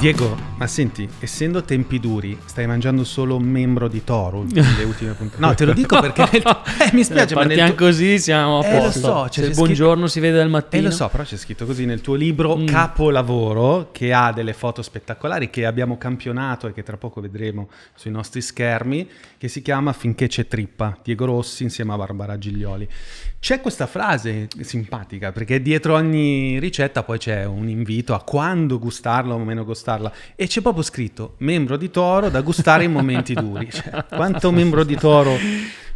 Diego, ma senti, essendo tempi duri, stai mangiando solo un membro di toro nelle ultime puntate? No, te lo dico perché nel eh, mi spiace, ma nel tuo- così, siamo a Eh, lo posto. so, c'è Se il scritto- buongiorno si vede dal Eh mattino. lo so, però c'è scritto così nel tuo libro Mm. Capolavoro, che ha delle foto spettacolari, che abbiamo campionato e che tra poco vedremo sui nostri schermi, che si chiama Finché c'è trippa, Diego Rossi insieme a Barbara Giglioli. C'è questa frase simpatica, perché dietro ogni ricetta poi c'è un invito a quando gustarla o meno gustarla, e c'è proprio scritto membro di toro da gustare in momenti duri. Cioè, quanto membro di toro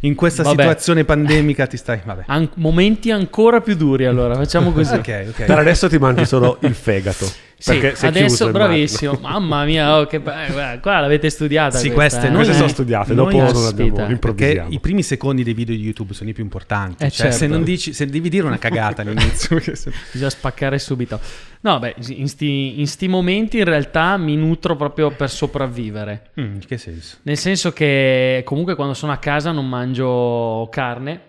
in questa Vabbè. situazione pandemica ti stai... Vabbè. An- momenti ancora più duri, allora, facciamo così. Ok, ok. Per adesso ti mangi solo il fegato. Sì, adesso bravissimo. Mamma mia, oh, che be- guarda, qua l'avete studiata. Sì, questa, queste eh? Queste Eh, sono studiate, noi dopo non abbiamo, perché improvvisiamo. i primi secondi dei video di YouTube sono i più importanti. Eh, Cioè, se certo. non dici, se devi dire una cagata all'inizio. se- Bisogna spaccare subito. No, beh, in sti, in sti momenti in realtà mi nutro proprio per sopravvivere. Mm, in che senso? Nel senso che comunque quando sono a casa non mangio carne.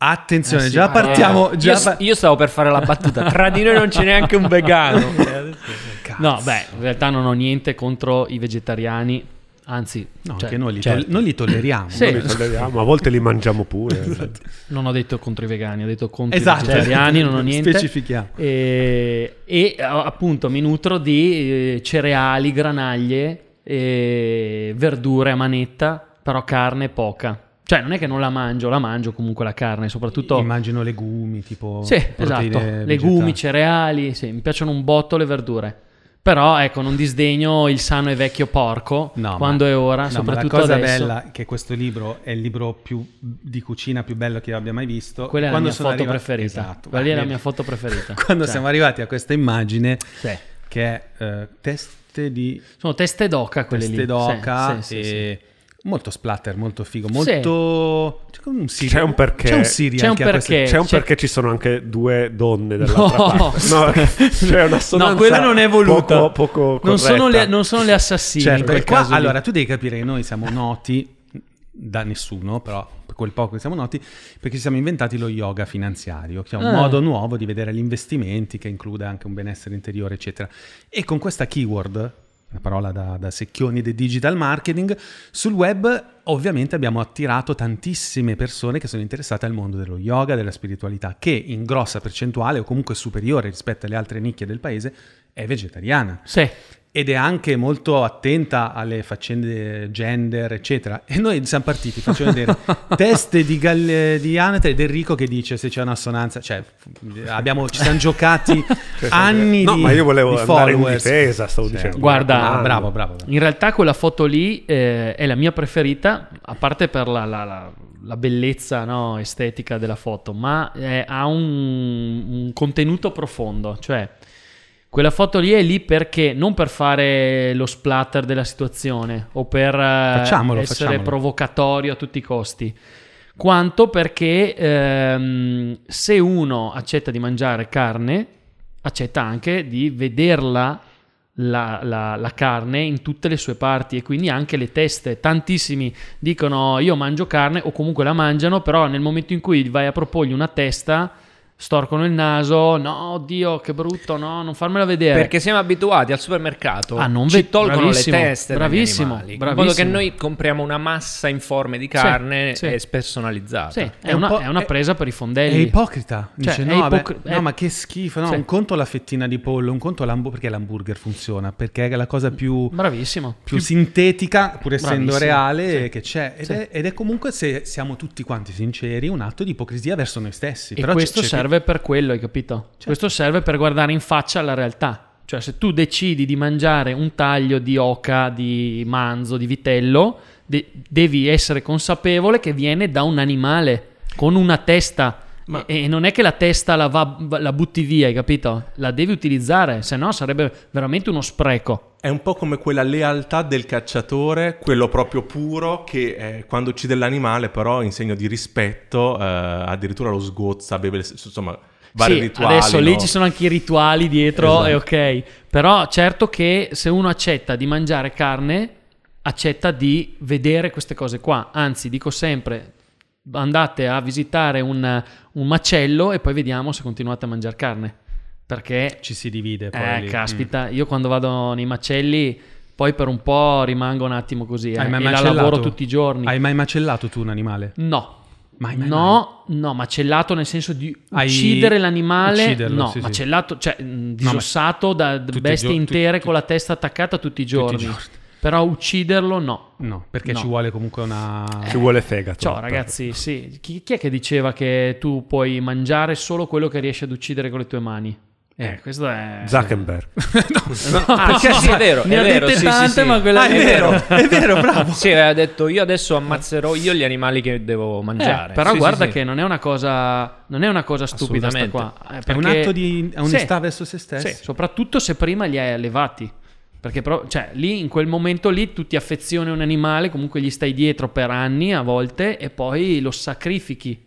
Attenzione, Eh sì, già ah, partiamo. Eh, già io, pa- io stavo per fare la battuta. Tra di noi non c'è neanche un vegano. Cazzo. No, beh, in realtà non ho niente contro i vegetariani. Anzi, No, cioè, che noi li, certo. tol- noi li tolleriamo. Sì. Noi li tolleriamo, a volte li mangiamo pure. non ho detto contro i vegani, ho detto contro Esatto. i vegetariani, non ho niente. Specifichiamo. E, e, appunto mi nutro di eh, cereali, granaglie, e verdure a manetta, però carne poca. Cioè non è che non la mangio, la mangio comunque la carne, soprattutto... Immagino legumi, tipo. Sì, esatto, vegetali. legumi, cereali, sì, mi piacciono un botto le verdure. Però ecco, non disdegno il sano e vecchio porco No, quando ma- è ora, no, soprattutto la cosa adesso. bella è che questo libro è il libro più di cucina più bello che io abbia mai visto. Quella è la Quando mia sono foto arriva- preferita. Esatto. Quella è la mia foto preferita. Quando Cioè, siamo arrivati a questa immagine sì. che è eh, teste di Sono teste d'oca quelle teste lì. d'oca Sì, sì, sì, e molto splatter, molto figo, Sì. molto c'è un serial- C'è un perché. C'è un serial C'è un perché. C'è un C'è- perché ci sono anche due donne dall'altra No. parte. No, c'è una assonanza No, quella non è voluta. Poco, poco Non sono, le, non sono le assassine in Certo, e qua- caso lì. allora tu devi capire che noi siamo noti da nessuno, però per quel poco che siamo noti, perché ci siamo inventati lo yoga finanziario, che è un Ah. modo nuovo di vedere gli investimenti che include anche un benessere interiore, eccetera. E con questa keyword, una parola da, da secchioni del digital marketing, sul web ovviamente abbiamo attirato tantissime persone che sono interessate al mondo dello yoga, della spiritualità, che in grossa percentuale o comunque superiore rispetto alle altre nicchie del paese è vegetariana Sì. Ed è anche molto attenta alle faccende gender, eccetera. E noi siamo partiti, faccio vedere teste di, Galle- di Anatre ed Enrico che dice se c'è un'assonanza, cioè abbiamo, ci siamo giocati anni No, di ma io volevo di andare in difesa, stavo Sì. dicendo. Guarda, Ah, bravo, bravo. In realtà quella foto lì eh, è la mia preferita, a parte per la, la- la- la bellezza no, estetica della foto, ma eh, ha un, un contenuto profondo. Cioè, quella foto lì è lì perché non per fare lo splatter della situazione o per eh, Facciamolo, essere facciamolo. provocatorio a tutti i costi, quanto perché ehm, se uno accetta di mangiare carne, accetta anche di vederla la, la- la carne in tutte le sue parti e quindi anche le teste. Tantissimi dicono io mangio carne o comunque la mangiano, però nel momento in cui vai a proporgli una testa storcono il naso, no, oddio, che brutto, no, non farmela vedere. Perché siamo abituati al supermercato Ah, non ci ve- tolgono bravissimo, le teste dagli bravissimo, animali, in bravissimo. modo che noi compriamo una massa informe di carne sì. e spersonalizzata. Sì, è, È un una, po'- è una è- presa per i È fondelli. ipocrita. Cioè, Dice, è no, vabbè, ipocri- no, è- ma che schifo. No, Sì. un conto la fettina di pollo, un conto l'hamburger. Perché l'hamburger funziona? Perché è la cosa più, Bravissimo. più sintetica, pur essendo reale, sì. che c'è. Ed, Sì. è, ed è comunque, se siamo tutti quanti sinceri, un atto di ipocrisia verso noi stessi. E Però questo c'è- serve per quello, hai capito? Questo serve per guardare in faccia la realtà. Cioè, se tu decidi di mangiare un taglio di oca, di manzo, di vitello, de- devi essere consapevole che viene da un animale con una testa. Ma- E e non è che la testa la, va- la butti via, hai capito? La devi utilizzare, se no sarebbe veramente uno spreco. È un po' come quella lealtà del cacciatore, quello proprio puro, che eh, quando uccide l'animale, però in segno di rispetto, eh, addirittura lo sgozza, beve, insomma, vari sì, rituali. adesso lì no? ci sono anche i rituali dietro, Esatto. è ok. Però certo che se uno accetta di mangiare carne, accetta di vedere queste cose qua. Anzi, dico sempre, andate a visitare un, un macello e poi vediamo se continuate a mangiare carne. perché Ci si divide poi eh, lì. caspita, io quando vado nei macelli poi per un po' rimango un attimo così, eh, Hai mai e la macellato? lavoro tutti i giorni. Hai mai macellato tu un animale? No. Mai, mai, no, no, macellato nel senso di Hai- uccidere l'animale, ucciderlo, no, sì, macellato, cioè disossato da tutti i bestie gio- intere tu- con la testa attaccata tutti i giorni. giorni. Però ucciderlo no. No, perché No. ci vuole comunque una... Ci vuole fegato. Ciao ragazzi, sì. Chi, chi è che diceva che tu puoi mangiare solo quello che riesci ad uccidere con le tue mani? Eh, questo è... Zuckerberg. Ah, sì, sì, è vero, Ne è ha vero, dette sì, tante, sì, sì. ma quella Ah, è lì- vero, è vero, bravo. Sì, aveva detto io adesso ammazzerò io gli animali che devo Eh, mangiare. però Sì, guarda sì, sì. che non è una cosa, non è una cosa stupida sta qua. Eh, È un perché- atto di onestà Sì. verso se stessi. Sì, soprattutto se prima li hai allevati. Perché però, cioè, lì in quel momento lì tu ti affezioni a un animale, comunque gli stai dietro per anni a volte e poi lo sacrifichi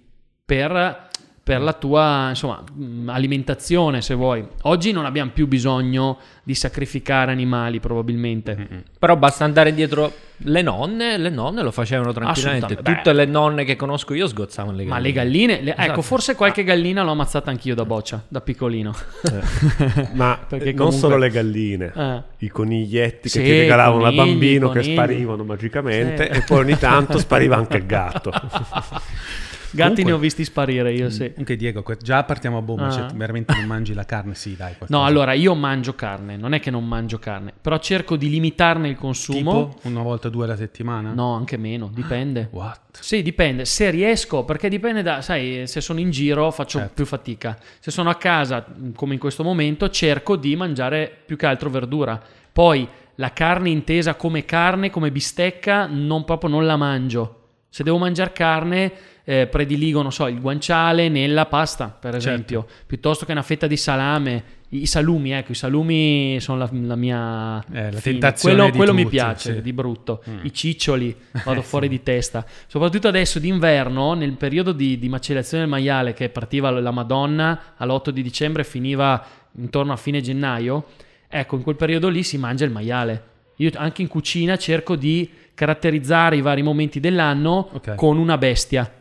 per, per la tua insomma, mh, alimentazione, se vuoi. Oggi non abbiamo più bisogno di sacrificare animali, probabilmente. Però basta andare dietro le nonne, le nonne lo facevano tranquillamente. Tutte le nonne che conosco io sgozzavano le Ma galline. le galline, le- ecco, Esatto. forse qualche gallina l'ho ammazzata anch'io da boccia, da piccolino. Ma Perché eh, non comunque- solo le galline, Eh. i coniglietti Sì, che ti regalavano da conigli, bambino che conigli. sparivano magicamente Sì. e poi ogni tanto spariva anche il gatto. Gatti Comunque- ne ho visti sparire io, sì. Comunque Diego, già partiamo a bomba, Ah. cioè, veramente non mangi la carne? Sì, dai. qualcosa. No, allora io mangio carne, non è che non mangio carne, però cerco di limitarne il consumo. Tipo una volta due alla settimana? No, anche meno, dipende. What? Sì, dipende. Se riesco, perché dipende da, sai, se sono in giro faccio Certo. più fatica. Se sono a casa, come in questo momento, cerco di mangiare più che altro verdura. Poi la carne intesa come carne, come bistecca, non proprio non la mangio. Se devo mangiare carne, eh, prediligo, non so, il guanciale nella pasta, per Certo. esempio, piuttosto che una fetta di salame. I i salumi, ecco, i salumi sono la, la mia Eh, la tentazione Quello, quello mi tutti, piace, sì. di brutto. Mm. I ciccioli, vado fuori di testa. Soprattutto adesso d'inverno, nel periodo di, di macellazione del maiale, che partiva la Madonna all'8 di dicembre e finiva intorno a fine gennaio, ecco, in quel periodo lì si mangia il maiale. Io anche in cucina cerco di caratterizzare i vari momenti dell'anno Ok. con una bestia.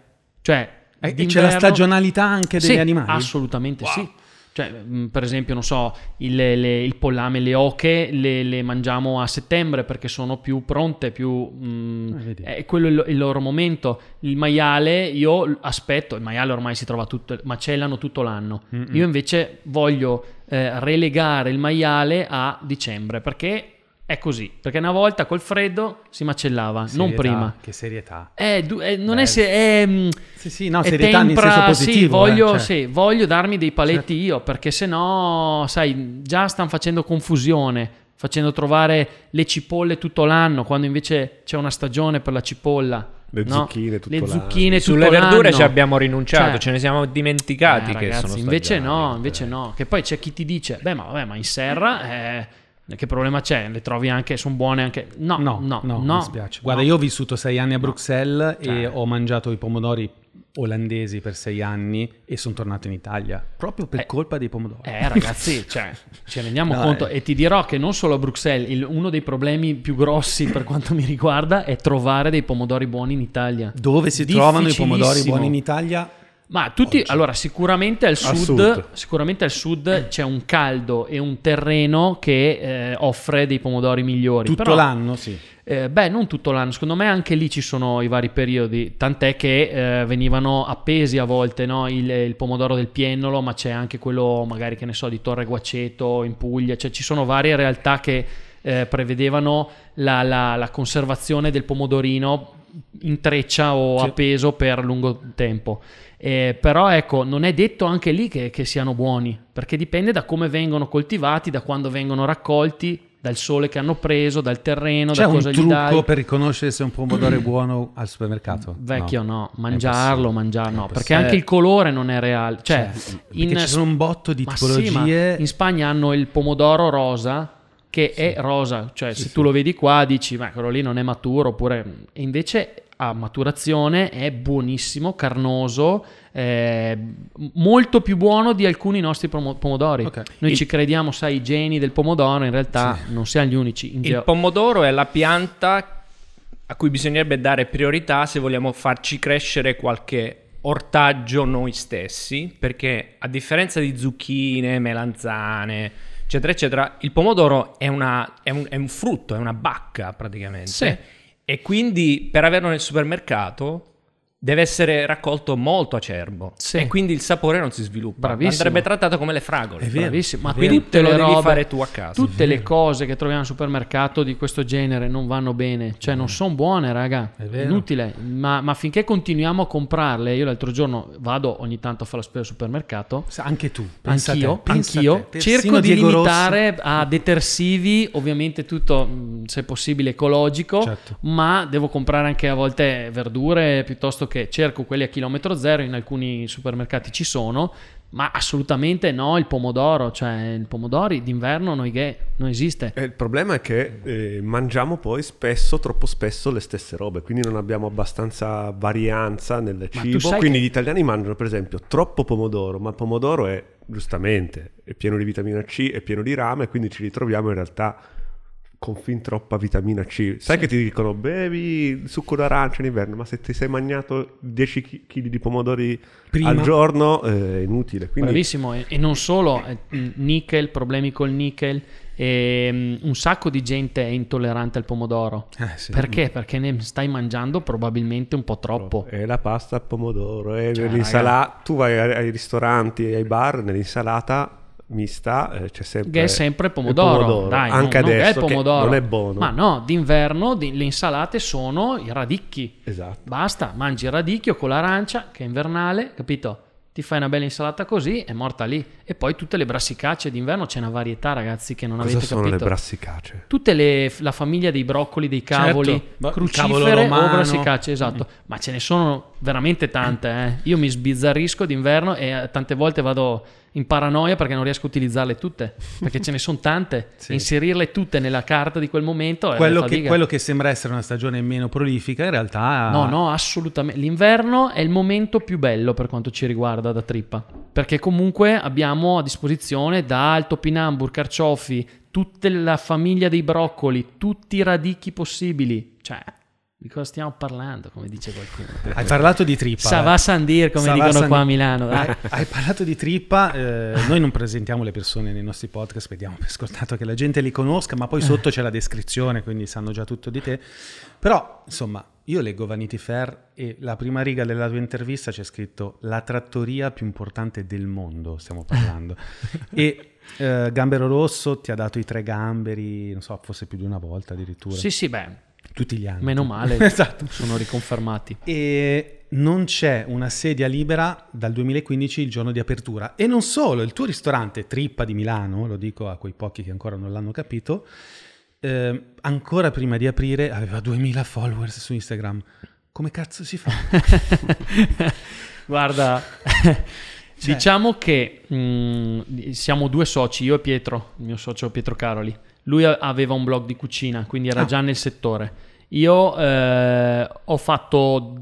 Cioè, E- e c'è d'inverno- la stagionalità anche degli sì, animali? Assolutamente sì. Cioè, mh, per esempio, non so, il, le- il pollame, le oche le, le mangiamo a settembre perché sono più pronte, più... mh, Ah, vedi. è quello il, il loro momento. Il maiale, io aspetto, il maiale ormai si trova tutto, macellano tutto l'anno. Mm-mm. Io invece voglio eh, relegare il maiale a dicembre perché è così. Perché una volta col freddo si macellava, non Serietà, prima. Che serietà. Eh, du- eh, non Beh, è se... È, mh, Sì, sì, no, è serietà nel tempra- senso sì, positivo. voglio, eh, cioè. sì, voglio darmi dei paletti Certo. io, perché se no, sai, già stanno facendo confusione, facendo trovare le cipolle tutto l'anno, quando invece c'è una stagione per la cipolla. Le no? zucchine tutto Le l'anno. zucchine tutto Sulle verdure l'anno. ci abbiamo rinunciato, Cioè, ce ne siamo dimenticati eh, che ragazzi, sono invece no, invece no. Che poi c'è chi ti dice, beh, ma, vabbè, ma in serra, eh, che problema c'è? Le trovi anche, sono buone anche... No, No, no, no, no. mi spiace. Guarda, no. io ho vissuto sei anni a Bruxelles e Cioè. ho mangiato i pomodori olandesi per sei anni e sono tornato in Italia proprio per Eh, colpa dei pomodori. Eh ragazzi, cioè, ci rendiamo No, conto eh. e ti dirò che non solo a Bruxelles, il- uno dei problemi più grossi per quanto mi riguarda è trovare dei pomodori buoni in Italia. Dove si trovano i pomodori buoni in Italia? Ma tutti, allora sicuramente al Al sud, sud. sicuramente al sud c'è un caldo e un terreno che eh, offre dei pomodori migliori. Tutto Però, l'anno, sì. eh, beh, non tutto l'anno, secondo me anche lì ci sono i vari periodi, tant'è che eh, venivano appesi a volte no? il, il pomodoro del piennolo, ma c'è anche quello magari che ne so di Torre Guaceto in Puglia, cioè ci sono varie realtà che eh, prevedevano la, la- la conservazione del pomodorino in treccia o Sì. appeso per lungo tempo. Eh, però ecco, non è detto anche lì che, che siano buoni, perché dipende da come vengono coltivati, da quando vengono raccolti, dal sole che hanno preso, dal terreno, C'è da un cosa gli trucco dai. per riconoscere se un pomodoro è buono al supermercato? Vecchio no, È mangiarlo, mangiarlo, no, perché anche il colore non è reale. Cioè, Cioè, in, ci sono un botto di ma sì, tipologie. in Spagna hanno il pomodoro rosa che è rosa, cioè se tu lo vedi qua dici, ma quello lì non è maturo, oppure e invece a maturazione è buonissimo, carnoso, eh, molto più buono di alcuni nostri pomo- pomodori. Ok. Noi Il- ci crediamo, sai, i geni del pomodoro, in realtà non siamo gli unici. Il geo- pomodoro è la pianta a cui bisognerebbe dare priorità se vogliamo farci crescere qualche ortaggio noi stessi, perché a differenza di zucchine, melanzane, eccetera, eccetera, il pomodoro è, una- è un, è un frutto, è una bacca praticamente. Sì. E quindi per averlo nel supermercato deve essere raccolto molto acerbo. Sì. E quindi il sapore non si sviluppa. Bravissimo. Andrebbe trattato come le fragole. È vero. Bravissimo, ma Quindi te lo le devi robe, fare tu a casa. tutte le cose che troviamo al supermercato di questo genere non vanno bene, cioè non sono buone, raga. È vero. Inutile. Ma, ma finché continuiamo a comprarle, io l'altro giorno vado ogni tanto a fare la spesa al supermercato. Anche tu, pensa a te, Anch'io, pensa anch'io te. Cerco di Diego Rossi- limitare a detersivi, ovviamente tutto mh, se possibile ecologico, Certo. ma devo comprare anche a volte verdure piuttosto che cerco quelli a chilometro zero, in alcuni supermercati ci sono, ma assolutamente no il pomodoro, cioè il pomodori d'inverno noi che non esiste. E il problema è che eh, mangiamo poi spesso, troppo spesso, le stesse robe, quindi non abbiamo abbastanza varianza nel Ma cibo. Quindi che- gli italiani mangiano, per esempio, troppo pomodoro, ma il pomodoro è, giustamente, è pieno di vitamina C, è pieno di rame, quindi ci ritroviamo in realtà con fin troppa vitamina C. Sai che ti dicono bevi succo d'arancia in inverno, ma se ti sei mangiato 10 kg di pomodori Prima. al giorno eh, è inutile. Quindi Bravissimo, e, e non solo, eh, mh, nickel, problemi col nickel, e, mh, un sacco di gente è intollerante al pomodoro. Eh, sì. Perché? Perché ne stai mangiando probabilmente un po' troppo. E la pasta al pomodoro, e Cioè, l'insalata. Tu vai ai, ai ristoranti e ai bar, nell'insalata mista eh, c'è sempre, Che è sempre il pomodoro, dai, anche non, non che è adesso che pomodoro. non è buono. Ma no, d'inverno di- le insalate sono i radicchi. Esatto. Basta, mangi il radicchio con l'arancia che è invernale, capito? Ti fai una bella insalata così, è morta lì. E poi tutte le brassicacce d'inverno c'è una varietà, ragazzi, che non Cosa avete sono capito. le brassicacee? Tutte le, la famiglia dei broccoli, dei cavoli, Certo, crucifere cavolo o romano. brassicacce, esatto. Ma ce ne sono veramente tante. eh. Io mi sbizzarrisco d'inverno e eh, tante volte vado in paranoia perché non riesco a utilizzarle tutte. Perché ce ne sono tante. Sì. Inserirle tutte nella carta di quel momento è quello, che, quello che sembra essere una stagione meno prolifica, in realtà... No, no, assolutamente. L'inverno è il momento più bello per quanto ci riguarda da trippa. Perché comunque abbiamo a disposizione da topinambur, carciofi, tutta la famiglia dei broccoli, tutti i radicchi possibili. Cioè, di cosa stiamo parlando, come dice qualcuno? Hai parlato di trippa. Sava eh. Sandir, come Sava dicono Sandir. qua a Milano. Hai, hai parlato di trippa, eh, noi non presentiamo le persone nei nostri podcast, vediamo per scontato che la gente li conosca, ma poi sotto c'è la descrizione, quindi sanno già tutto di te. Però, insomma, io leggo Vanity Fair e la prima riga della tua intervista c'è scritto la trattoria più importante del mondo, stiamo parlando. e eh, Gambero Rosso ti ha dato i tre gamberi, non so, forse più di una volta addirittura. Sì, sì, beh, Tutti gli anni. meno male. esatto. Sono riconfermati. E non c'è una sedia libera dal 2015 il giorno di apertura. E non solo, il tuo ristorante Trippa di Milano, lo dico a quei pochi che ancora non l'hanno capito, eh, ancora prima di aprire aveva 2000 followers su Instagram. Come cazzo si fa? Guarda, diciamo che mh, siamo due soci, io e Pietro, il mio socio Pietro Caroli. Lui aveva un blog di cucina, quindi era Ah. già nel settore. Io eh, ho fatto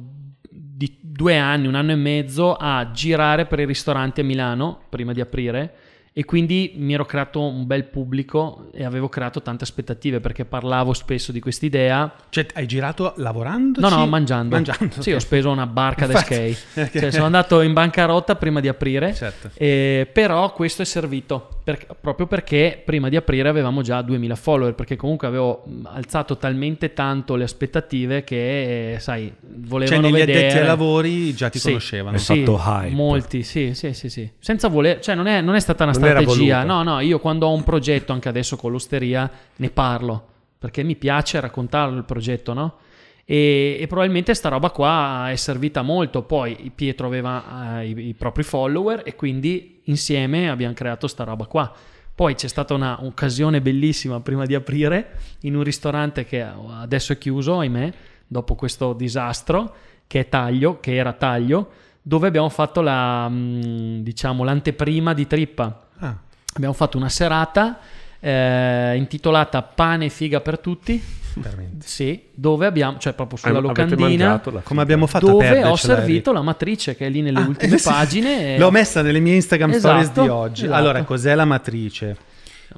di due anni, un anno e mezzo a girare per i ristoranti a Milano prima di aprire e quindi mi ero creato un bel pubblico e avevo creato tante aspettative perché parlavo spesso di quest'idea Cioè, hai girato lavorando? No, no, mangiando. Mangiando, Sì, ok. ho speso una barca da skate. ok. Cioè, sono andato in bancarotta prima di aprire. Certo. Eh, però questo è servito per- proprio perché prima di aprire avevamo già 2000 follower. Perché comunque avevo alzato talmente tanto le aspettative che, eh, sai, Cioè, volevano negli vedere. addetti ai lavori già ti Sì. conoscevano. Hai Sì, fatto hype. molti, sì, sì, sì, sì. Senza voler, cioè non è, non è stata una Non strategia. No, no, io quando ho un progetto, anche adesso con l'osteria, ne parlo perché mi piace raccontarlo il progetto, no? E, e probabilmente sta roba qua è servita molto. Poi Pietro aveva eh, i, i propri follower e quindi insieme abbiamo creato sta roba qua. Poi c'è stata un'occasione bellissima prima di aprire in un ristorante che adesso è chiuso, ahimè, dopo questo disastro, che è Taglio, che era Taglio, dove abbiamo fatto la, mh, diciamo, l'anteprima di Trippa. Ah, Abbiamo fatto una serata eh, intitolata Pane e figa per tutti, veramente. sì, dove abbiamo, cioè proprio sulla locandina, Come abbiamo fatto dove ho servito la matrice che è lì nelle Ah, ultime sì. pagine. e- L'ho messa nelle mie Instagram Esatto, stories di oggi. esatto. Allora, cos'è la matrice?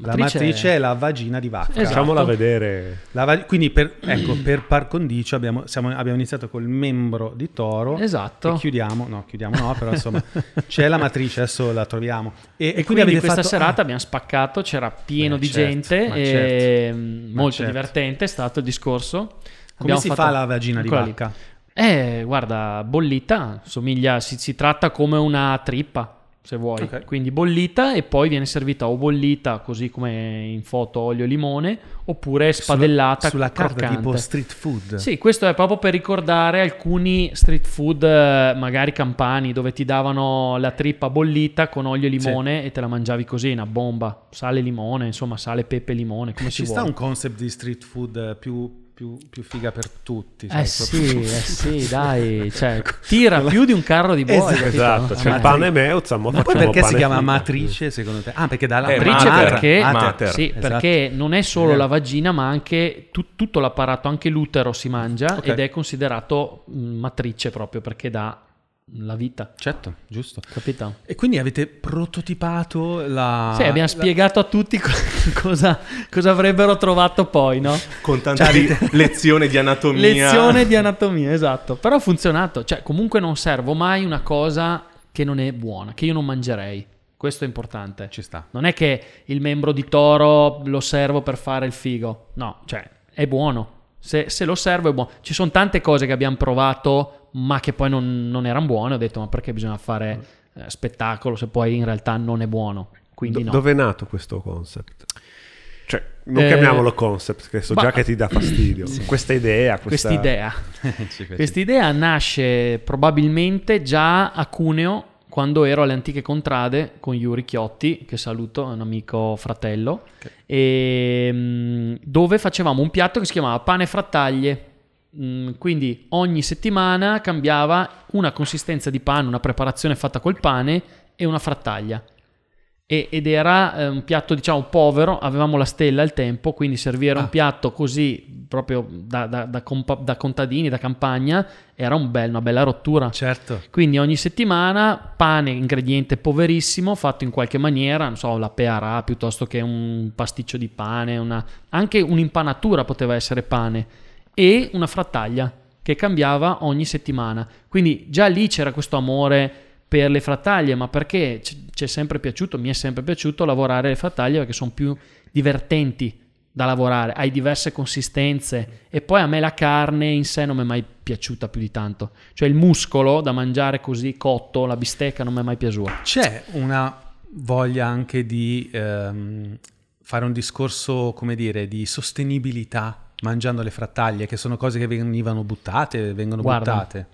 La matrice è la vagina di vacca. Esatto. Facciamola vedere. La va- quindi per, ecco, per par condicio abbiamo, siamo- abbiamo iniziato col membro di toro Esatto. e chiudiamo, no chiudiamo no, però insomma c'è la matrice, adesso la troviamo. E, E quindi, quindi questa fatto... serata abbiamo spaccato, c'era pieno Beh, di certo, gente, ma e certo, ma molto certo. divertente è stato il discorso. Come Abbiamo si fatto- fa la vagina di Eccola lì. vacca? Eh, guarda, bollita, somiglia, si, si tratta come una trippa, se vuoi. Ok. Quindi bollita e poi viene servita o bollita, così come in foto olio e limone, oppure spadellata sulla, sulla carta croccante. tipo street food. Sì, questo è proprio per ricordare alcuni street food, eh, magari campani, dove ti davano la trippa bollita con olio e limone e te la mangiavi così, una bomba. Sale e limone, insomma, sale, pepe e limone, come Ci si sta vuole. un concept di street food eh, più, più- più figa per tutti. Eh sai, sì, proprio- eh sì, dai, cioè, tira più di un carro di buoi. Esatto, c'è Ma- il pane meuzza, Ma poi perché si chiama fritto. matrice secondo te? Ah, perché dalla Eh, Matrice mater, perché, mater. sì, Esatto. perché non è solo Eh. la vagina, ma anche tu- tutto l'apparato, anche l'utero si mangia Ok. ed è considerato mh, matrice proprio perché dà la vita, Certo, giusto. capito? E quindi avete prototipato la... sì, abbiamo la- spiegato a tutti co- cosa, cosa avrebbero trovato poi, no? Con tante di- lezioni di anatomia. Lezione di anatomia, esatto. Però ha funzionato, cioè comunque non servo mai una cosa che non è buona, che io non mangerei. Questo è importante. Ci sta. Non è che il membro di toro lo servo per fare il figo. No, cioè, è buono. Se, se lo servo è buono. Ci sono tante cose che abbiamo provato, ma che poi non, non erano buone. Ho detto, ma perché bisogna fare eh, spettacolo se poi in realtà non è buono? Quindi Do- no. Dove è nato questo concept? Cioè, non Eh, chiamiamolo concept, che so ma- già che ti dà fastidio. Questa idea, questa... Quest'idea. Ci piace. Quest'idea nasce probabilmente già a Cuneo quando ero alle antiche contrade con Yuri Chiotti, che saluto, è un amico fratello, e, mm, dove facevamo un piatto che si chiamava pane frattaglie. Mm, Quindi ogni settimana cambiava una consistenza di pane, una preparazione fatta col pane e una frattaglia. E- ed era eh, un piatto diciamo povero, avevamo la stella al tempo, quindi servire Ah. un piatto così proprio da, da- da compa- da contadini, da campagna, era un bel- una bella rottura. Certo. Quindi ogni settimana pane, ingrediente poverissimo, fatto in qualche maniera, non so, la pearà piuttosto che un pasticcio di pane, una- anche un'impanatura poteva essere pane e una frattaglia che cambiava ogni settimana. Quindi già lì c'era questo amore per le frattaglie, ma perché ci è sempre piaciuto, mi è sempre piaciuto lavorare le frattaglie perché sono più divertenti da lavorare, hai diverse consistenze e poi a me la carne in sé non mi è mai piaciuta più di tanto. Cioè il muscolo da mangiare così cotto, la bistecca non mi è mai piaciuta. C'è una voglia anche di ehm, fare un discorso, come dire, di sostenibilità mangiando le frattaglie, che sono cose che venivano buttate, vengono Guarda, buttate.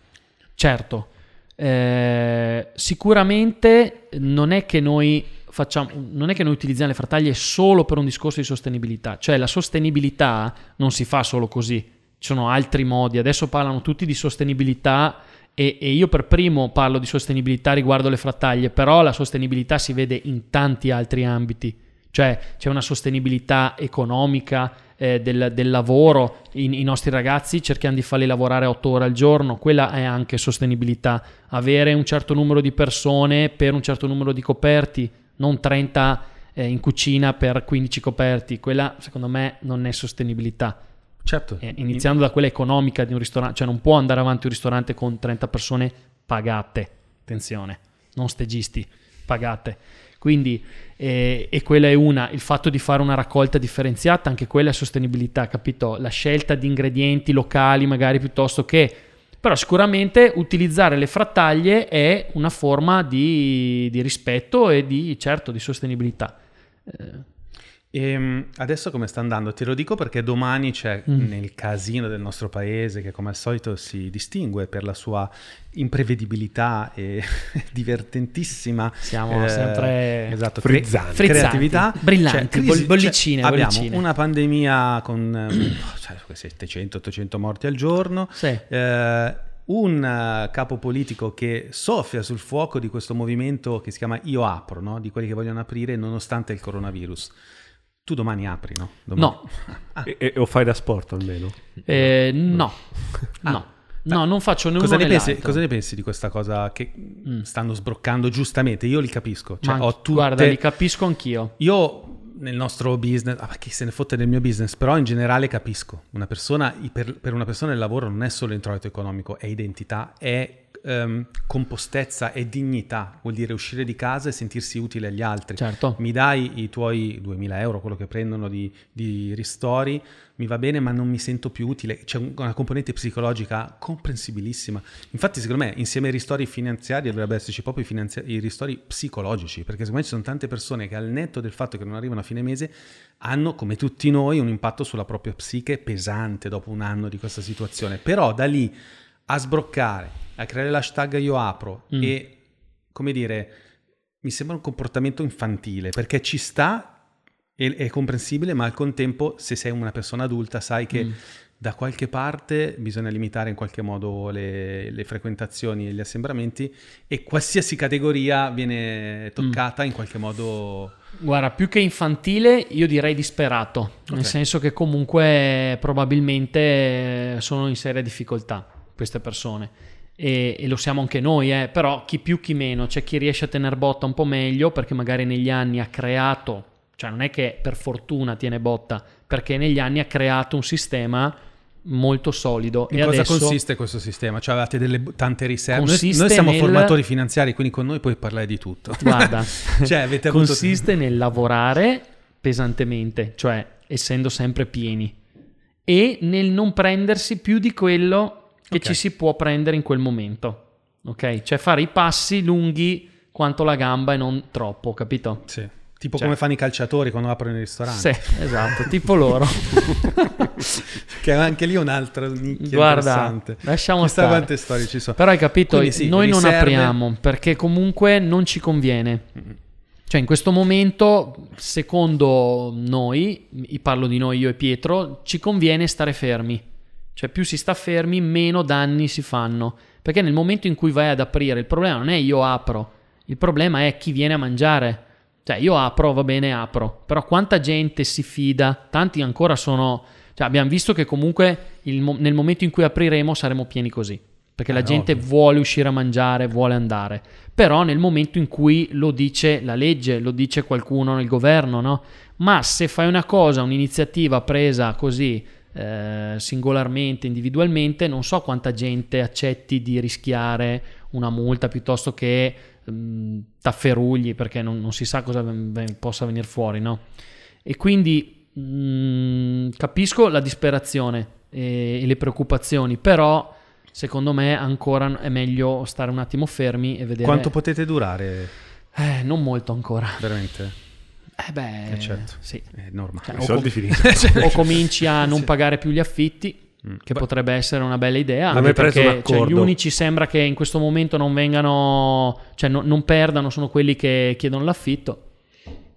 Certo, eh, sicuramente non è che noi facciamo, non è che noi utilizziamo le frattaglie solo per un discorso di sostenibilità, cioè la sostenibilità non si fa solo così, ci sono altri modi, adesso parlano tutti di sostenibilità e, e io per primo parlo di sostenibilità riguardo le frattaglie, però la sostenibilità si vede in tanti altri ambiti, cioè c'è una sostenibilità economica eh, del, del lavoro, I, i nostri ragazzi cerchiamo di farli lavorare 8 ore al giorno, quella è anche sostenibilità, avere un certo numero di persone per un certo numero di coperti, non 30 eh, in cucina per 15 coperti, quella secondo me non è sostenibilità. Certo. Eh, iniziando da quella economica di un ristorante, cioè non può andare avanti un ristorante con 30 persone pagate, attenzione, non stegisti, pagate. Quindi, eh, e quella è una, il fatto di fare una raccolta differenziata, anche quella è sostenibilità, capito? La scelta di ingredienti locali magari piuttosto che... Però sicuramente utilizzare le frattaglie è una forma di, di rispetto e di, certo, di sostenibilità. Eh, Ehm, adesso come sta andando? Te lo dico perché domani c'è Mm. nel casino del nostro paese che come al solito si distingue per la sua imprevedibilità e divertentissima Siamo eh, sempre esatto, frizzanti. Frizzanti, creatività brillanti, crisi- boll- bollicine, abbiamo bollicine. una pandemia con ehm, cioè, 700-800 morti al giorno Sì. eh, un eh, capo politico che soffia sul fuoco di questo movimento che si chiama Io apro, no? di quelli che vogliono aprire nonostante il coronavirus. Tu domani apri, no? Domani. No, E, e- o fai da sport almeno? Eh, no, Ah. no, no, non faccio né Cosa ne, pensi, cosa ne pensi di questa cosa che Mm. stanno sbroccando giustamente? Io li capisco. Cioè, Ma ho tutte... Guarda, li capisco anch'io. Io nel nostro business, ah, chi se ne fotte del mio business, però in generale capisco, una persona, per, per una persona il lavoro non è solo introito economico, è identità, è ehm, compostezza, è dignità, vuol dire uscire di casa e sentirsi utile agli altri. Certo. Mi dai i tuoi 2000 euro, quello che prendono di, di ristori, mi va bene, ma non mi sento più utile. C'è un- una componente psicologica comprensibilissima. Infatti, secondo me, insieme ai ristori finanziari dovrebbe esserci proprio i, finanzia- i ristori psicologici, perché secondo me ci sono tante persone che al netto del fatto che non arrivano a fine mese hanno, come tutti noi, un impatto sulla propria psiche pesante dopo un anno di questa situazione. Però da lì a sbroccare, a creare l'hashtag io apro Mm. e, come dire, mi sembra un comportamento infantile, perché ci sta è, è comprensibile, ma al contempo, se sei una persona adulta, sai che Mm. da qualche parte bisogna limitare in qualche modo le, le frequentazioni e gli assembramenti e qualsiasi categoria viene toccata in qualche modo. Guarda, più che infantile, io direi disperato, nel Ok. senso che comunque probabilmente sono in seria difficoltà queste persone. E, e lo siamo anche noi, eh, però chi più chi meno, c'è chi riesce a tener botta un po' meglio perché magari negli anni ha creato, cioè non è che per fortuna tiene botta, perché negli anni ha creato un sistema molto solido In e cosa consiste questo sistema? Cioè avete delle tante riserve? Noi, Consiste noi siamo nel- formatori finanziari, quindi con noi puoi parlare di tutto. Guarda, cioè avete avuto... consiste nel lavorare pesantemente, cioè essendo sempre pieni, e nel non prendersi più di quello che Ok. ci si può prendere in quel momento. Ok? Cioè fare i passi lunghi quanto la gamba e non troppo, capito? Sì. Tipo Cioè- come fanno i calciatori quando aprono i ristoranti. Sì, esatto, tipo loro. che anche lì è un'altra nicchia Guarda, interessante. lasciamo Chissà stare. quante storie ci sono. Però hai capito, sì, noi non apriamo perché comunque non ci conviene. Cioè in questo momento, secondo noi, parlo di noi io e Pietro, ci conviene stare fermi. Cioè più si sta fermi, meno danni si fanno. Perché nel momento in cui vai ad aprire, il problema non è io apro, il problema è chi viene a mangiare. Cioè io apro, va bene, apro. Però quanta gente si fida? Tanti ancora sono... Cioè abbiamo visto che comunque il nel momento in cui apriremo saremo pieni così. Perché la Eh, gente ovvio. vuole uscire a mangiare, vuole andare. Però nel momento in cui lo dice la legge, lo dice qualcuno nel governo, no? Ma se fai una cosa, un'iniziativa presa così eh, singolarmente, individualmente, non so quanta gente accetti di rischiare una multa piuttosto che mm, tafferugli, perché non, non si sa cosa ven- ven- possa venire fuori, no? E quindi mm, capisco la disperazione e, e le preoccupazioni, però secondo me ancora è meglio stare un attimo fermi e vedere... Quanto potete durare Eh, non molto ancora. veramente? Eh beh, Eh, certo. sì. È normale. Cioè, I o, soldi com- finiscono. o cominci a non pagare più gli affitti, Mm. che Beh, potrebbe essere una bella idea, anche perché cioè, gli unici sembra che in questo momento non vengano, cioè no- non perdano, sono quelli che chiedono l'affitto.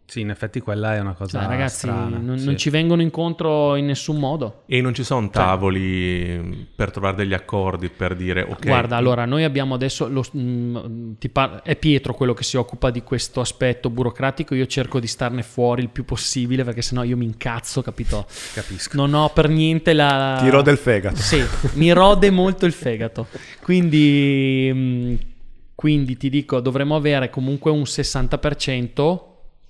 Sì, in effetti quella è una cosa Cioè, ragazzi, strana. non, sì. non ci vengono incontro in nessun modo. E non ci sono tavoli per trovare degli accordi, per dire ok. Guarda, allora noi abbiamo adesso, lo- mm, ti par- è Pietro quello che si occupa di questo aspetto burocratico, io cerco di starne fuori il più possibile perché sennò io mi incazzo, capito? Capisco. Non ho per niente la... Ti rode il fegato. Sì, mi rode molto il fegato. Quindi, mh, quindi ti dico, dovremmo avere comunque un 60%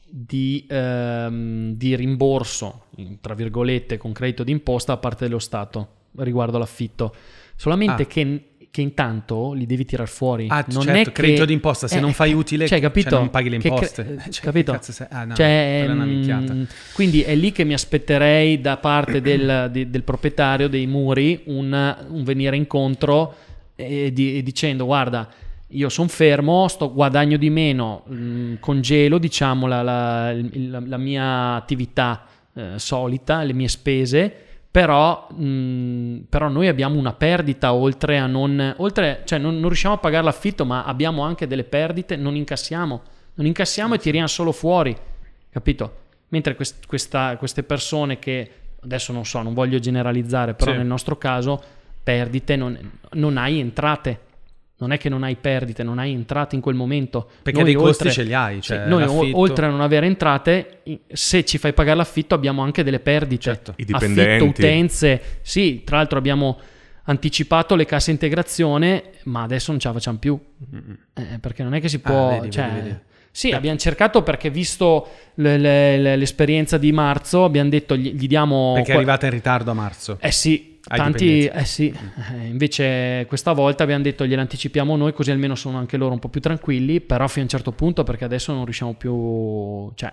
di, ehm, di rimborso, tra virgolette, con credito d'imposta da parte dello Stato riguardo l'affitto. Solamente Ah. che, che intanto li devi tirar fuori. Ah, non certo, è che- credito d'imposta, se eh, non fai utile, cioè, capito? cioè, non paghi le Che cre- imposte. eh, Cioè, capito? sei? Ah, no, Cioè, mm, minchiata. quindi è lì che mi aspetterei da parte del, di- del proprietario dei muri un, un venire incontro e di- e dicendo guarda io sono fermo, sto guadagno di meno, mm, congelo diciamo la, la- la- la mia attività eh, solita, le mie spese, però, mm, però noi abbiamo una perdita oltre a non, oltre, cioè non, non riusciamo a pagare l'affitto ma abbiamo anche delle perdite, non incassiamo, non incassiamo e tiriamo solo fuori, capito? Mentre quest- questa- queste persone che adesso non so, non voglio generalizzare, però Sì. nel nostro caso perdite non, non hai entrate. Non è che non hai perdite, non hai entrate in quel momento. Perché Noi dei costi oltre- ce li hai, cioè, noi o- l'affitto- oltre a non avere entrate, se ci fai pagare l'affitto abbiamo anche delle perdite. Certo. I dipendenti. Affitto, utenze. Sì, tra l'altro abbiamo anticipato le casse integrazione, ma adesso non ce la facciamo più. Eh, perché non è che si può... Ah, vedi, cioè, vedi, vedi. Sì, abbiamo cercato perché visto le- le- le- l'esperienza di marzo, abbiamo detto gli, gli diamo... Perché è arrivata in ritardo a marzo. Eh sì, tanti... Eh sì, Eh, invece questa volta abbiamo detto gliele anticipiamo noi così almeno sono anche loro un po' più tranquilli, però fino a un certo punto perché adesso non riusciamo più... cioè,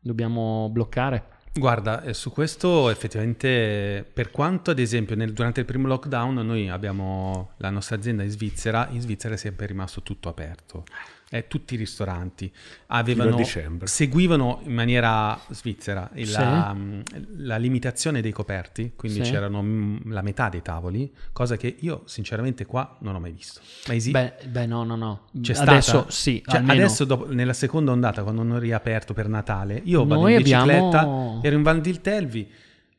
dobbiamo bloccare. Guarda, eh, su questo effettivamente, per quanto ad esempio nel- durante il primo lockdown noi abbiamo la nostra azienda in Svizzera, in Svizzera è sempre rimasto tutto aperto. Eh, tutti i ristoranti avevano, seguivano in maniera svizzera Sì. la, la limitazione dei coperti, quindi Sì. c'erano mm, la metà dei tavoli, cosa che io sinceramente qua non ho mai visto. Ma esi- Beh, beh, no, no, no. c'è adesso stata? sì, Cioè, adesso dopo- nella seconda ondata, quando hanno riaperto per Natale, io vado Noi in bicicletta, abbiamo- ero in Val d'Iltelvi,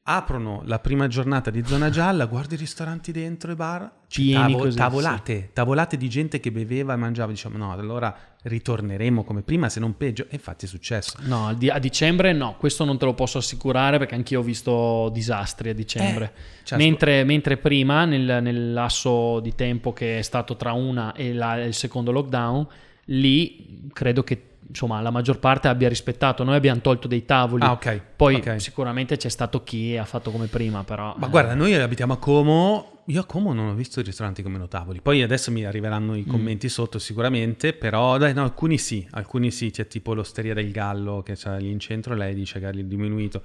aprono la prima giornata di zona gialla, guardo i ristoranti dentro i bar, Pieni così, tavolate, tavolate di gente che beveva e mangiava, diciamo no, allora ritorneremo come prima, se non peggio, e infatti è successo. No, a dicembre no, questo non te lo posso assicurare perché anch'io ho visto disastri a dicembre. Eh, cioè, mentre, mentre prima, nel, nel lasso di tempo che è stato tra una e la- il secondo lockdown, lì credo che insomma la maggior parte abbia rispettato. Noi abbiamo tolto dei tavoli. Ah, ok. Poi ok. sicuramente c'è stato chi ha fatto come prima, però... Ma eh, guarda, noi abitiamo a Como. Io a Como non ho visto i ristoranti con meno tavoli. Poi adesso mi arriveranno Mm. i commenti sotto sicuramente, però dai, no, alcuni sì, alcuni sì, c'è tipo l'osteria del Gallo che c'è lì in centro, lei dice che ha diminuito.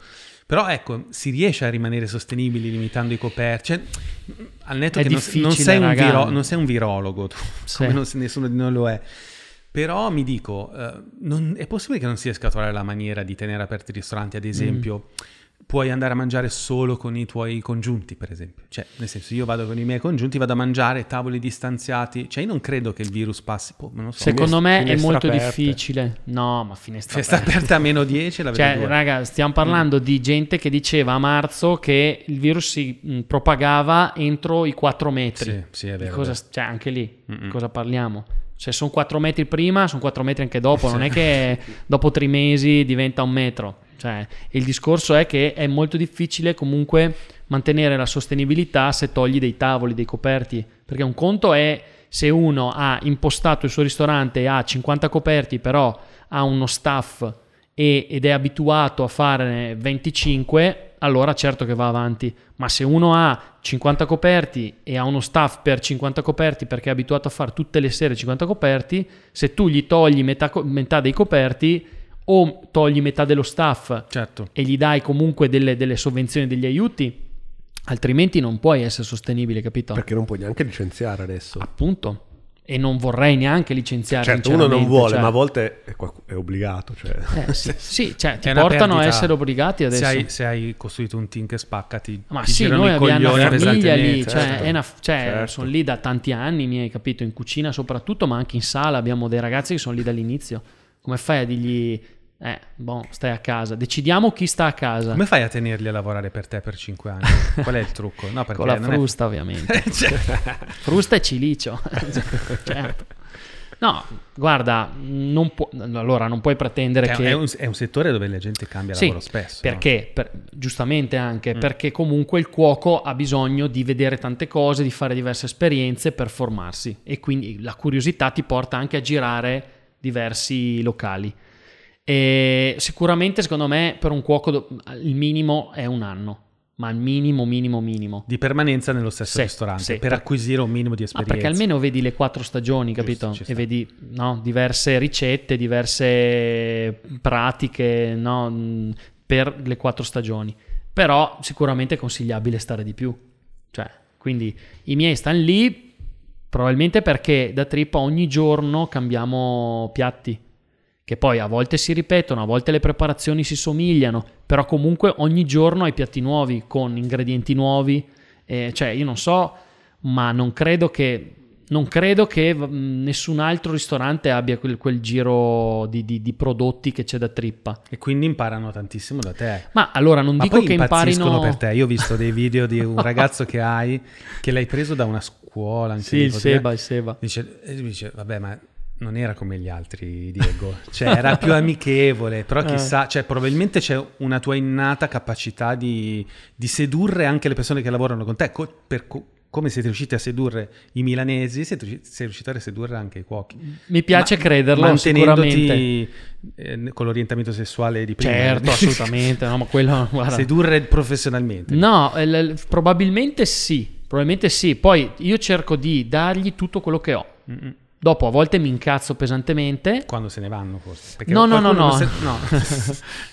Però ecco, si riesce a rimanere sostenibili limitando i coperti. Cioè, al netto È che non, non sei viro- non sei un virologo, tu, Sì. come non- nessuno di noi lo è. Però mi dico, eh, non- è possibile che non si riesca a trovare la maniera di tenere aperti i ristoranti, ad esempio, puoi andare a mangiare solo con i tuoi congiunti, per esempio. Cioè, nel senso, io vado con i miei congiunti, vado a mangiare, tavoli distanziati. Cioè, io non credo che il virus passi, boh, so. Secondo me è molto aperte. difficile. No, ma finestra Se sta aperta. aperta a meno 10, la Cioè, due. raga, stiamo parlando di gente che diceva a marzo che il virus si mh, propagava entro i 4 metri. Sì, sì, è vero. cosa- cioè, anche lì, Mm-mm. di cosa parliamo? Cioè, sono 4 metri prima, sono 4 metri anche dopo. Non è che dopo tre mesi diventa un metro. Cioè, il discorso è che è molto difficile comunque mantenere la sostenibilità se togli dei tavoli, dei coperti. Perché un conto è se uno ha impostato il suo ristorante e ha 50 coperti, però ha uno staff e- ed è abituato a fare 25, allora certo che va avanti. Ma se uno ha 50 coperti e ha uno staff per 50 coperti perché è abituato a fare tutte le sere 50 coperti, se tu gli togli metà, metà dei coperti o togli metà dello staff Certo. e gli dai comunque delle, delle sovvenzioni, degli aiuti, altrimenti non puoi essere sostenibile, capito? Perché non puoi neanche licenziare adesso. Appunto. E non vorrei neanche licenziare. Certo, uno non vuole, cioè- ma a volte è, è obbligato. Cioè. Eh, sì, sì, cioè, ti portano a perdita. essere obbligati adesso. Se hai, se hai costruito un team che spacca, ti, Ma ti sì, noi abbiamo una famiglia lì, cioè, certo. è una- cioè, Certo. sono lì da tanti anni, mi hai capito, in cucina soprattutto, ma anche in sala abbiamo dei ragazzi che sono lì dall'inizio. Come fai a dirgli, eh, boh, stai a casa, decidiamo chi sta a casa. Come fai a tenerli a lavorare per te per 5 anni? Qual è il trucco? No, Con la non è- frusta, ovviamente. Cioè, frusta e cilicio. certo. No, guarda, non pu- allora non puoi pretendere Cioè, che... è, un, è un settore dove la gente cambia Sì, lavoro spesso. no? Perché? Per- giustamente anche Mm. perché comunque il cuoco ha bisogno di vedere tante cose, di fare diverse esperienze per formarsi e quindi la curiosità ti porta anche a girare diversi locali. E sicuramente secondo me per un cuoco il minimo è un anno, ma il minimo, minimo, minimo. Di permanenza nello stesso Sì, ristorante sì, per per- acquisire un minimo di Ah, esperienza. perché almeno vedi le quattro stagioni, capito? ci e vedi no, diverse ricette, diverse pratiche no, per le quattro stagioni. Però sicuramente è consigliabile stare di più. Cioè, quindi i miei stanno lì probabilmente perché da Trippa ogni giorno cambiamo piatti. Che poi a volte si ripetono, a volte le preparazioni si somigliano, però comunque ogni giorno hai piatti nuovi con ingredienti nuovi. Eh, cioè, io non so, ma non credo che, non credo che mh, nessun altro ristorante abbia quel, quel giro di, di- di prodotti che c'è da trippa. E quindi imparano tantissimo da te. Ma allora non Ma dico che imparino. per te. Io ho visto dei video di un ragazzo che hai che l'hai preso da una scuola. Anche Sì, il Seba, il Seba. Dice, dice, vabbè, ma non era come gli altri, Diego. Cioè, era più amichevole, però Eh. chissà, cioè, probabilmente c'è una tua innata capacità di, di sedurre anche le persone che lavorano con te, co- per co- come siete riusciti a sedurre i milanesi, siete sei riusciti a sedurre anche i cuochi. Mi piace Ma- crederlo, mantenendoti eh, con l'orientamento sessuale di prima. Certo, assolutamente, no, ma quello. Sedurre professionalmente. No, eh, l- probabilmente sì, probabilmente sì. Poi io cerco di dargli tutto quello che ho. Mm-mm. Dopo a volte mi incazzo pesantemente. Quando se ne vanno, forse. Perché No, no, no, no. se- no.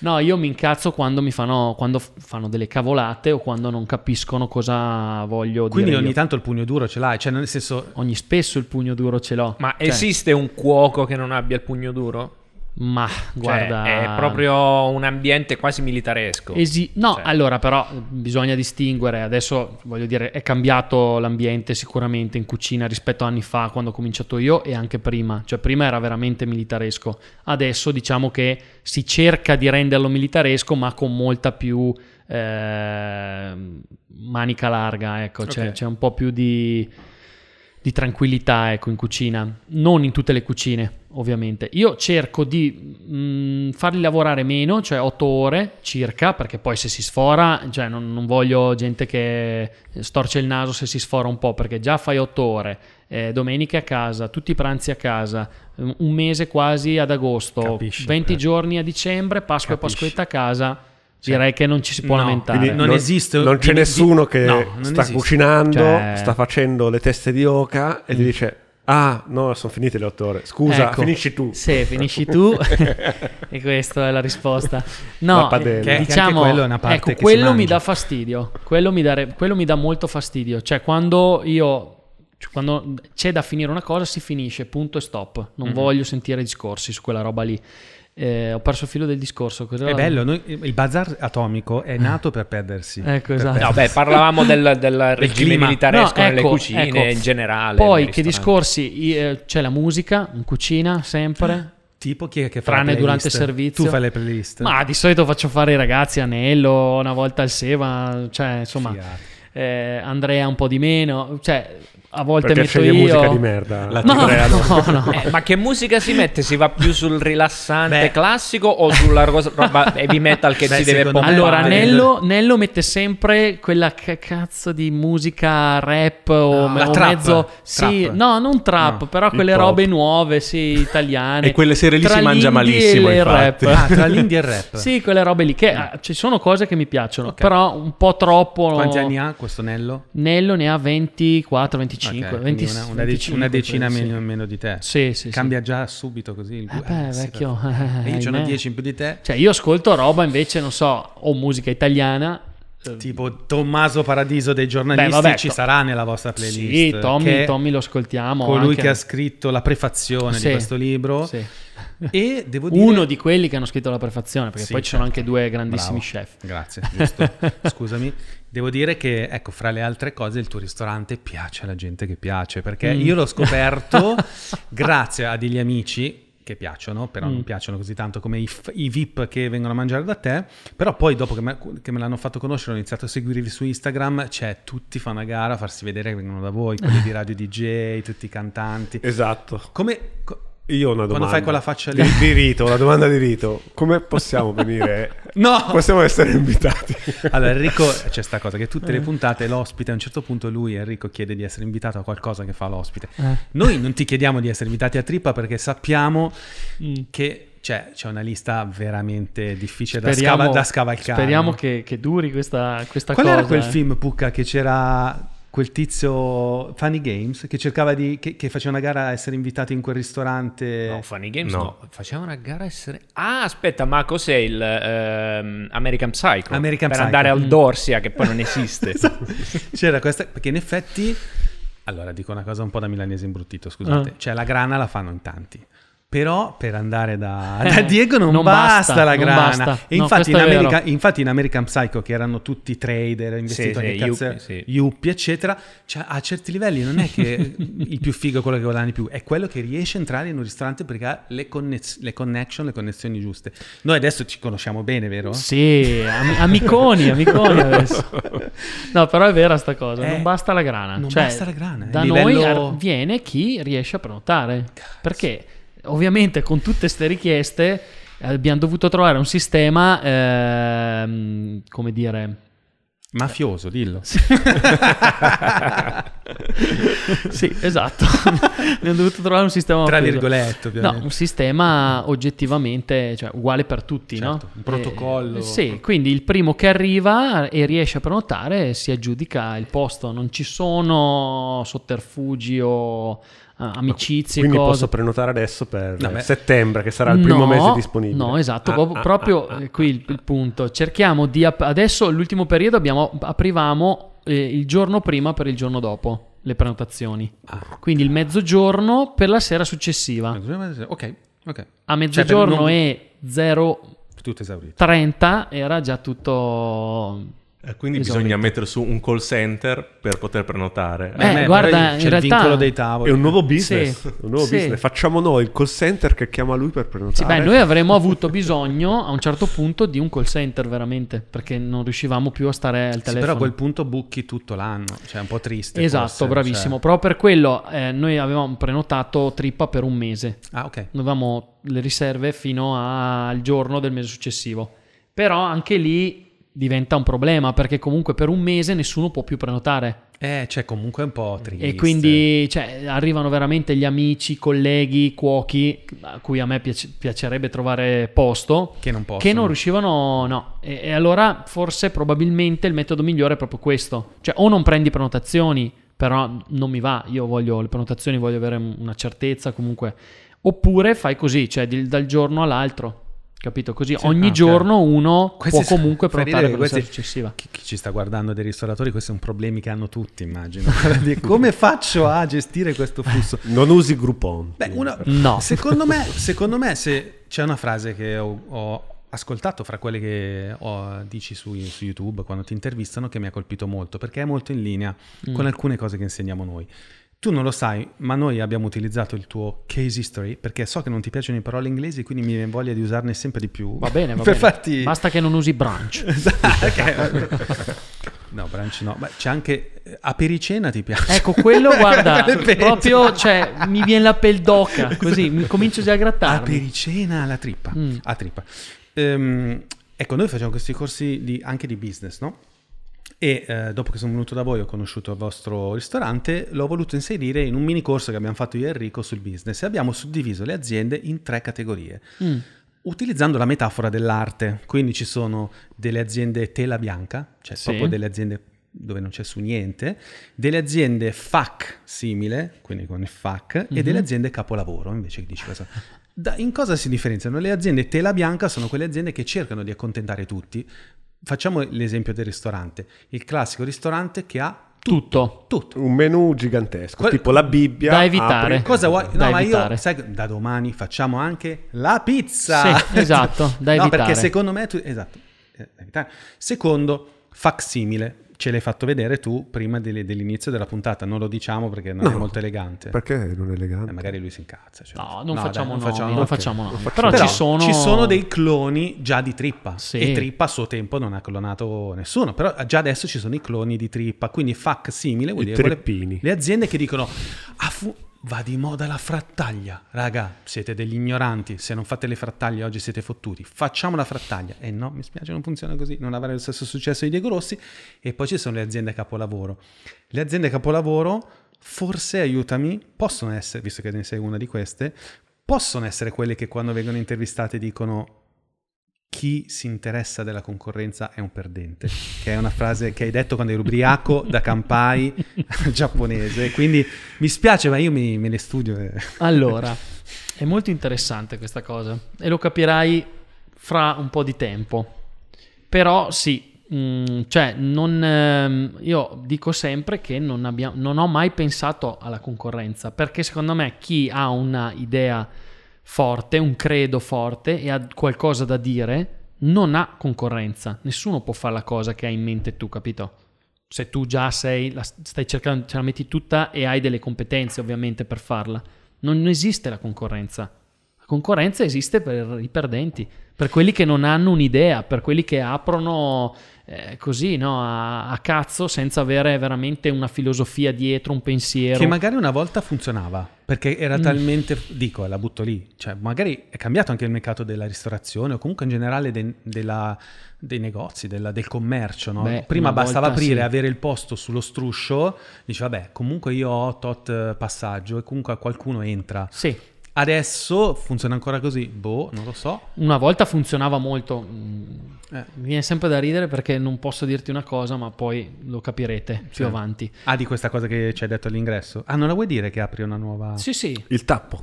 no, io mi incazzo quando mi fanno, quando fanno delle cavolate o quando non capiscono cosa voglio Quindi dire. ogni io. tanto il pugno duro ce l'hai, cioè nel senso... Ogni spesso il pugno duro ce l'ho. Ma Cioè, esiste un cuoco che non abbia il pugno duro? Ma Cioè, guarda. è proprio un ambiente quasi militaresco. Esi- no, Cioè. allora però bisogna distinguere, adesso voglio dire è cambiato l'ambiente sicuramente in cucina rispetto a anni fa quando ho cominciato io e anche prima, cioè prima era veramente militaresco, adesso diciamo che si cerca di renderlo militaresco ma con molta più eh, manica larga, ecco, c'è, Ok. c'è un po' più di, di tranquillità ecco, in cucina, non in tutte le cucine ovviamente. Io cerco di mh, farli lavorare meno, cioè 8 ore circa, perché poi se si sfora, cioè non, non voglio gente che storce il naso se si sfora un po', perché già fai 8 ore, eh, domeniche a casa, tutti i pranzi a casa, um, un mese quasi ad agosto, Capisci, 20 eh. giorni a dicembre, Pasqua e Capisci. Pasquetta a casa. Direi che non ci si può no, lamentare. quindi non esiste- Non c'è di- nessuno che no, non sta esiste. cucinando, Cioè- sta facendo le teste di oca e ti dice: Ah, no, sono finite le otto ore. Scusa, Ecco. finisci tu. Sì, finisci tu. e questa è la risposta. No, eh, Che- diciamo, quello è una parte ecco, che si quello mi dà fastidio. Quello mi, dare- quello mi dà molto fastidio. Cioè, quando io cioè, quando c'è da finire una cosa, si finisce, punto e stop. Non voglio sentire discorsi su quella roba lì. Eh, ho perso il filo del discorso. Cosa- È bello, noi- il bazar atomico è nato per perdersi. Ecco, Per esatto. No, beh, parlavamo del, del regime clima. militaresco No, nelle ecco, cucine ecco. in generale. Poi che discorsi? Eh, c'è la musica in cucina sempre. Tipo chi è che fa Tranne durante il playlist? servizio. Tu fai le playlist. Ma di solito faccio fare i ragazzi Anello una volta al Seva, cioè insomma eh, Andrea un po' di meno, cioè a volte Perché metto io musica di merda. La No, no? no, no. Eh, ma che musica si mette? Si va più sul rilassante Beh. classico o sulla cosa- roba heavy metal che Beh, si deve pompare? Allora, Nello, Nello mette sempre quella ca- cazzo di musica rap o, No, la o trap. mezzo. Sì, Trap. no, non trap, No, però quelle hip hop. robe nuove, sì, italiane. E quelle sere lì Tra si mangia malissimo, e il infatti. rap. Ah, tra l'indie e il rap. Sì, quelle robe lì che ah, ci sono cose che mi piacciono, Ok. però un po' troppo. Quanti anni ha questo Nello? Nello ne ha 24, 25, Ok, 20, quindi una, una dec- 25, una decina credo, sì. meno, meno di te. Sì, sì, Cambia già subito così il Eh gu- beh, sì, vecchio, perfetto. eh, E io ahimè. 10 in più di te. Cioè, io ascolto roba invece, non so, o musica italiana. eh, Tipo Tommaso Paradiso dei giornalisti Beh, vabbè, ci to- sarà nella vostra playlist. Sì, Tommy, Tommy lo ascoltiamo. Colui anche- che ha scritto la prefazione di questo libro. sì. E devo dire... Uno di quelli che hanno scritto la prefazione, perché poi ci sono certo. anche due grandissimi Bravo. chef. Grazie, giusto. Scusami. Devo dire che, ecco, fra le altre cose, il tuo ristorante piace alla gente che piace, perché Mm. io l'ho scoperto grazie a degli amici che piacciono, però Mm. non piacciono così tanto come i, f- i VIP che vengono a mangiare da te, però poi dopo che me, che me l'hanno fatto conoscere ho iniziato a seguirvi su Instagram, cioè tutti fanno a gara a farsi vedere che vengono da voi, quelli di Radio DJ, tutti i cantanti. Esatto. Come... co- Io ho una Quando domanda. fai quella faccia lì? Di, di rito, una domanda di rito. Come possiamo venire? No! Possiamo essere invitati. Allora Enrico, c'è sta cosa che tutte Eh. le puntate l'ospite a un certo punto lui Enrico chiede di essere invitato a qualcosa che fa l'ospite. Eh. Noi non ti chiediamo di essere invitati a Trippa perché sappiamo Mm. che cioè, c'è una lista veramente difficile da, Speriamo, scava- da scavalcare. speriamo che, che duri questa, questa Qual cosa. era quel eh. film Pucca che c'era quel tizio Funny Games che cercava di che, che faceva una gara a essere invitato in quel ristorante No, Funny Games No. no. Faceva una gara a essere... Ah, aspetta, ma cos'è il ehm, American Psycho? American per Psycho. andare al Mm. Dorsia, che poi non esiste. C'era questa, perché in effetti, allora dico una cosa un po' da milanese imbruttito, scusate, Ah. cioè la grana la fanno in tanti. Però per andare da, Eh, da Diego non, non basta, basta, la grana. basta. E No, infatti, in. America, infatti in American Psycho, che erano tutti trader, investitori, sì, che cazzo sì. yuppie, eccetera, cioè, a certi livelli non è che il più figo è quello che guadagna di più, è quello che riesce a entrare in un ristorante perché ha le, connez- le connection, le connessioni giuste. Noi adesso ci conosciamo bene, vero? Sì, am- amiconi, amiconi adesso. No, però è vera sta cosa, Eh, non basta la grana. non Cioè, basta la grana, Da noi livello- ar- viene chi riesce a prenotare. Perché ovviamente con tutte queste richieste eh, abbiamo dovuto trovare un sistema, ehm, come dire... Mafioso, dillo. sì, esatto. ne ho dovuto trovare un sistema Tra virgolette, No, ovviamente. un sistema oggettivamente cioè, uguale per tutti, no? Certo, un protocollo. Eh, sì, quindi il primo che arriva e riesce a prenotare si aggiudica il posto. Non ci sono sotterfugi o amicizie, Quindi cose. posso prenotare adesso per Vabbè. settembre, che sarà il primo No, mese disponibile. No, esatto, Ah, proprio, ah, ah, ah, eh, qui il, il punto. Cerchiamo di ap- adesso l'ultimo periodo abbiamo aprivamo eh, il giorno prima per il giorno dopo le prenotazioni. Ah. Quindi il mezzogiorno per la sera successiva. Ok, ok. A mezzogiorno Cioè, non- e 0:30 Tutto esaurito. era già tutto Quindi Esaurito. bisogna mettere su un call center per poter prenotare. Beh, me, guarda, però in c'è il realtà- vincolo dei tavoli. È un nuovo business. Sì, un nuovo sì. business. Facciamo noi il call center che chiama lui per Sì, prenotare. beh, noi avremmo avuto bisogno a un certo punto di un call center veramente, perché non riuscivamo più a stare al Sì, telefono. però a quel punto bucchi tutto l'anno, cioè è un po' triste. Esatto, forse, bravissimo. cioè. Proprio per quello eh, noi avevamo prenotato Trippa per un mese. Ah, ok. Noi avevamo le riserve fino al giorno del mese successivo. Però anche lì diventa un problema perché comunque per un mese nessuno può più prenotare. Eh, cioè comunque è un po' triste. E quindi cioè, arrivano veramente gli amici, colleghi, cuochi, a cui a me piace- piacerebbe trovare posto, Che non possono. che non riuscivano, no. E, e allora forse probabilmente il metodo migliore è proprio questo. Cioè o non prendi prenotazioni, però non mi va, io voglio le prenotazioni, voglio avere una certezza comunque. Oppure fai così, cioè dal giorno all'altro. Capito? Così Sì, ogni ah, giorno uno Questi può comunque prenotare per la questi- successiva. Chi, chi ci sta guardando dei ristoratori, questi sono problemi che hanno tutti, immagino. Come faccio a gestire questo flusso? Non usi Groupon. Beh, una- No. Secondo me, secondo me se c'è una frase che ho, ho ascoltato fra quelle che ho- dici su, su YouTube quando ti intervistano che mi ha colpito molto perché è molto in linea Mm. con alcune cose che insegniamo noi. Tu non lo sai, ma noi abbiamo utilizzato il tuo case history perché so che non ti piacciono le parole inglesi, quindi mi viene voglia di usarne sempre di più. Va bene, va bene. farti... Basta che non usi brunch. Ok. no, brunch no, ma c'è anche eh, apericena ti piace? Ecco, quello guarda, proprio, cioè, mi viene la pel d'oca, così, mi comincio già a grattarmi. Apericena alla trippa. Mm. A trippa. Ehm, ecco, noi facciamo questi corsi di- anche di business, no? E eh, dopo che sono venuto da voi ho conosciuto il vostro ristorante, l'ho voluto inserire in un mini corso che abbiamo fatto io e Enrico sul business e abbiamo suddiviso le aziende in tre categorie. Mm. Utilizzando la metafora dell'arte, quindi ci sono delle aziende tela bianca, cioè Sì. proprio delle aziende dove non c'è su niente, delle aziende FAC simile, quindi con il FAC, e Mhm. delle aziende capolavoro, invece che dici questo. Da- in cosa si differenziano? Le aziende tela bianca sono quelle aziende che cercano di accontentare tutti. Facciamo l'esempio del ristorante, il classico ristorante che ha Tutto. tutto. Un menù gigantesco, Quel- tipo la Bibbia. Da evitare. apri- Cosa vuoi? Da No, ma evitare. io, sai, da domani facciamo anche la pizza. Sì, esatto, da no, evitare. perché secondo me, tu, esatto, eh, da. Secondo, facsimile. Ce l'hai fatto vedere tu prima delle- dell'inizio della puntata. Non lo diciamo perché non è No. molto elegante. Perché non è elegante? Eh, magari lui si incazza. cioè. No, non dai, facciamo non nomi, facciamo non nomi. facciamo nomi. non Però, Però ci sono... ci sono dei cloni già di Trippa Sì. e Trippa a suo tempo non ha clonato nessuno, però già adesso ci sono i cloni di Trippa, quindi fac simile vuol I dire trippini. le aziende che dicono "Ah, fu- va di moda la frattaglia, raga, siete degli ignoranti, se non fate le frattaglie oggi siete fottuti, facciamo la frattaglia. E no, mi spiace, non funziona così, non avrà lo stesso successo di Diego Rossi. E poi ci sono le aziende capolavoro. Le aziende capolavoro forse aiutami, possono essere, visto che ne sei una di queste, possono essere quelle che quando vengono intervistate dicono chi si interessa della concorrenza è un perdente, che è una frase che hai detto quando eri ubriaco da campai giapponese. Quindi mi spiace, ma io mi- me ne studio. e- Allora, è molto interessante questa cosa e lo capirai fra un po' di tempo. Però sì, mm, cioè non, ehm, io dico sempre che non, abbia- non ho mai pensato alla concorrenza perché secondo me chi ha una idea forte, un credo forte e ha qualcosa da dire non ha concorrenza. Nessuno può fare la cosa che hai in mente tu, capito? Se tu già sei, la stai cercando, ce la metti tutta e hai delle competenze ovviamente per farla. Non esiste la concorrenza. Concorrenza esiste per i perdenti, per quelli che non hanno un'idea, per quelli che aprono eh, così no, a, a cazzo senza avere veramente una filosofia dietro, un pensiero. Che magari una volta funzionava, perché era Mm. talmente, dico, la butto lì, cioè magari è cambiato anche il mercato della ristorazione o comunque in generale de- della- dei negozi, della- del commercio, no? Beh, Prima bastava volta aprire, sì. avere il posto sullo struscio, dici vabbè, comunque io ho tot eh, passaggio e comunque qualcuno entra. Sì, Adesso funziona ancora così? Boh, non lo so. una volta funzionava molto. Mm, Eh. Mi viene sempre da ridere perché non posso dirti una cosa, ma poi lo capirete più Sì. avanti. Ah, di questa cosa che ci hai detto all'ingresso? Ah, non la vuoi dire che apri una nuova... Sì, sì, Il tappo,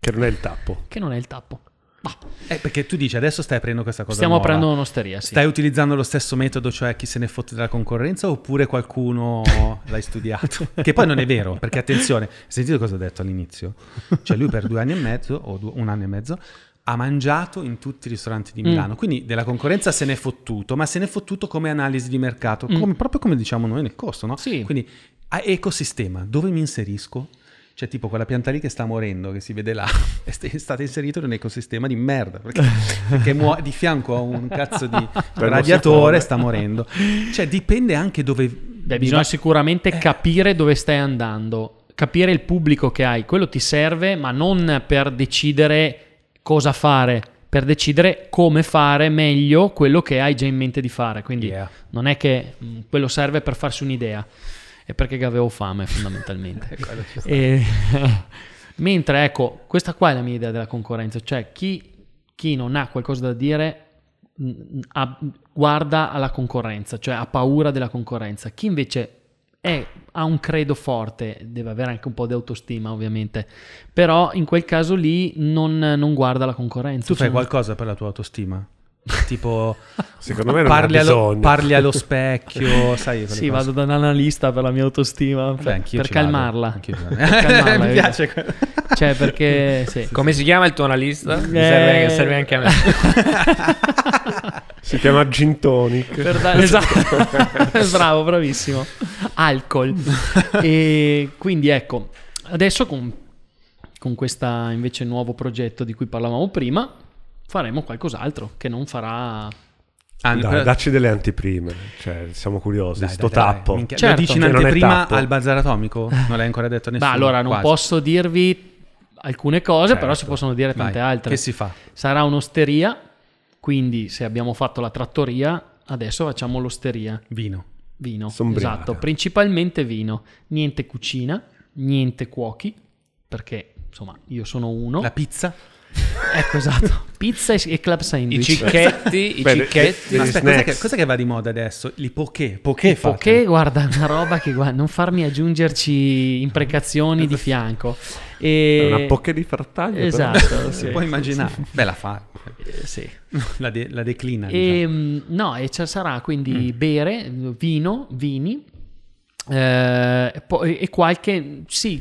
che non è il tappo. che non è il tappo. Ma Eh, perché tu dici adesso stai aprendo questa cosa stiamo nuova. aprendo un'osteria, sì. Stai utilizzando lo stesso metodo, cioè chi se ne fotte della concorrenza, oppure qualcuno l'hai studiato? che poi non è vero, perché attenzione, hai sentito cosa ho detto all'inizio? Cioè lui per due anni e mezzo, o due- un anno e mezzo, ha mangiato in tutti i ristoranti di Mm. Milano, quindi della concorrenza se n'è fottuto, ma se n'è fottuto come analisi di mercato, Mm. come- proprio come diciamo noi nel costo, no? Sì. Quindi a ecosistema, dove mi inserisco? Cioè tipo quella pianta lì che sta morendo, che si vede là, è st- è stata inserita in un ecosistema di merda, perché, perché muo- di fianco a un cazzo di radiatore sta morendo. Cioè dipende anche dove... Beh, bisogna va- sicuramente capire dove stai andando, capire il pubblico che hai. Quello ti serve, ma non per decidere cosa fare, per decidere come fare meglio quello che hai già in mente di fare. Quindi Yeah. non è che mh, quello serve per farsi un'idea, è perché avevo fame fondamentalmente. Sta. E- mentre ecco, questa qua è la mia idea della concorrenza, cioè chi, chi non ha qualcosa da dire ha- guarda alla concorrenza, cioè ha paura della concorrenza. Chi invece è- ha un credo forte, deve avere anche un po' di autostima ovviamente, però in quel caso lì non, non guarda la concorrenza. Tu fai Cioè, qualcosa per la tua autostima? Tipo Secondo me non parli allo, parli allo specchio, sai? Sì, cose. vado da un analista per la mia autostima, Beh, per, per calmarla. Per calmarla, Mi piace quello. Cioè, perché sì. Come si chiama il tuo analista? Mi Eh. serve, serve anche a me. Si chiama Gin Tonic. Per dare- esatto. Bravo, bravissimo. Alcol. E quindi ecco, adesso con, con questo invece nuovo progetto di cui parlavamo prima, faremo qualcos'altro che non farà... Ah, Dai, però- dacci delle antiprime. Cioè, siamo curiosi. dai, sto dai, dai, tappo. minchia. Certo. Lo dici in Che non è anteprima al bazar atomico? Non l'hai ancora detto a Beh, nessuno? allora non Quasi. posso dirvi alcune cose, però si Certo. possono dire tante Vai, altre. Che si fa? Sarà un'osteria, quindi se abbiamo fatto la trattoria, adesso facciamo l'osteria. Vino. Vino, Sombriaca. esatto, principalmente vino, niente cucina, niente cuochi, perché insomma io sono uno. La pizza? Ecco esatto, pizza e, club I sandwich. cicchetti, i Beh, cicchetti. Ma Degli aspetta, cos'è che, cos'è che va di moda adesso? Li poké. Poké fate. Perché guarda, una roba che guarda, non farmi aggiungerci imprecazioni di fianco. E... Una pocche di frattaglie. però. Esatto, Si sì. può immaginare. Beh, la fa. Eh, sì. La, de- la declina. diciamo. E, mm, no, e ci sarà quindi bere, vino, vini eh, e poi- e qualche, sì,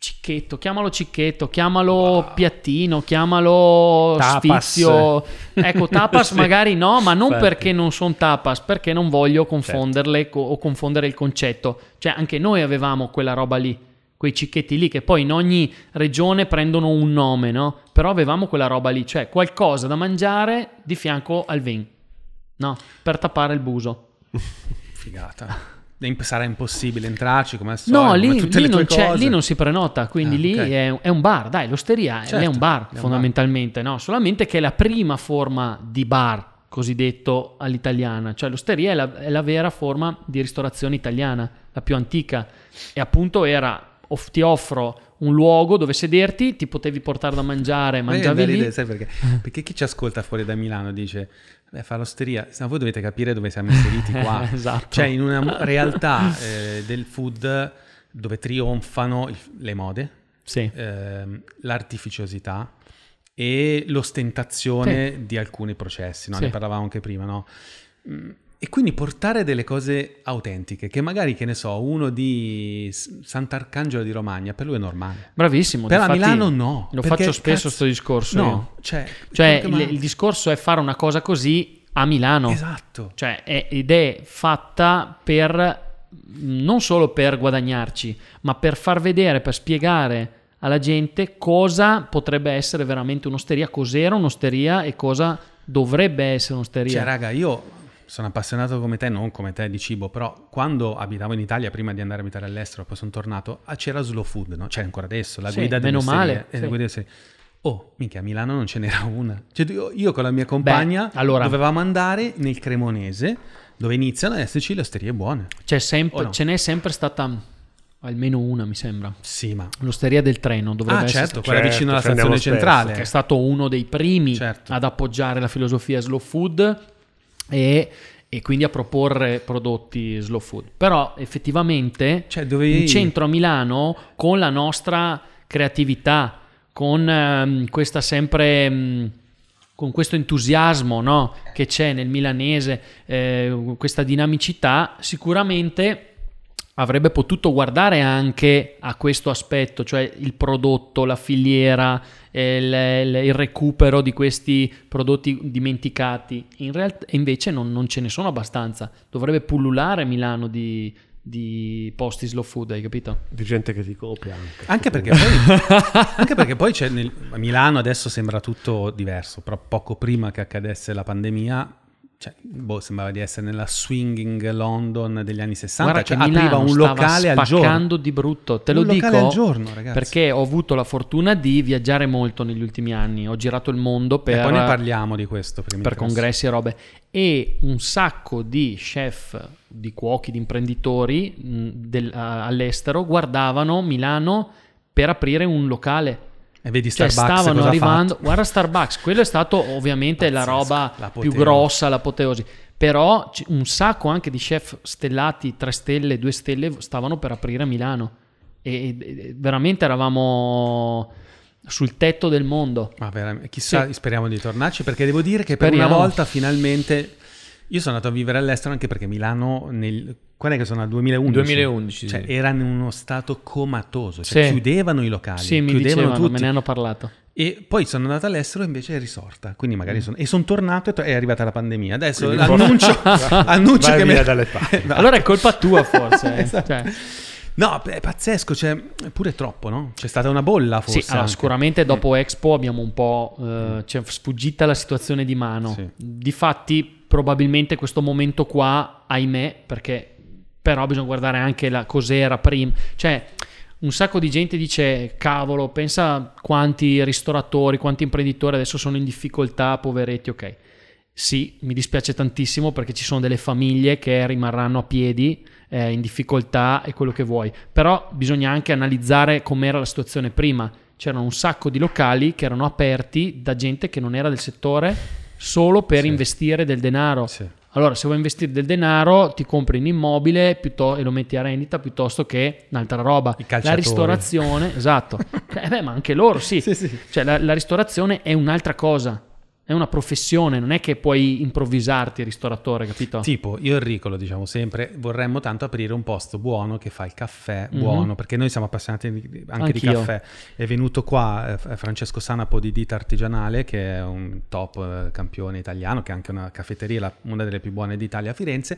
cicchetto, chiamalo cicchetto, chiamalo piattino, chiamalo Tapas. sfizio. Ecco, tapas Sì. magari no, ma non Infatti. perché non sono tapas, perché non voglio confonderle co- o confondere il concetto. Cioè, anche noi avevamo quella roba lì, quei cicchetti lì, che poi in ogni regione prendono un nome, no? Però avevamo quella roba lì, cioè qualcosa da mangiare di fianco al vin, no? Per tappare il buso. Figata. Sarà impossibile entrarci come al solito. No, lì, lì non lì non si prenota, quindi Ah, lì ok. è, è un bar, dai, l'osteria Certo, è un bar è un fondamentalmente, no? Solamente che è la prima forma di bar cosiddetto all'italiana, cioè l'osteria è la, è la vera forma di ristorazione italiana, la più antica e appunto era off- ti offro un luogo dove sederti, ti potevi portare da mangiare, mangiavi lì. ridere, sai perché? Perché chi ci ascolta fuori da Milano dice, beh, fa l'osteria, no voi dovete capire dove siamo inseriti qua. Esatto. Cioè, in una realtà eh, del food dove trionfano il- le mode, Sì. ehm, l'artificiosità e l'ostentazione di alcuni processi, no? Sì. ne parlavamo anche prima, no? E quindi portare delle cose autentiche, che magari, che ne so, uno di Sant'Arcangelo di Romagna, per lui è normale. Bravissimo. Però a Milano no. Lo faccio spesso questo discorso. io. No, cioè... Cioè, ma- il, il discorso è fare una cosa così a Milano. Esatto. Cioè, è- ed è fatta per non solo per guadagnarci, ma per far vedere, per spiegare alla gente cosa potrebbe essere veramente un'osteria, cos'era un'osteria e cosa dovrebbe essere un'osteria. Cioè, raga, io sono appassionato come te, non come te di cibo, però quando abitavo in Italia, prima di andare a abitare all'estero, poi sono tornato, ah, c'era Slow Food, no? C'è ancora adesso, la Sì, guida meno male, eh, sì. guida. Oh, minchia, a Milano non ce n'era una. Cioè, io, io con la mia compagna allora- dovevamo andare nel Cremonese, dove iniziano ad esserci le osterie buone. C'è sempre, no? Ce n'è sempre stata almeno una, mi sembra. Sì, ma... L'osteria del treno dovrebbe Ah, essere certo, quella Certo, vicino alla andiamo stazione centrale. che è stato uno dei primi Certo. ad appoggiare la filosofia slow food e, e quindi a proporre prodotti slow food. Però effettivamente Cioè, dovevi- in centro a Milano con la nostra creatività, con ehm, questa sempre... ehm, con questo entusiasmo no, che c'è nel milanese, eh, questa dinamicità, sicuramente avrebbe potuto guardare anche a questo aspetto, cioè il prodotto, la filiera, eh, il, il- il recupero di questi prodotti dimenticati. In realtà invece non, non ce ne sono abbastanza. Dovrebbe pullulare Milano di, di posti slow food, hai capito? Di gente che ti copia anche. Anche perché poi, anche perché poi c'è nel, a Milano adesso sembra tutto diverso, però poco prima che accadesse la pandemia, cioè, boh, sembrava di essere nella swinging London degli anni 60, Guarda cioè, che apriva Milano un stava locale al giorno. spaccando di brutto, te lo Un locale dico giorno, ragazzi. perché ho avuto la fortuna di viaggiare molto negli ultimi anni, ho girato il mondo E per, poi ne parliamo di questo. per congressi e robe e un sacco di chef, di cuochi, di imprenditori mh, del- a- all'estero guardavano Milano per aprire un locale. E vedi Cioè Starbucks stavano cosa ha arrivando, guarda Starbucks, quello è stato ovviamente la Pazzesco, roba l'apoteosi. più grossa, l'apoteosi. Però un sacco anche di chef stellati, 3 stelle, 2 stelle, stavano per aprire a Milano. E, e- veramente eravamo sul tetto del mondo. Ma veramente, chissà, Sì. speriamo di tornarci perché devo dire che per Speriamo. una volta finalmente io sono andato a vivere all'estero anche perché Milano nel quando è che sono al 2011? 2011, Cioè, sì. era in uno stato comatoso, cioè Sì. chiudevano i locali, Sì, mi chiudevano dicevano, tutti. me ne hanno parlato. E poi sono andato all'estero e invece è risorta, quindi magari Mm. sono e sono tornato e to- è arrivata la pandemia. Adesso Quindi annuncio, annuncio Vai che me- dalle parti. No. Allora è colpa tua forse. eh. Esatto. Cioè, No, è pazzesco, cioè, pure troppo, no? C'è stata una bolla forse. sì, allora, sicuramente dopo Expo abbiamo un po' eh, ci è sfuggita la situazione di mano. Sì. Difatti, probabilmente questo momento qua, ahimè, perché però bisogna guardare anche la cos'era prima. Cioè, un sacco di gente dice: cavolo, pensa quanti ristoratori, quanti imprenditori adesso sono in difficoltà, poveretti, ok. Sì, mi dispiace tantissimo perché ci sono delle famiglie che rimarranno a piedi eh, in difficoltà e quello che vuoi. Però bisogna anche analizzare com'era la situazione prima. C'erano un sacco di locali che erano aperti da gente che non era del settore solo per Sì. investire del denaro. Sì. Allora, se vuoi investire del denaro, ti compri un immobile piutto- e lo metti a rendita piuttosto che un'altra roba. La ristorazione, esatto. Eh, beh, ma anche loro, sì. Sì, sì. Cioè, la, la ristorazione è un'altra cosa. È una professione, non è che puoi improvvisarti ristoratore, capito? Tipo, io e Enrico lo diciamo sempre, vorremmo tanto aprire un posto buono che fa il caffè Mhm. buono, perché noi siamo appassionati di- anche di Anch'io. caffè. È venuto qua eh, Francesco Sanapo di Dita Artigianale, che è un top eh, campione italiano, che ha anche una caffetteria, la- una delle più buone d'Italia a Firenze,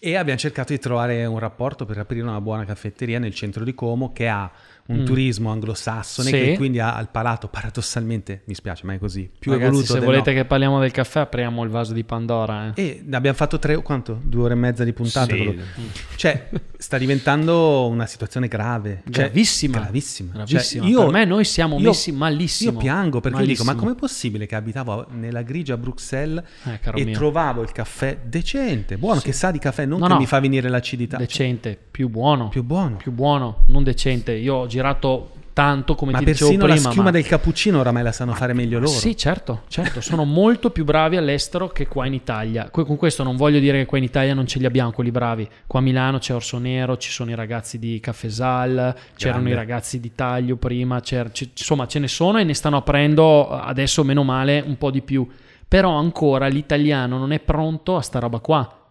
e abbiamo cercato di trovare un rapporto per aprire una buona caffetteria nel centro di Como che ha un Mm. turismo anglosassone Sì. che quindi ha al palato paradossalmente, mi spiace, ma è così, più Ragazzi, evoluto se volete no. che parliamo del caffè, apriamo il vaso di Pandora. eh. E abbiamo fatto tre, quanto? Due ore e mezza di puntata. Sì. Cioè, sta diventando una situazione grave. Cioè, Gravissima. Gravissima. Gravissima. Cioè, io, per me noi siamo io- messi malissimo. Io piango perché dico, ma Malissimo. com'è possibile che abitavo nella grigia Bruxelles Eh, e mio. trovavo il caffè decente, buono, che sa di caffè, non No, che no. mi fa venire l'acidità. Cioè, Decente, più buono. più buono. più buono, non decente. Io ho girato tanto, come ma ti dicevo persino prima. la schiuma ma- del cappuccino oramai la sanno fare meglio loro. Sì, certo, certo, sono molto più bravi all'estero che qua in Italia. Con questo non voglio dire che qua in Italia non ce li abbiamo quelli bravi. Qua a Milano c'è Orso Nero, ci sono i ragazzi di Cafesal, c'erano Grande. i ragazzi di Taglio prima, c'er- c- insomma ce ne sono e ne stanno aprendo adesso meno male un po' di più. Però ancora l'italiano non è pronto a sta roba qua.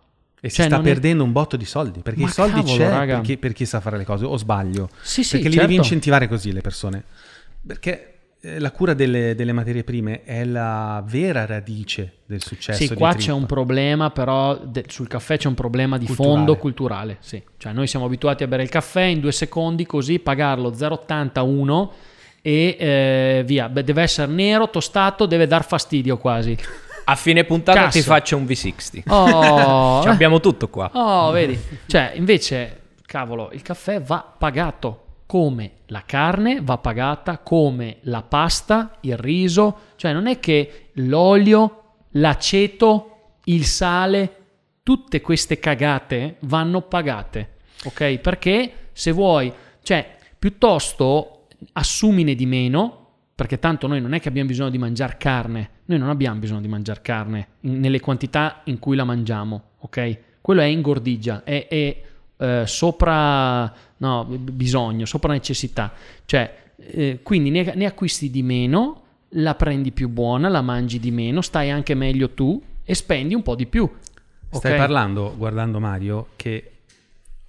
E si Cioè, sta non è- perdendo un botto di soldi, perché Ma i soldi cavolo, c'è raga. per chi, sa fare le cose, o sbaglio. Sì, sì, perché li certo. devi incentivare così le persone. Perché eh, la cura delle, delle materie prime è la vera radice del successo. Sì, qua c'è un problema, però de- sul caffè c'è un problema di Culturale. fondo culturale. Sì. Cioè, noi siamo abituati a bere il caffè in due secondi, così pagarlo 0,81 e eh, via. Beh, deve essere nero, tostato, deve dar fastidio quasi. A fine puntata Cazzo. ti faccio un V60. Oh, Ci abbiamo tutto qua. Oh, vedi? Cioè, invece, cavolo, il caffè va pagato come la carne va pagata, come la pasta, il riso. Cioè, non è che l'olio, l'aceto, il sale, tutte queste cagate vanno pagate, ok? Perché se vuoi, cioè, piuttosto assumine di meno, perché tanto noi non è che abbiamo bisogno di mangiare carne, noi non abbiamo bisogno di mangiare carne in- nelle quantità in cui la mangiamo, ok? Quello è ingordigia, è, è, eh, sopra no, bisogno, sopra necessità. Cioè, eh, quindi ne, ne acquisti di meno, la prendi più buona, la mangi di meno, stai anche meglio tu e spendi un po' di più. Stai parlando, guardando Mario, che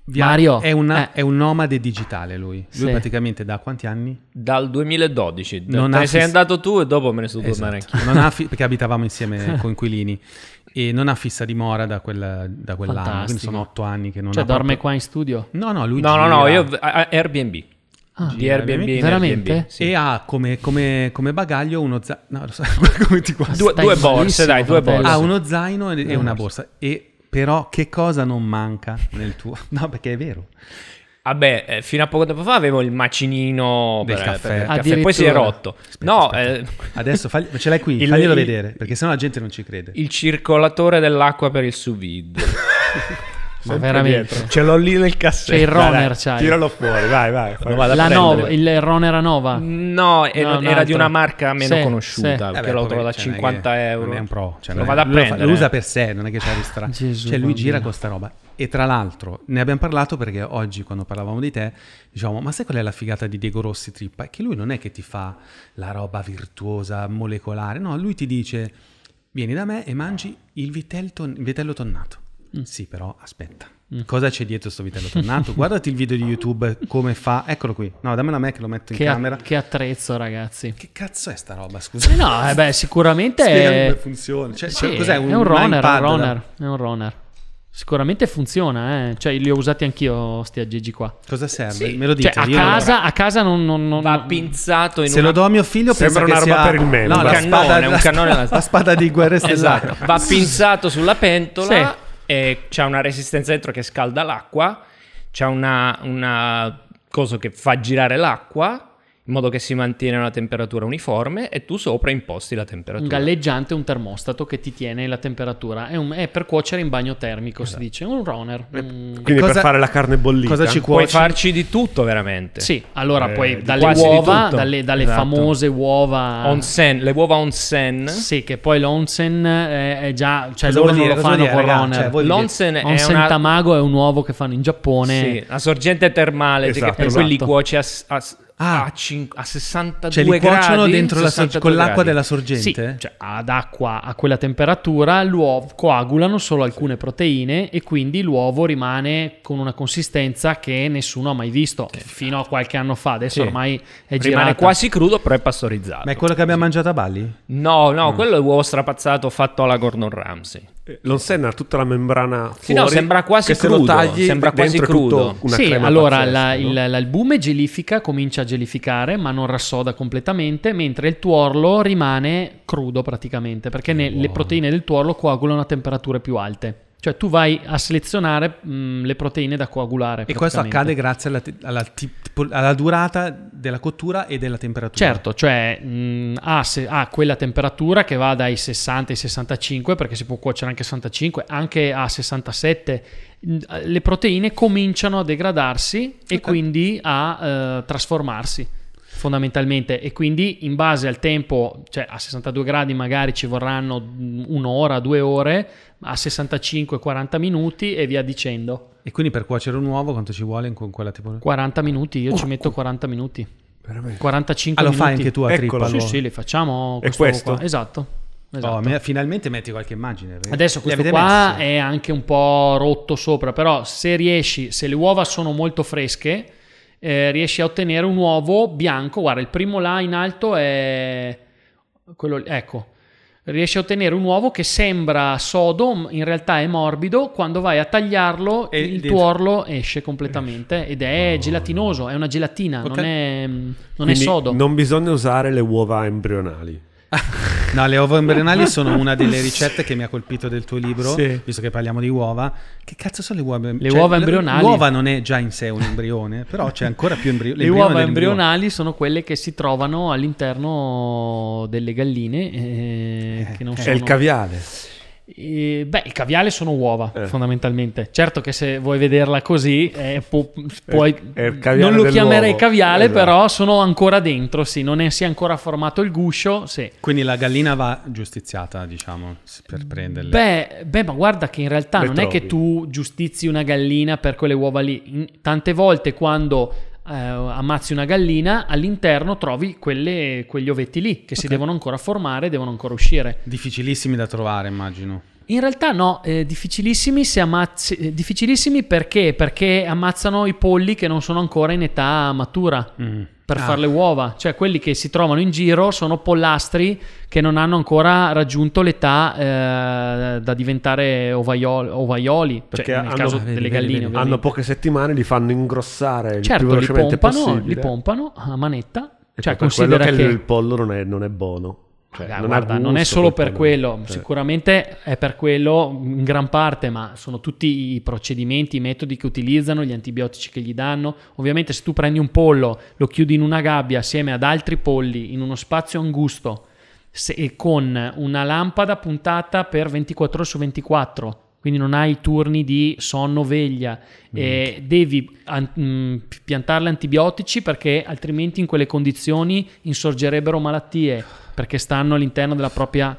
via- Mario, è, una- eh. è un nomade digitale lui. Lui Sì. praticamente da quanti anni? Dal 2012. Non Te ha ne sei andato tu e dopo me ne sono tornato Esatto. anch'io. Non ha fi- perché abitavamo insieme coinquilini e non ha fissa dimora da, quel, da quell'anno, quindi Fantastico. sono otto anni che non Cioè, ha dorme proprio- qua in studio? No, no, lui No, no, no, gira. io a- a- Airbnb. Ah, di Airbnb in Veramente? Airbnb, sì. E ha come, come- come bagaglio uno zaino. No, lo so, come ti guardo. Due, Stai due borse, malissimo, dai, due fratello. borse. Ha uno zaino e, e una borsa. E però che cosa non manca nel tuo? No, perché è vero. Vabbè, eh, fino a poco tempo fa avevo il macinino Del per, caffè. per il caffè, poi si è rotto. Aspetta, no, aspetta. eh, Adesso fagli- ce l'hai qui, Il- faglielo il- vedere, perché sennò la gente non ci crede. il circolatore dell'acqua per il sous vide. Ma veramente? dietro. Ce l'ho lì nel cassetto. C'è il Dai, dai, runner, c'hai. Tiralo fuori, vai, vai. Lo vado a La. Nova, il runner a Nova. No, era, No, era di una marca meno Sì, conosciuta, sì. Eh perché beh, l'ho trovato cioè, è 50 che- euro. Non è un pro. cioè, Lo vado a lui lo fa- prendere. Lo usa per sé, non è che c'ha ristra- Gesù Cioè lui gira con sta roba. E tra l'altro ne abbiamo parlato perché oggi quando parlavamo di te diciamo ma sai qual è la figata di Diego Rossi Trippa? È che lui non è che ti fa la roba virtuosa, molecolare. No, lui ti dice vieni da me e mangi il vitello, ton- il vitello tonnato. Mm. Sì, però aspetta. Cosa c'è dietro sto vitello tonnato? Guardati il video di YouTube come fa. Eccolo qui. No, dammelo a me che lo metto in Che, camera. che attrezzo, ragazzi. Che cazzo è sta roba? Scusa. Eh no, eh beh, sicuramente Spiegami è... come funziona. Cioè, Sì, cos'è è un, runner, un da- runner, è un runner. Sicuramente funziona, eh. Cioè, li ho usati anch'io, sti aggeggi qua. Cosa serve? Sì. Me lo dite. Cioè, a io non lo- casa, a casa non... non, non- Va pinzato in Se una... lo do a mio figlio Sembra una che roba sia... per il meme. No, Un la cannone, spada, un la, cannone- la spada di guerre stellari. Esatto, va pinzato sulla pentola Sì. E c'è una resistenza dentro che scalda l'acqua, c'è una, una cosa che fa girare l'acqua in modo che si mantiene una temperatura uniforme e tu sopra imposti la Un temperatura. galleggiante, un termostato che ti tiene la temperatura. È, un- è per cuocere in bagno termico, si dice. Un runner. Mm. Quindi Cosa- per fare la carne bollita. Cosa ci Puoi cuoci? farci di tutto veramente. Sì, allora Eh, poi dalle uova, dalle, dalle Esatto. famose uova... Onsen, le uova onsen. Sì, che poi l'onsen è, è già... Cioè Cosa loro non dire? lo fanno con runner. Cioè, L'onsen è Onsen una... tamago è un uovo che fanno in Giappone. Sì, la sorgente termale Esatto, che per cui li esatto. cuoci a, a Ah. a, cin- a 62 Cioè li cuociono gradi, dentro la sor- 62 con l'acqua gradi. della Sì, sorgente? cioè ad acqua a quella temperatura l'uovo coagulano solo alcune proteine e quindi l'uovo rimane con una consistenza che nessuno ha mai visto fino a qualche anno fa. Adesso Sì. ormai è Rimane girata. quasi crudo, però è pastorizzato. Ma è quello che abbiamo mangiato a Bali? No, no, Mm. quello è l'uovo strapazzato fatto alla Gordon Ramsay. Eh, L'onsen ha tutta la membrana fuori. Sì, no, sembra quasi che se lo crudo, tagli sembra quasi crudo. Una sì, crema allora pazzesca, la- no? il- l'albume gelifica, comincia a gelificare, ma non rassoda completamente, mentre il tuorlo rimane crudo praticamente, perché ne- le proteine del tuorlo coagulano a temperature più alte. Cioè tu vai a selezionare mh, le proteine da coagulare. E questo accade grazie alla, te- alla tipo- alla durata della cottura e della temperatura. Certo, cioè mh, ha, se- ha quella temperatura che va dai 60 ai 65, perché si può cuocere anche a 65, anche a 67. mh, Le proteine cominciano a degradarsi e quindi a eh, trasformarsi fondamentalmente e quindi in base al tempo, cioè a 62 gradi magari ci vorranno mh, un'ora, due ore, a 65-40 minuti e via dicendo. E quindi per cuocere un uovo quanto ci vuole con quella tipo... 40 minuti, io ci metto 40 minuti. Veramente. 45 Ah, lo minuti. fai anche tu a Eccolo. trippa? Sì, sì, li facciamo. E questo questo? qua. Esatto. esatto. Oh, me- finalmente metti qualche immagine. Adesso questo qua messi? è anche un po' rotto sopra, però se riesci, se le uova sono molto fresche, eh, riesci a ottenere un uovo bianco. Guarda, il primo là in alto è quello, ecco, riesci a ottenere un uovo che sembra sodo, in realtà è morbido, quando vai a tagliarlo E il dentro- tuorlo esce completamente ed è gelatinoso, è una gelatina, Ok. non è, non è sodo. Non bisogna usare le uova embrionali. No, le uova embrionali sono una delle ricette che mi ha colpito del tuo libro, Sì. visto che parliamo di uova. Che cazzo sono le uova Le uova embrionali? L'uova non è già in sé un embrione, però c'è ancora più embrio- Le uova embrionali sono quelle che si trovano all'interno delle galline, eh, che non È sono... il caviale. Eh, beh, il caviale sono uova, Eh. fondamentalmente. Certo che se vuoi vederla così, eh, pu- puoi- è il caviale non lo dell'uovo. chiamerei caviale, Esatto. però sono ancora dentro, sì, non è, si è ancora formato il guscio, sì. Quindi la gallina va giustiziata, diciamo, per prenderle. Beh, beh, ma guarda che in realtà Le non è trovi. che tu giustizi una gallina per quelle uova lì. Tante volte quando eh, ammazzi una gallina, all'interno trovi quelle- quegli ovetti lì che si Ok. devono ancora formare, devono ancora uscire. Difficilissimi da trovare, immagino. In realtà no, eh, difficilissimi, se ammazzi- eh, difficilissimi perché? Perché ammazzano i polli che non sono ancora in età matura Mm. per Ah. fare le uova. Cioè quelli che si trovano in giro sono pollastri che non hanno ancora raggiunto l'età eh, da diventare ovaioli, ovaioli Perché cioè, nel hanno- caso Ah, vedi, delle vedi, galline vedi. ovviamente. Hanno poche settimane, li fanno ingrossare il certo, più li velocemente pompano, possibile. li pompano a manetta. E Cioè considera che, che... il pollo non è, non è buono. Cioè, Raga, non, guarda, non è solo per pollo. quello, Cioè, sicuramente è per quello in gran parte, ma sono tutti i procedimenti, i metodi che utilizzano, gli antibiotici che gli danno. Ovviamente se tu prendi un pollo, lo chiudi in una gabbia assieme ad altri polli in uno spazio angusto se- e con una lampada puntata per 24 ore su 24, quindi non hai turni di sonno-veglia, e devi an- mh, piantarle antibiotici perché altrimenti in quelle condizioni insorgerebbero malattie perché stanno all'interno della propria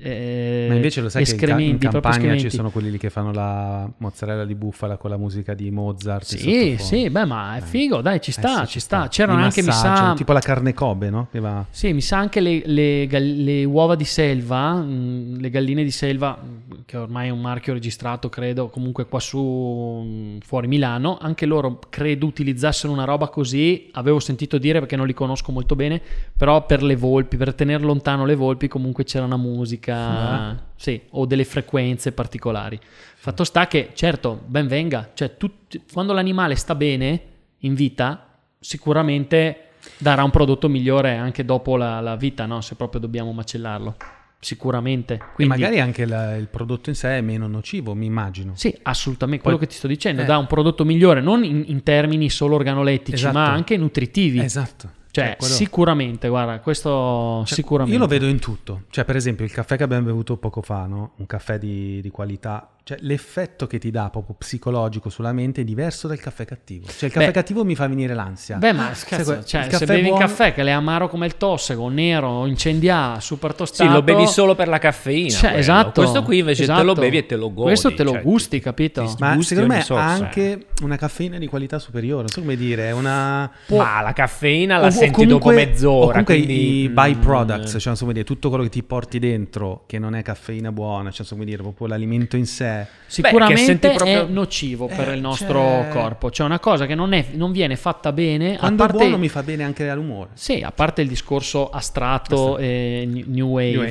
eh, Ma invece lo sai che in, ca- in campagna ci sono quelli lì che fanno la mozzarella di bufala con la musica di Mozart. Sì, sì, beh, ma è Eh. figo, dai, ci Eh sta, sì, ci sta. C'erano Li anche, mi sa, tipo la carne Kobe, no? Che va... Sì, mi sa anche le, le le uova di selva, mh, le galline di selva, mh, che ormai è un marchio registrato, credo, comunque qua su mh, fuori Milano, anche loro credo utilizzassero una roba così, avevo sentito dire perché non li conosco molto bene, però per le volpi, per tenere lontano le volpi comunque c'era una musica, Ah. sì, o delle frequenze particolari. Fatto sta che, certo, ben venga, cioè tut- quando l'animale sta bene in vita, sicuramente darà un prodotto migliore anche dopo la, la vita, no? se proprio dobbiamo macellarlo. Sicuramente. E Quindi, magari anche la- il prodotto in sé è meno nocivo, mi immagino. Sì, assolutamente. Quello Poi- che ti sto dicendo eh. dà un prodotto migliore, non in, in termini solo organolettici, Esatto. ma anche nutritivi. Esatto. Cioè, quello- sicuramente, guarda, questo Cioè, sicuramente. Io lo vedo in tutto. Cioè, per esempio, il caffè che abbiamo bevuto poco fa, no? Un caffè di, di qualità. Cioè, l'effetto che ti dà proprio psicologico sulla mente è diverso dal caffè cattivo. Cioè, il caffè Beh. cattivo mi fa venire l'ansia. Beh, ma que- cioè, il se bevi buono- un caffè che è amaro come il tossego, nero, incendiato, super tostato. Sì, lo bevi solo per la caffeina. Cioè, quello. esatto. Questo qui invece te lo esatto. bevi e te lo godi. Questo te lo cioè, gusti, capito? ti- Ma gusti secondo me ha anche una caffeina di qualità superiore. Non so come dire, è una. Ma la caffeina la o senti comunque- dopo mezz'ora. O comunque quindi, i mm, byproducts, cioè come dire, tutto quello che ti porti dentro che non è caffeina buona, cioè come dire, proprio l'alimento in sé. Sicuramente senti proprio- è nocivo per Eh, il nostro cioè- corpo. Cioè, una cosa che non, è- non viene fatta bene. Quando a è parte, buono mi fa bene anche all'umore. Sì, a parte il discorso astratto e new- new wave, new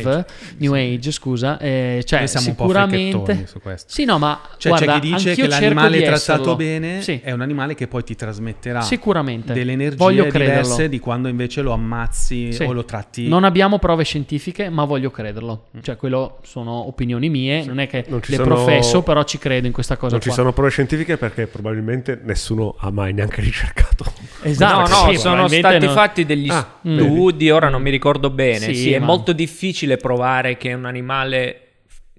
New age, age. scusa, eh, cioè Noi siamo un po' sicuramente su questo. Sì, no, ma Cioè guarda, c'è chi dice che l'animale di trattato esserlo. bene Sì, è un animale che poi ti trasmetterà sicuramente. delle energie Voglio diverse crederlo. di quando invece lo ammazzi Sì. o lo tratti. Non abbiamo prove scientifiche, ma voglio crederlo. Cioè, quello sono opinioni mie, non è che Non le sono- professo, però ci credo in questa cosa Non ci qua. sono prove scientifiche perché probabilmente nessuno ha mai neanche ricercato. Esatto, no, no, sì, sono stati no. fatti degli Ah, studi, ora non mi ricordo bene. Sì, Sì, è ma- molto difficile provare che un animale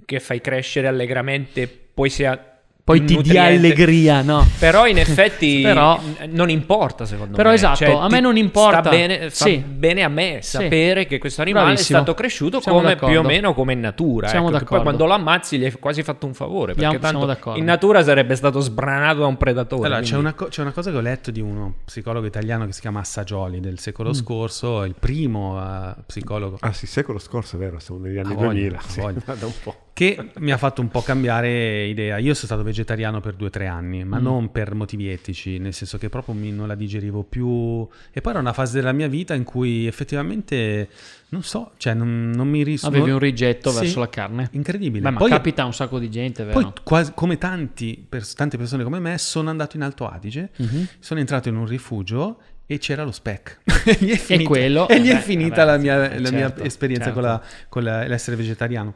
che fai crescere allegramente poi sia Poi ti dia allegria, no? Però in effetti Però- non importa secondo Però me. esatto, Cioè, a me non importa. Sta bene, fa Sì. bene a me Sì. sapere che questo animale Bravissimo. è stato cresciuto Siamo come d'accordo. più o meno come in natura. Siamo ecco, d'accordo. Poi quando lo ammazzi gli hai quasi fatto un favore. Perché Siamo- siamo tanto d'accordo. in natura sarebbe stato sbranato da un predatore. Allora, c'è una, co- c'è una cosa che ho letto di uno psicologo italiano che si chiama Assaggioli del Mm. secolo scorso, il primo eh, psicologo Ah sì, secolo scorso è vero, siamo negli anni voglia, 2000. ha sì, da un po'. che mi ha fatto un po' cambiare idea. Io sono stato vegetariano per due o tre anni, ma Mm. non per motivi etici, nel senso che proprio mi- non la digerivo più. E poi era una fase della mia vita in cui effettivamente, non so, cioè non, non mi risulta. Avevi un rigetto Sì, verso la carne. Incredibile. Beh, ma poi, capita a un sacco di gente, vero? poi quasi- come tanti, pers- tante persone come me, sono andato in Alto Adige, Mhm. sono entrato in un rifugio e c'era lo spec. e lì è finita, quello- e lì è vabbè, finita vabbè, la, mia, sì, la mia certo, esperienza certo. con, la- con la- l'essere vegetariano.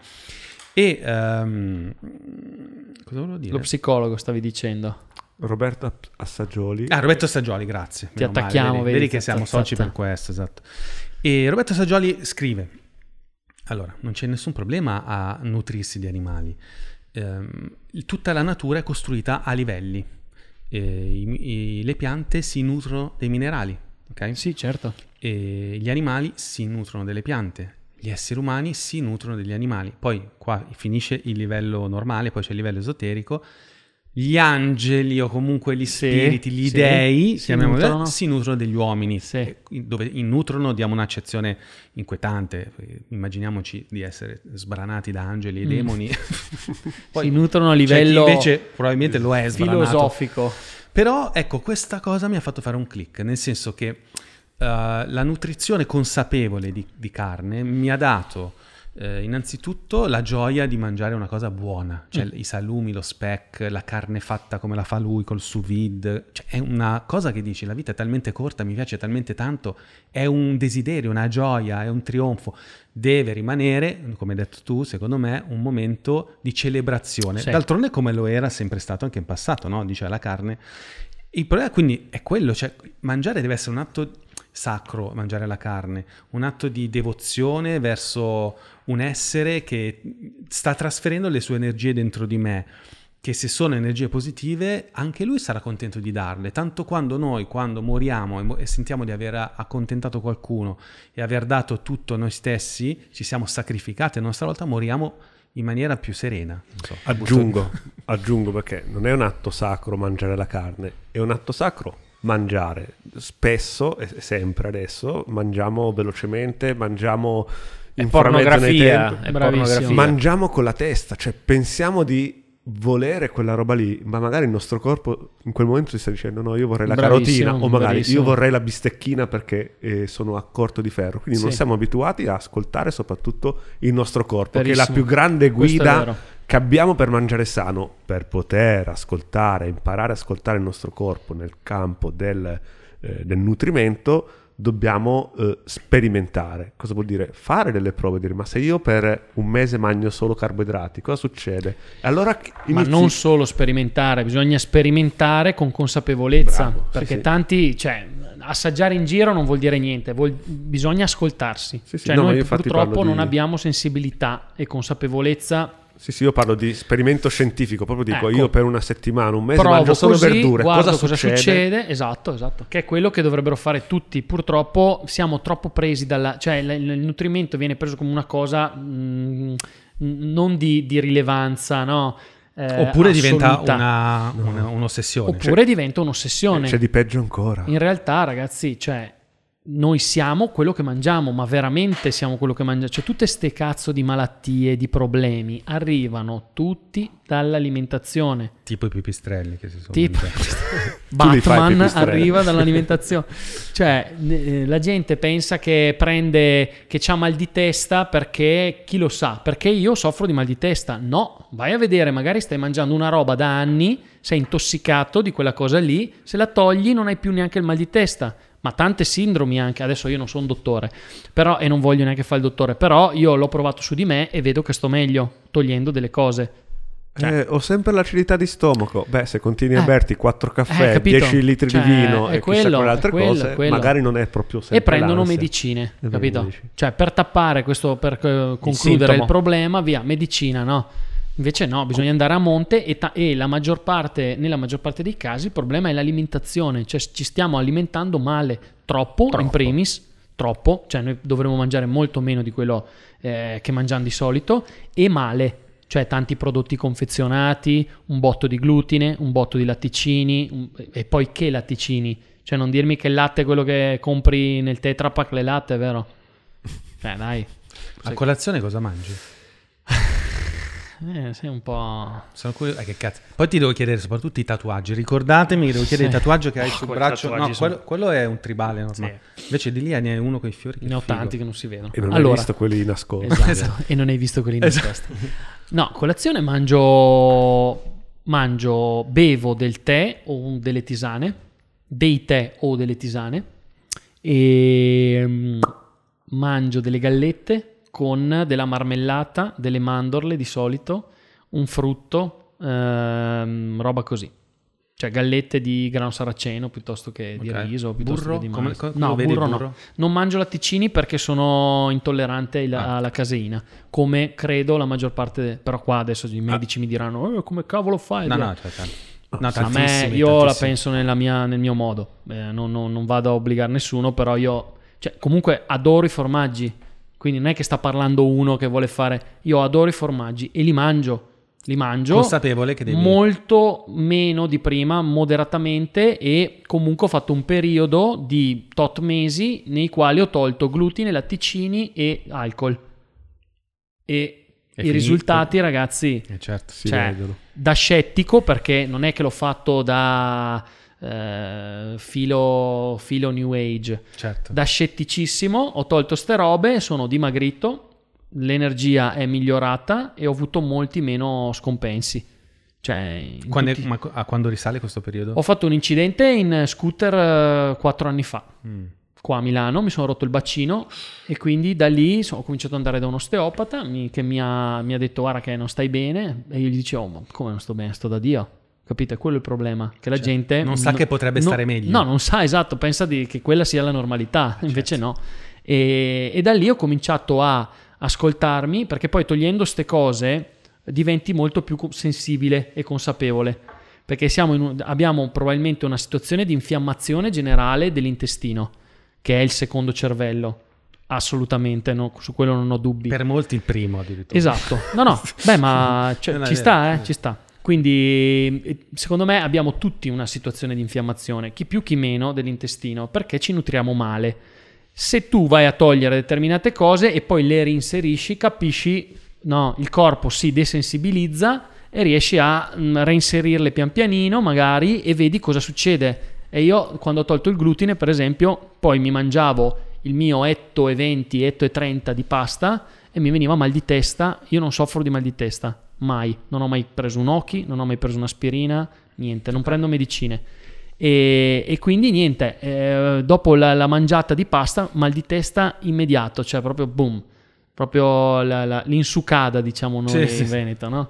E ehm, cosa volevo dire? Lo psicologo stavi dicendo. Roberto Assaggioli. Ah, Roberto Saggioli, grazie. Ti Meno male, attacchiamo, vedi, vedi, vedi che siamo soci per questo, esatto. E Roberto Saggioli scrive: Allora, non c'è nessun problema a nutrirsi di animali. Ehm, tutta la natura è costruita a livelli. E i- i- le piante si nutrono dei minerali, ok? Sì, certo. E gli animali si nutrono delle piante, gli esseri umani si nutrono degli animali. Poi qua finisce il livello normale, poi c'è il livello esoterico. Gli angeli o comunque gli Sì, spiriti, gli sì, dei, si nutrono. si nutrono degli uomini. Sì. Dove in nutrono diamo un'accezione inquietante. Immaginiamoci di essere sbranati da angeli e Mm. demoni. si nutrono a livello invece probabilmente lo è sbranato. filosofico. Però ecco, questa cosa mi ha fatto fare un click, nel senso che la nutrizione consapevole di, di carne mi ha dato eh, innanzitutto la gioia di mangiare una cosa buona, cioè i salumi, lo speck, la carne fatta come la fa lui col sous vide, cioè è una cosa che dici, la vita è talmente corta, mi piace talmente tanto, è un desiderio, una gioia, è un trionfo. Deve rimanere, come hai detto tu, secondo me, un momento di celebrazione. Sì. D'altronde come lo era sempre stato anche in passato, no? Dice la carne. Il problema quindi è quello, cioè mangiare deve essere un atto sacro, mangiare la carne, un atto di devozione verso un essere che sta trasferendo le sue energie dentro di me, che se sono energie positive anche lui sarà contento di darle, tanto quando noi, quando moriamo e, mo- sentiamo di aver accontentato qualcuno e aver dato tutto noi stessi, ci siamo sacrificati a nostra volta, moriamo in maniera più serena. So. Aggiungo, aggiungo perché non è un atto sacro mangiare la carne, è un atto sacro mangiare. Spesso e sempre adesso mangiamo velocemente, mangiamo in pornografia, pornografia. Mangiamo con la testa, cioè pensiamo di volere quella roba lì, ma magari il nostro corpo in quel momento ti sta dicendo no, io vorrei la Bravissimo, carotina o magari bravissimo. io vorrei la bistecchina perché eh, sono a corto di ferro. Quindi non Sì. siamo abituati a ascoltare soprattutto il nostro corpo, che è Verissimo. la più grande guida. Che abbiamo per mangiare sano, per poter ascoltare, imparare a ascoltare il nostro corpo nel campo del, eh, del nutrimento, dobbiamo eh, sperimentare. Cosa vuol dire? Fare delle prove, dire ma se io per un mese mangio solo carboidrati, cosa succede? Allora Ma inizi- non solo sperimentare, bisogna sperimentare con consapevolezza. Bravo, perché sì. tanti, cioè, assaggiare in giro non vuol dire niente, vuol- bisogna ascoltarsi. Sì, Cioè, no, ma noi purtroppo parlo di- non abbiamo sensibilità e consapevolezza. Sì, sì, io parlo di esperimento scientifico, proprio dico Ecco. io per una settimana, un mese Provo mangio solo così, verdure, guardo cosa, succede? Esatto, esatto. Che è quello che dovrebbero fare tutti. Purtroppo siamo troppo presi dalla... cioè il, il nutrimento viene preso come una cosa mm, non di, di rilevanza, no? Eh, Oppure diventa assoluta. una, una- un'ossessione. Oppure diventa un'ossessione. C'è di peggio ancora. In realtà, ragazzi, cioè, noi siamo quello che mangiamo, ma veramente siamo quello che mangiamo. Cioè, tutte ste cazzo di malattie, di problemi, arrivano tutti dall'alimentazione. Tipo i pipistrelli che si sono Tipo Batman arriva dall'alimentazione. cioè, eh, la gente pensa che prende, che ha mal di testa perché, chi lo sa, perché io soffro di mal di testa. No, vai a vedere, magari stai mangiando una roba da anni, sei intossicato di quella cosa lì, se la togli non hai più neanche il mal di testa. Ma tante sindromi anche, adesso io non sono un dottore, però, e non voglio neanche fare il dottore, però io l'ho provato su di me e vedo che sto meglio togliendo delle cose. Eh, ho sempre l'acidità di stomaco. Beh, se continui a Eh. berti 4 caffè, Eh, capito? 10 litri Cioè, di vino e chissà quello, quale è altre quello, cose, quello. magari non è proprio sempre e prendono l'ansia. medicine, capito? Cioè, per tappare questo, per eh, concludere sintomo. il problema, via, medicina, no? Invece no, bisogna andare a monte e, ta- e la maggior parte, nella maggior parte dei casi il problema è l'alimentazione, cioè ci stiamo alimentando male, troppo, in primis, troppo, cioè noi dovremmo mangiare molto meno di quello eh, che mangiamo di solito e male, cioè tanti prodotti confezionati, un botto di glutine, un botto di latticini un- e poi che latticini? Cioè non dirmi che il latte è quello che compri nel Tetra Pak, le latte, vero? Cioè dai. A colazione cosa mangi? eh, sei un po'... Sono curioso. eh, che cazzo. Poi ti devo chiedere soprattutto i tatuaggi. Ricordatemi che devo chiedere Sì. il tatuaggio che hai Oh, sul braccio. No, sono- quello, quello è un tribale normale. Invece di lì ne hai uno con i fiori. che Ne ho figo. tanti che non si vedono. E non allora, hai visto quelli nascosti. Esatto, e non hai visto quelli nascosti. No, colazione mangio, mangio, bevo del tè o delle tisane, dei tè o delle tisane, e mm, mangio delle gallette con della marmellata, delle mandorle di solito, un frutto, ehm, roba così. Cioè gallette di grano saraceno piuttosto che di Ok. riso, piuttosto Burro? che di Come- mais. come no, lo vedi il burro no. burro? Non mangio latticini perché sono intollerante il- Ah. alla caseina, come credo la maggior parte, però qua adesso i medici mi diranno "Eh, come cavolo fai? No, no, cioè, tanto. No, a me io la tantissimi. penso nella mia- nel mio modo, Eh, non, non- non vado a obbligare nessuno, però io cioè, comunque adoro i formaggi, quindi non è che sta parlando uno che vuole fare, io adoro i formaggi e li mangio, li mangio Consapevole che devi... molto meno di prima, moderatamente e comunque ho fatto un periodo di tot mesi nei quali ho tolto glutine, latticini e alcol. E È i finito. risultati, ragazzi, Eh, certo. Cioè, da scettico perché non è che l'ho fatto da eh, filo, filo new age, certo. da scetticissimo ho tolto ste robe, sono dimagrito, l'energia è migliorata e ho avuto molti meno scompensi. Cioè, Quando, tutti- ma a quando risale questo periodo? Ho fatto un incidente in scooter quattro anni fa. Mm. Qua a Milano mi sono rotto il bacino e quindi da lì ho cominciato ad andare da un osteopata mi- che mi ha, mi ha detto guarda che non stai bene e io gli dicevo ma come non sto bene, sto da Dio. Capite? Quello è il problema, che la Cioè, gente... non sa che potrebbe stare meglio. No, non sa, esatto, pensa di- che quella sia la normalità, invece no. E, e da lì ho cominciato a ascoltarmi, perché poi togliendo ste cose diventi molto più sensibile e consapevole, perché un- abbiamo probabilmente una situazione di infiammazione generale dell'intestino, che è il secondo cervello, assolutamente, no, su quello non ho dubbi. Per molti il primo addirittura. Esatto, no, no, beh, ma cioè, ci sta, eh, ci sta. Quindi, eh, secondo me, abbiamo tutti una situazione di infiammazione, chi più chi meno dell'intestino, perché ci nutriamo male. Se tu vai a togliere determinate cose e poi le reinserisci, capisci, no, il corpo si desensibilizza e riesci a mm, reinserirle pian pianino, magari, e vedi cosa succede. E io, quando ho tolto il glutine, per esempio, poi mi mangiavo il mio etto e 20, etto e 30 di pasta e mi veniva mal di testa. Io non soffro di mal di testa, mai. Non ho mai preso un occhi, non ho mai preso un'aspirina, niente, non prendo medicine. E, e quindi niente, eh, dopo la, la mangiata di pasta, mal di testa immediato, cioè proprio boom, proprio la- la- l'insucada, diciamo noi Sì, in sì. Veneto, no?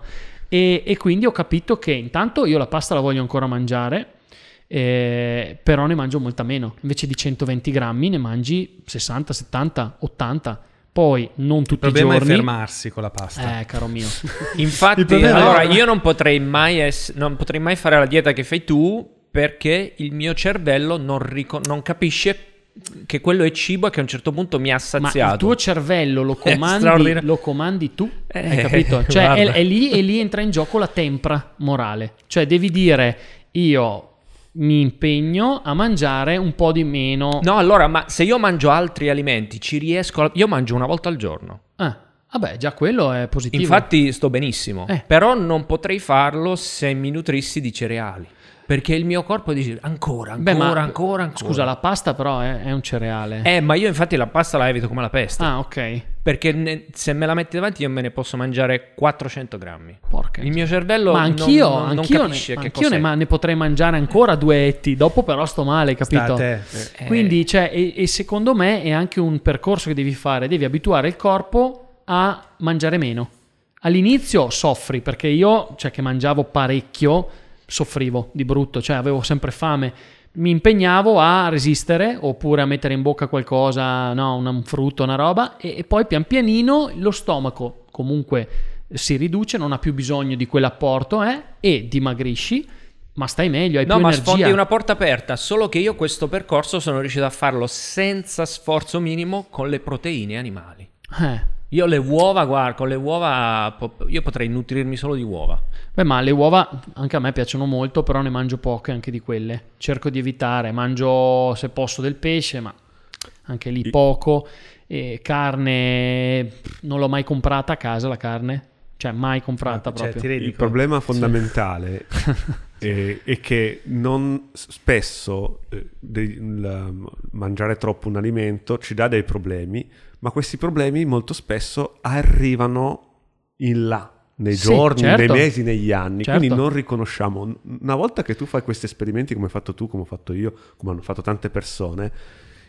E, e quindi ho capito che intanto io la pasta la voglio ancora mangiare, eh, però ne mangio molta meno. Invece di 120 grammi ne mangi 60, 70, 80. Poi non Il tutti i problema è giorni. fermarsi con la pasta. Eh, caro mio. Infatti, Il allora io non potrei mai ess- non potrei mai fare la dieta che fai tu perché il mio cervello non, rico- non capisce che quello è cibo e che a un certo punto mi ha Ma saziato. il tuo cervello lo comandi, lo comandi tu, hai Eh, capito? Cioè, è, è lì, e lì entra in gioco la tempra morale. Cioè, devi dire, io mi impegno a mangiare un po' di meno. No, allora, ma se io mangio altri alimenti, ci riesco. a- Io mangio una volta al giorno. Ah, vabbè, già quello è positivo. Infatti, sto benissimo. Eh. Però non potrei farlo se mi nutrissi di cereali. Perché il mio corpo dice ancora, ancora, Beh, ma- ancora, ancora. Scusa, la pasta però è, è un cereale. Eh, ma io infatti la pasta la evito come la peste. Ah, ok. Perché ne- se me la metti davanti io me ne posso mangiare 400 grammi. Porca. Il mio cervello ma anch'io, non, non- non anch'io, capisce ne, che anch'io ne, cos'è. ma- ne potrei mangiare ancora due etti. Dopo però sto male, capito? Sta a te. Eh, Quindi, cioè, e, e secondo me è anche un percorso che devi fare, devi abituare il corpo a mangiare meno. All'inizio soffri perché io, cioè che mangiavo parecchio, soffrivo di brutto, cioè avevo sempre fame. Mi impegnavo a resistere oppure a mettere in bocca qualcosa, no, un, frutto, una roba, e, e poi pian pianino lo stomaco comunque si riduce, non ha più bisogno di quell'apporto eh, e dimagrisci, ma stai meglio, hai No, più ma energia. sfondi una porta aperta, solo che io questo percorso sono riuscito a farlo senza sforzo minimo con le proteine animali. Eh. Io le uova, guarda, con le uova io potrei nutrirmi solo di uova. Beh, ma le uova anche a me piacciono molto, però ne mangio poche anche di quelle. Cerco di evitare, mangio se posso del pesce, ma anche lì poco. E carne, non l'ho mai comprata a casa la carne. cioè mai comprata Cioè, proprio. rendi Il problema fondamentale è, è che non spesso eh, de- il- mangiare troppo un alimento ci dà dei problemi, ma questi problemi molto spesso arrivano in là, nei Sì, giorni, certo. nei mesi, negli anni. Certo. Quindi non riconosciamo. Una volta che tu fai questi esperimenti come hai fatto tu, come ho fatto io, come hanno fatto tante persone,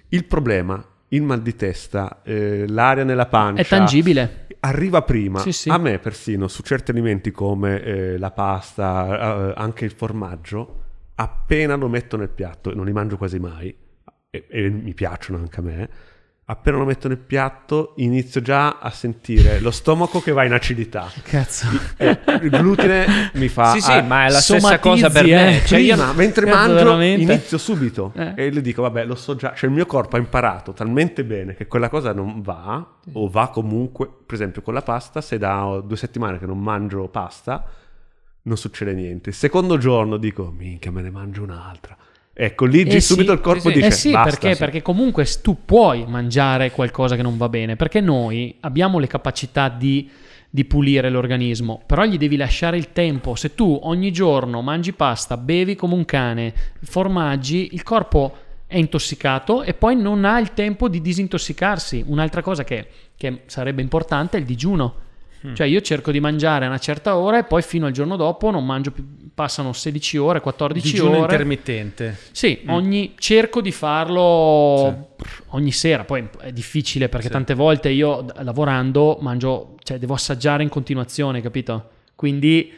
il problema, il mal di testa, eh, l'aria nella pancia, È tangibile. arriva prima. Sì, sì. A me persino su certi alimenti come eh, la pasta, eh, anche il formaggio, appena lo metto nel piatto, e non li mangio quasi mai, e, e mi piacciono anche a me, appena lo metto nel piatto inizio già a sentire lo stomaco che va in acidità. Cazzo. Eh, il glutine mi fa... Sì, sì, ah, ma è la stessa cosa per me. eh. Cioè, io prima, mentre Cazzo, mangio, veramente? inizio subito Eh. e le dico, vabbè, lo so già, cioè il mio corpo ha imparato talmente bene che quella cosa non va, o va comunque, per esempio con la pasta, se da due settimane che non mangio pasta, non succede niente. Il secondo giorno dico, minchia, me ne mangio un'altra. Ecco, lì Eh subito sì, il corpo sì, sì. dice, eh sì, basta. perché, sì." perché comunque tu puoi mangiare qualcosa che non va bene, perché noi abbiamo le capacità di, di pulire l'organismo, però gli devi lasciare il tempo. Se tu ogni giorno mangi pasta, bevi come un cane, formaggi, il corpo è intossicato e poi non ha il tempo di disintossicarsi. Un'altra cosa che, che sarebbe importante è il digiuno. Mm. Cioè io cerco di mangiare a una certa ora e poi fino al giorno dopo non mangio più, passano 16 ore, 14 Digiuno ore. intermittente. Sì, ogni- cerco di farlo pff, ogni sera, poi è difficile perché Sì. tante volte io lavorando mangio, cioè devo assaggiare in continuazione, capito? Quindi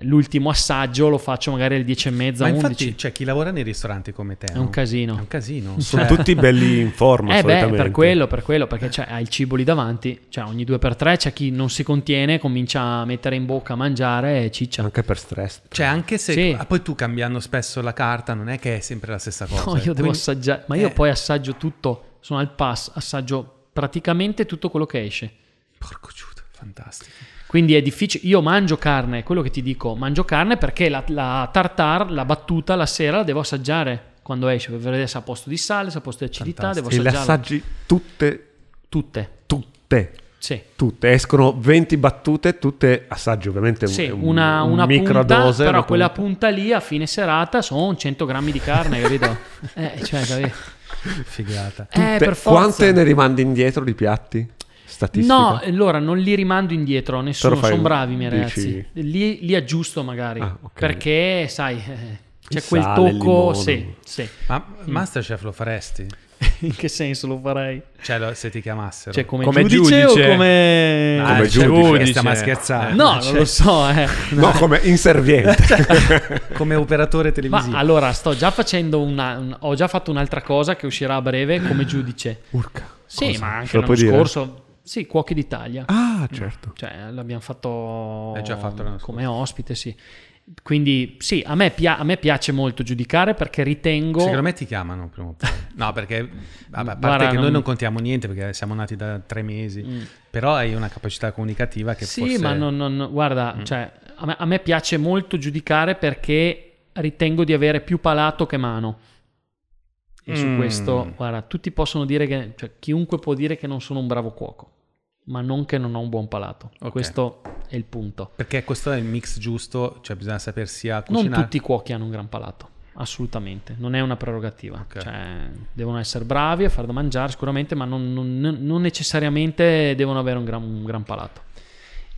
l'ultimo assaggio lo faccio magari alle 10 e mezza, Ma 11. infatti c'è chi lavora nei ristoranti come te. È un casino. È un casino. Sono Cioè, tutti belli in forma, Eh beh, per quello, per quello, perché cioè, hai il cibo lì davanti, cioè ogni due per tre c'è chi non si contiene, comincia a mettere in bocca, a mangiare e ciccia. Anche per stress. Cioè, anche se Sì. ah, poi tu cambiando spesso la carta, non è che è sempre la stessa cosa. No, io devo Quindi- assaggiare, ma io Eh. poi assaggio tutto, sono al pass, assaggio praticamente tutto quello che esce. Porco giudo, fantastico. Quindi è difficile. Io mangio carne, quello che ti dico, mangio carne perché la, la tartar, la battuta la sera la devo assaggiare quando esce per vedere se ha posto di sale, se ha posto di acidità, devo E le assaggi tutte, Tutte. tutte. Sì. Tutte, escono 20 battute, tutte assaggi ovviamente Sì, un, una, un una punta, microdose. però quella punta. punta lì a fine serata sono 100 grammi di carne, capito? eh, cioè, capito? Figata. Eh, per forza. Quante ne rimandi indietro di piatti? Statistica? No, allora non li rimando indietro, nessuno, sono un- bravi i miei dici- ragazzi. Li, li aggiusto magari, Ah, ok. perché sai, eh, c'è Il quel sale, tocco, sì, sì. Ma Masterchef lo faresti? In che senso lo farei? Cioè, se ti chiamassero. Cioè, come, Come giudice, giudice. o come... Ah, come cioè, giudice. Stiamo scherzando. No, non lo so, eh. No, come inserviente. come operatore Ma televisivo. allora, sto già facendo una... un- ho già fatto un'altra cosa che uscirà a breve come giudice. Urca. Sì, Cosa? ma anche l'anno scorso... Sì, Cuochi d'Italia. Ah, certo. Cioè, l'abbiamo fatto, È già fatto come ospite, sì. Quindi sì, a me, pia- a me piace molto giudicare perché ritengo... Secondo me ti chiamano prima o poi. No, perché vabbè, a parte Guarda, che non- noi non contiamo niente perché siamo nati da tre mesi, Mm. però hai una capacità comunicativa che Sì, forse... ma non, non- guarda, cioè, a, me, a me piace molto giudicare perché ritengo di avere più palato che mano. E su Mm. questo, guarda, tutti possono dire che, cioè, chiunque può dire che non sono un bravo cuoco, ma non che non ho un buon palato. Ok. Questo è il punto. Perché questo è il mix giusto, cioè bisogna saper sia Non cucinare... tutti i cuochi hanno un gran palato, assolutamente, non è una prerogativa. Ok. Cioè, devono essere bravi a far da mangiare sicuramente, ma non, non- non necessariamente devono avere un gran, un gran palato.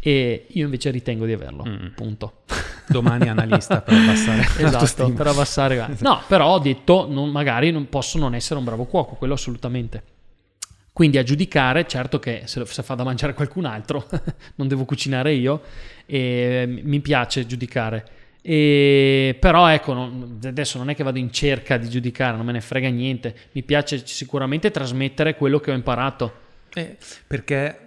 E io invece ritengo di averlo, Mm. punto. Domani analista per abbassare esatto, per abbassare. No, però ho detto, non- magari non posso non essere un bravo cuoco, quello assolutamente. Quindi a giudicare, certo che se, se fa da mangiare qualcun altro, non devo cucinare io, e mi piace giudicare. E, però ecco, non- adesso non è che vado in cerca di giudicare, non me ne frega niente. Mi piace sicuramente trasmettere quello che ho imparato. Eh, perché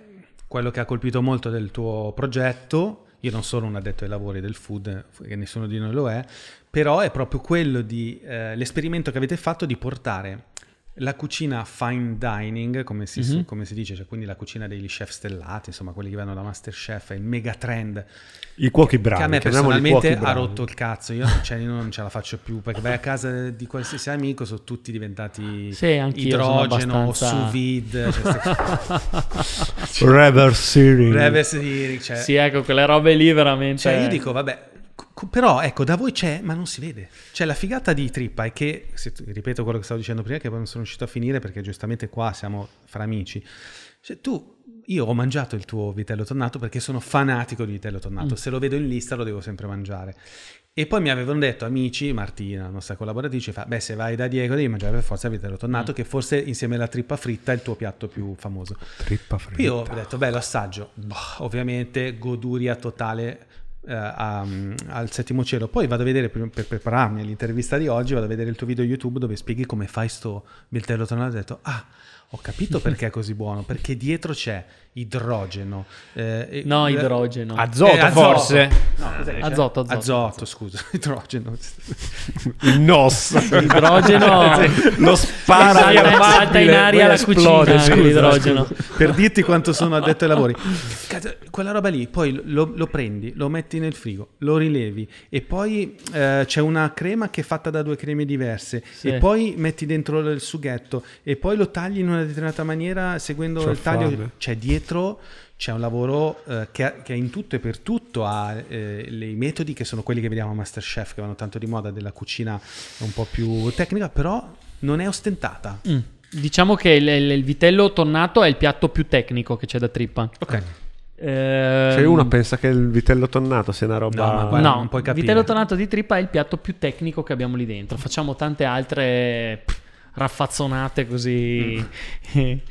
quello che ha colpito molto del tuo progetto, io non sono un addetto ai lavori del food, che nessuno di noi lo è, però è proprio quello di eh, l'esperimento che avete fatto di portare la cucina fine dining, come si, Mhm. come si dice, cioè quindi la cucina degli chef stellati, insomma quelli che vanno da Masterchef, è il mega trend. I cuochi che bravi, a me personalmente ha rotto il cazzo, io, cioè, io non ce la faccio più, perché vai a casa di qualsiasi amico, sono tutti diventati Sì, idrogeno, abbastanza- sous vide, cioè, Reverse searing. reverse heating, cioè, Sì, ecco, quelle robe lì veramente... Cioè, io dico, vabbè, però ecco, da voi c'è, ma non si vede. Cioè, la figata di Trippa è che, se ripeto quello che stavo dicendo prima, che poi non sono riuscito a finire perché giustamente qua siamo fra amici. Cioè, tu, io ho mangiato il tuo vitello tonnato perché sono fanatico di vitello tonnato. Mm. Se lo vedo in lista lo devo sempre mangiare. E poi mi avevano detto amici, Martina, la nostra collaboratrice, fa, beh se vai da Diego devi mangiare per forza il vitello Mm. tonnato, che forse insieme alla trippa fritta è il tuo piatto più famoso. Trippa fritta. Io ho detto, beh, lo assaggio, Boh, ovviamente goduria totale eh, a- al settimo cielo. Poi vado a vedere, per, per prepararmi all'intervista di oggi, vado a vedere il tuo video YouTube dove spieghi come fai sto vitello tonnato. Ho detto, ah, ho capito perché è così buono, perché dietro c'è idrogeno. eh, e- No, eh, idrogeno. Azoto, eh, forse. No, cos'è che c'è? Azoto, azoto. Azoto, scusa, idrogeno. Il NOS. Idrogeno... Lo spara. salta, in aria la esplode, cucina scusa, l'idrogeno. per dirti quanto sono addetto ai lavori. Cazzo, Quella roba lì, poi lo, lo prendi, lo metti nel frigo, lo rilevi e poi eh, c'è una crema che è fatta da due creme diverse Sì. e poi metti dentro il sughetto e poi lo tagli in una determinata maniera seguendo C'ho il taglio. fame. C'è dietro c'è un lavoro eh, che, che in tutto e per tutto ha eh, i metodi che sono quelli che vediamo a Masterchef, che vanno tanto di moda della cucina un po' più tecnica, però non è ostentata. Mm. Diciamo che il, il- il vitello tonnato è il piatto più tecnico che c'è da trippa. Ok. Ehm, Cioè uno pensa che il vitello tonnato sia una roba... No, ma guarda, no, non puoi il capire. vitello tonnato di trippa è il piatto più tecnico che abbiamo lì dentro. Facciamo tante altre pff, raffazzonate così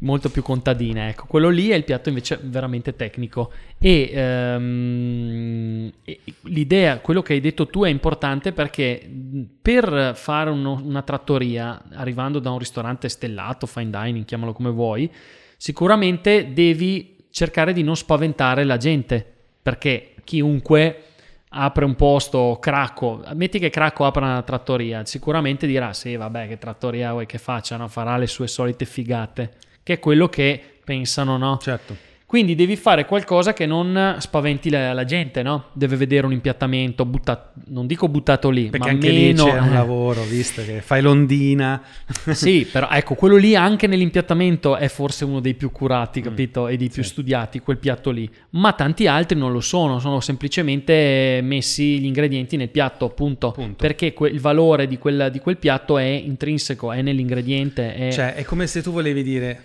molto più contadine. Ecco, quello lì è il piatto invece veramente tecnico. E ehm, e l'idea, quello che hai detto tu è importante perché mh, per fare uno- una trattoria, arrivando da un ristorante stellato, fine dining, chiamalo come vuoi, sicuramente devi cercare di non spaventare la gente perché chiunque apre un posto cracco metti che cracco apra una trattoria sicuramente dirà sì vabbè che trattoria vuoi che faccia no? farà le sue solite figate che è quello che pensano no Certo. Quindi devi fare qualcosa che non spaventi la, la gente no deve vedere un impiattamento buttato non dico buttato lì Perché ma anche meno lì c'è un eh, lavoro, visto che fai l'ondina. sì, però ecco, quello lì anche nell'impiattamento è forse uno dei più curati, Mm, capito? E dei più studiati, quel piatto lì. Ma tanti altri non lo sono, sono semplicemente messi gli ingredienti nel piatto, appunto. Punto. Perché que- il valore di quel, di quel piatto è intrinseco, è nell'ingrediente. È... Cioè, è come se tu volevi dire...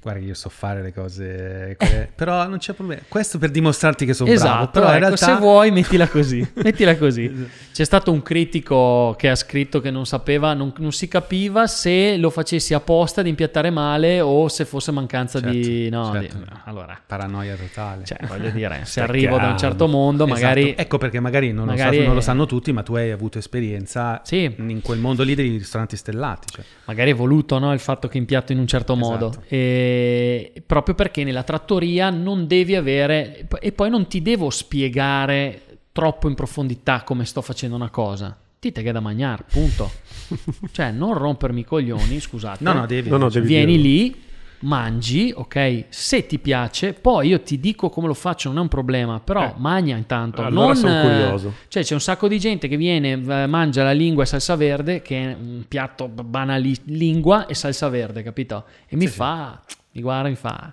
Guarda, io so fare le cose, quelle- però non c'è problema. Questo per dimostrarti che sono Esatto, bravo. Però in ecco, realtà... se vuoi mettila così, mettila così. C'è stato un critico che ha scritto che non sapeva, non, non si capiva se lo facessi apposta di impiattare male o se fosse mancanza di... Certo, No, certo. di- allora, Paranoia totale. cioè, voglio dire, se arrivo da un certo mondo, Esatto. magari... Ecco perché magari, non, magari lo, sa- non lo sanno tutti, ma tu hai avuto esperienza Sì. in quel mondo lì dei ristoranti stellati. Cioè. magari è voluto no, il fatto che impiatto in un certo modo Esatto. E proprio perché nella trattoria non devi avere e poi non ti devo spiegare troppo in profondità come sto facendo una cosa ti te che è da mangiare punto cioè non rompermi i coglioni scusate No, no, devi. No, no, devi vieni dirlo. lì mangi ok se ti piace poi io ti dico come lo faccio non è un problema però Eh. magna intanto Allora non, sono eh, curioso. cioè c'è un sacco di gente che viene, eh, mangia la lingua e salsa verde, che è un piatto banali, lingua e salsa verde, capito? E mi fa, mi guarda mi fa,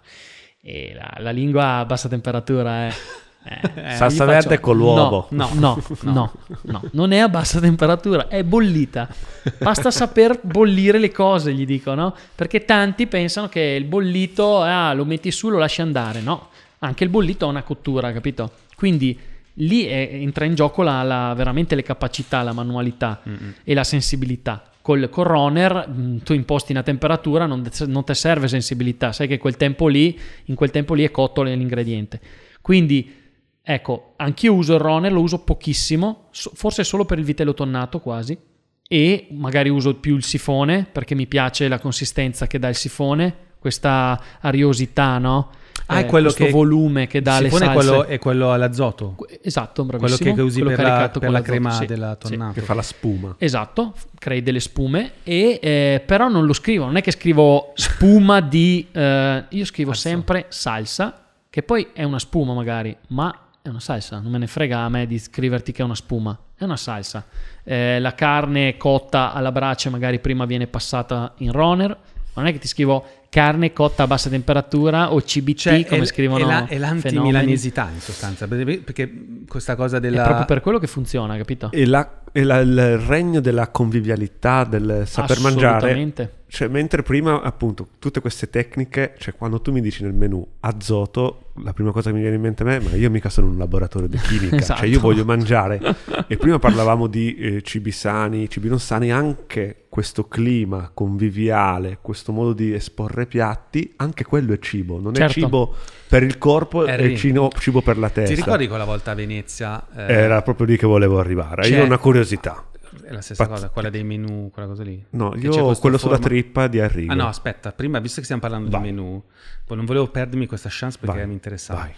e la, la lingua a bassa temperatura, eh. Eh, Salsa verde con l'uovo. No, no, no, no, no, non è a bassa temperatura, è bollita. Basta saper bollire le cose, gli dico, no? Perché tanti pensano che il bollito, ah, lo metti su, lo lasci andare. No, anche il bollito ha una cottura, capito? Quindi lì è- entra in gioco la, la- veramente le capacità, la manualità e la sensibilità. Col, col runner mh, tu imposti una temperatura, non, non ti serve sensibilità, sai che quel tempo lì, in quel tempo lì è cotto l'ingrediente. Quindi Ecco, anch'io uso il runner, lo uso pochissimo, forse solo per il vitello tonnato quasi, e magari uso più il sifone perché mi piace la consistenza che dà il sifone, questa ariosità, no? Ah, è Eh, quello questo che- volume che dà sifone salse. è quello, è quello all'azoto. Esatto, Quello bravissimo. che usi quello per la, caricato per con la crema sì, della sì. tonnata. Che fa la spuma. Esatto, crei delle spume e eh, però non lo scrivo, non è che scrivo spuma di... eh, io scrivo Azzo. sempre salsa, che poi è una spuma magari, ma è una salsa, non me ne frega a me di scriverti che è una spuma, è una salsa. Eh, la carne cotta alla brace magari prima viene passata in runner, non è che ti scrivo carne cotta a bassa temperatura o CBT Cioè, come è, scrivono è, la- è l'antimilanesità in sostanza, perché questa cosa È della... proprio per quello che funziona, capito? E, la- e la- il regno della convivialità, del saper mangiare. Cioè, mentre prima, appunto, tutte queste tecniche, cioè quando tu mi dici nel menu azoto, la prima cosa che mi viene in mente a me, ma io mica sono un laboratorio di chimica, Esatto. cioè io voglio mangiare. e prima parlavamo di eh, cibi sani, cibi non sani, anche questo clima conviviale, questo modo di esporre piatti, anche quello è cibo, non Certo. è cibo per il corpo, Harry, è cino- cibo per la testa. Ti ricordi quella volta a Venezia? eh, Era proprio lì che volevo arrivare. C'è- Io ho una curiosità. È la stessa Pazz- cosa, quella dei menù, quella cosa lì. No, Che io ho quello sulla forma- trippa di Arrigo. Ah no, aspetta, prima, visto che stiamo parlando Vai. di menù, poi non volevo perdermi questa chance perché Vai, mi interessava. vai,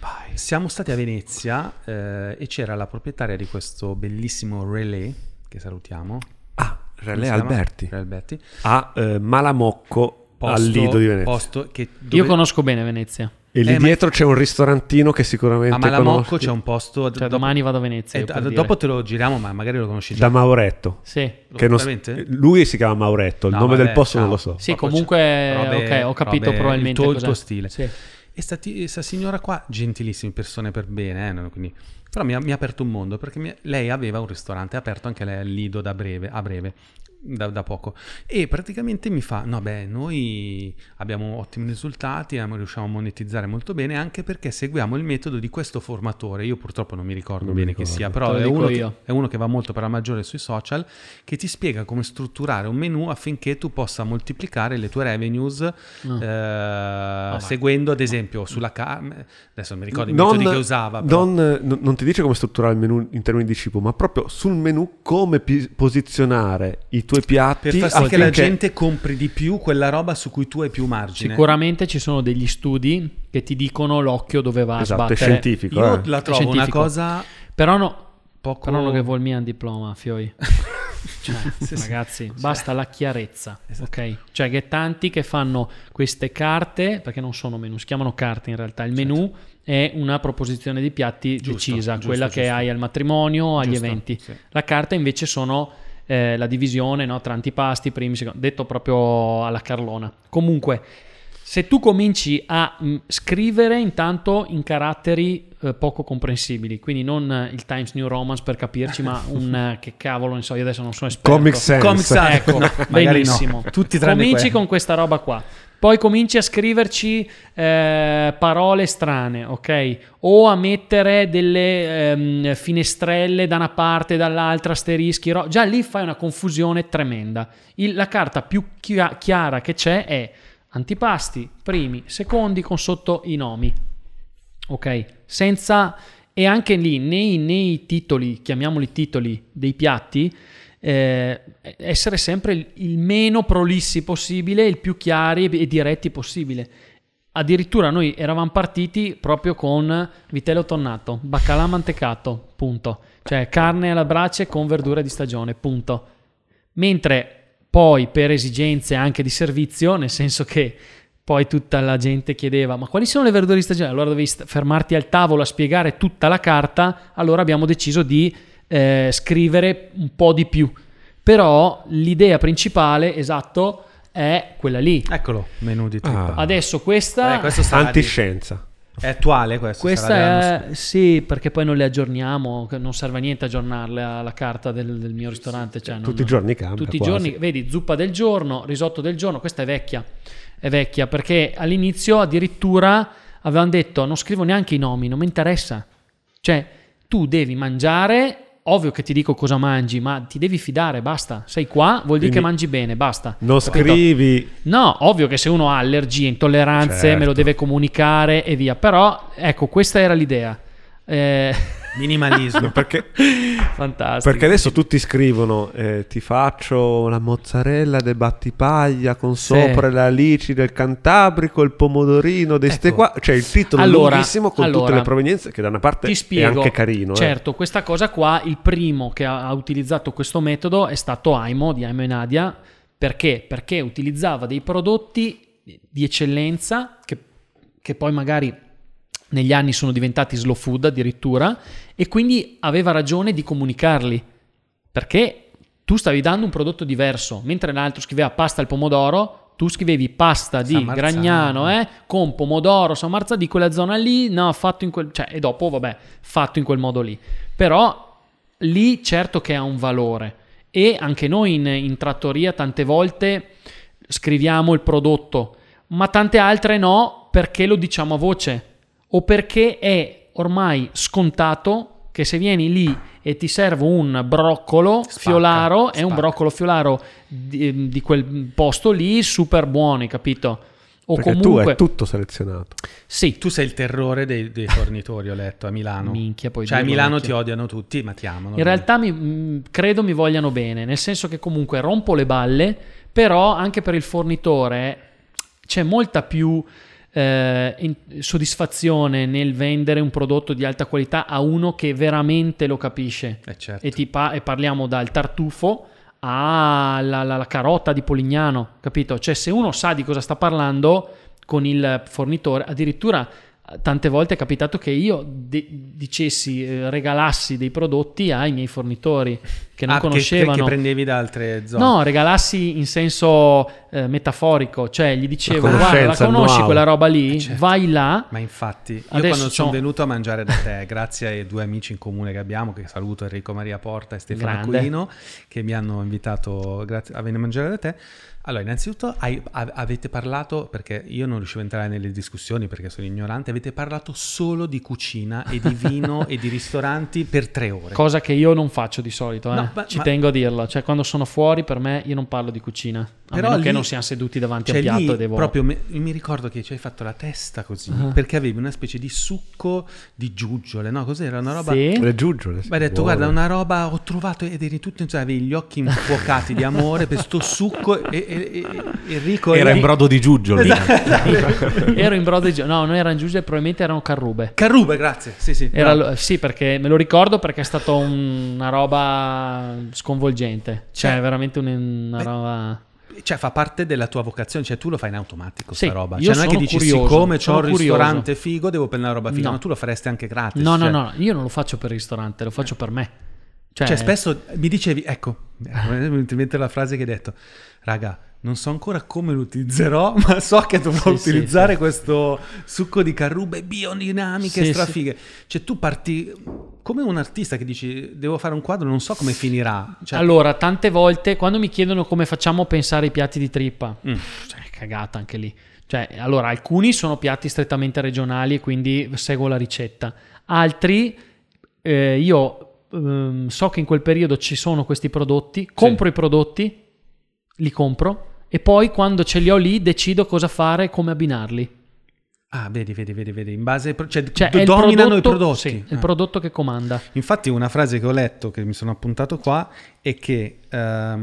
vai. Siamo stati a Venezia eh, e c'era la proprietaria di questo bellissimo relay, che salutiamo. Ah, Relè? Alberti. Relè Alberti. A eh, Malamocco, Posto- al Lido di Venezia. Posto che dove- Io conosco bene Venezia. E lì Eh, ma- dietro c'è un ristorantino che sicuramente a Malamocco conosci. c'è un posto... Cioè, dopo- domani vado a Venezia. eh, dire. dopo te lo giriamo, ma magari lo conosci già. Da Mauretto. Sì. Che non- lui si chiama Mauretto, il No, nome vabbè, del posto ciao. non lo so. Sì, Proprio comunque, robe- ok, ho capito robe- probabilmente il tuo, il tuo stile. Sì. E questa signora qua, gentilissime persone per bene, eh, quindi- però mi ha, mi ha aperto un mondo perché mi- lei aveva un ristorante aperto anche lei al Lido da breve, a breve, da, da poco. E praticamente mi fa, no beh, noi abbiamo ottimi risultati, eh, riusciamo a monetizzare molto bene anche perché seguiamo il metodo di questo formatore. Io purtroppo non mi ricordo Non bene ricordo. chi sia, però è uno, che, è uno che va molto per la maggiore sui social, che ti spiega come strutturare un menu affinché tu possa moltiplicare le tue revenues eh, seguendo ad esempio sulla carne, adesso non mi ricordo i metodi che usava, però- non, non- non ti dice come strutturare il menù in termini di cibo, ma proprio sul menù come pi- posizionare i tuoi piatti per far sì che la gente compri di più quella roba su cui tu hai più margine. Sicuramente ci sono degli studi che ti dicono l'occhio dove va Esatto, a è sbattere. scientifico. Io eh. la trovo una cosa Però no, poco però non che vuol mia un diploma, Fioi. Cioè, Sì, sì. ragazzi, basta la chiarezza, Esatto. ok? Cioè che tanti che fanno queste carte, perché non sono menu, si chiamano carte in realtà, il menu è una proposizione di piatti Giusto, decisa, giusto, quella che giusto. hai al matrimonio, agli Giusto, eventi. sì. La carta invece sono eh, la divisione no, tra antipasti, primi, secondi, detto proprio alla Carlona. Comunque, se tu cominci a mh, scrivere intanto in caratteri eh, poco comprensibili, quindi non eh, il Times New Romance per capirci, ma un eh, che cavolo, ne so, io adesso non sono esperto. Comic Sans. Comic Sans. Ecco, benissimo. no. Tutti tranne Cominci quelli. con questa roba qua. Poi cominci a scriverci eh, parole strane, ok? O a mettere delle ehm, finestrelle da una parte e dall'altra, asterischi. ro- Già lì fai una confusione tremenda. Il- la carta più chia- chiara che c'è è antipasti, primi, secondi con sotto i nomi. Ok? Senza... E anche lì nei, nei titoli, chiamiamoli titoli dei piatti, eh, essere sempre il, il meno prolissi possibile, il più chiari e diretti possibile. Addirittura noi eravamo partiti proprio con vitello tonnato, baccalà mantecato, punto. Cioè carne alla brace con verdure di stagione, punto. Mentre poi per esigenze anche di servizio, nel senso che poi tutta la gente chiedeva ma quali sono le verdure di stagione? Allora dovevi fermarti al tavolo a spiegare tutta la carta, allora abbiamo deciso di eh, scrivere un po' di più. Però l'idea principale, esatto, è quella lì. Eccolo, menù di trippa. Ah. Adesso questa... Eh, Antiscienza. è attuale dell'anno Questa è sì, perché poi non le aggiorniamo, non serve a niente aggiornarle alla carta del, del mio ristorante. Cioè non- Tutti i giorni cambia. tutti i quasi. giorni, vedi, zuppa del giorno, risotto del giorno, questa è vecchia, è vecchia perché all'inizio addirittura avevano detto non scrivo neanche i nomi, non mi interessa. Cioè, tu devi mangiare, ovvio che ti dico cosa mangi, ma ti devi fidare, basta. Sei qua, vuol dire Quindi che mangi bene, basta. Non scrivi. No, ovvio che se uno ha allergie, intolleranze, Certo. me lo deve comunicare e via. Però, ecco, questa era l'idea. Eh, Minimalismo. Perché, Fantastico. perché adesso tutti scrivono eh, ti faccio la mozzarella de battipaglia con Sì. sopra le alici del Cantabrico, il pomodorino di ste Ecco. qua. Cioè il titolo Allora, lunghissimo con tutte allora, le provenienze che da una parte Ti è spiego. anche carino. eh. Certo, questa cosa qua, il primo che ha, ha utilizzato questo metodo è stato Aimo di Aimo e Nadia. Perché? Perché utilizzava dei prodotti di eccellenza che, che poi magari negli anni sono diventati slow food addirittura e quindi aveva ragione di comunicarli. Perché tu stavi dando un prodotto diverso, mentre l'altro scriveva pasta al pomodoro, tu scrivevi pasta di. Gragnano eh, con pomodoro, San Marzano di quella zona lì, no, fatto in quel... Cioè, e dopo, vabbè, fatto in quel modo lì. Però lì certo che ha un valore. E anche noi in, in trattoria tante volte scriviamo il prodotto, ma tante altre no perché lo diciamo a voce o perché è ormai scontato che se vieni lì e ti servo un broccolo Spacca, fiolaro, è un spacca. broccolo fiolaro di, di quel posto lì super buoni, capito? O Perché comunque tu è tutto selezionato. sì, Tu sei il terrore dei, dei fornitori, ho letto, a Milano. Minchia, poi cioè, a Milano vecchio. ti odiano tutti, ma ti amano. In realtà mi- mh, credo mi vogliano bene, nel senso che comunque rompo le balle, però anche per il fornitore c'è molta più eh, soddisfazione nel vendere un prodotto di alta qualità a uno che veramente lo capisce. Eh, certo. E, ti pa- e parliamo dal tartufo alla la- la carota di Polignano, capito? Cioè se uno sa di cosa sta parlando con il fornitore, addirittura tante volte è capitato che io de- dicessi, eh, regalassi dei prodotti ai miei fornitori che non Ah, conoscevano. Che, prendevi da altre zone. No, regalassi in senso eh, metaforico, cioè gli dicevo, La guarda, la conosci know-how." quella roba lì? Eh, certo. Vai là. Ma infatti, io Adesso quando sono venuto a mangiare da te, grazie ai due amici in comune che abbiamo, che saluto Enrico Maria Porta e Stefano Grande. Aquilino, che mi hanno invitato grazie, a venire a mangiare da te. Allora, innanzitutto hai- a- avete parlato, perché io non riuscivo a entrare nelle discussioni perché sono ignorante, avete parlato solo di cucina e di vino e di ristoranti per tre ore. Cosa che io non faccio di solito, eh. No, ma- ci ma- tengo a dirlo. Cioè, quando sono fuori, per me, io non parlo di cucina. A Però meno che lì- non siamo seduti davanti Cioè a un lì piatto e devo... proprio me- mi ricordo che ci hai fatto la testa così Ah. perché avevi una specie di succo di giuggiole, no? Cos'era? Una roba Sì. Le giuggiole. Ma hai detto, buone. guarda, una roba ho trovato ed eri tutto, cioè, avevi gli occhi infuocati di amore per sto succo e, e- e- e Enrico Era in brodo di giuggioli. Esatto. ero in brodo di... gio- No, non erano giuste, probabilmente erano carrube. Carrube, grazie. Sì, sì. Era sì, perché me lo ricordo perché è stata una roba sconvolgente. Cioè, Cioè, veramente un- una beh, roba... Cioè, fa parte della tua vocazione, cè tu lo fai in automatico, Sì, sta roba. io Cioè, non è che sono dici, curioso, siccome c'ho sono un curioso. ristorante figo, devo prendere una roba figa. No. Ma tu lo faresti anche gratis. No, no, cioè. no, io non lo faccio per il ristorante, lo faccio per me. Cioè, Cioè, spesso mi dicevi, ecco, mi in la frase che hai detto, raga, non so ancora come lo utilizzerò, ma so che dovrò Sì, sì, utilizzare sì. questo succo di carrube biodinamiche Sì, strafighe. Cioè, tu parti come un artista che dici, devo fare un quadro, non so come finirà. Cioè, Allora, tante volte quando mi chiedono come facciamo a pensare ai piatti di trippa, Mm. cioè, cagata anche lì. Cioè, allora, alcuni sono piatti strettamente regionali e quindi seguo la ricetta. Altri, eh, io ehm, so che in quel periodo ci sono questi prodotti, compro i prodotti, li compro e poi quando ce li ho lì decido cosa fare e come abbinarli. Ah, vedi, vedi, vedi, vedi, in base pro- cioè, Cioè, do- dominano prodotto, i prodotti. sì, Ah. il prodotto che comanda. Infatti una frase che ho letto, che mi sono appuntato qua, è che... la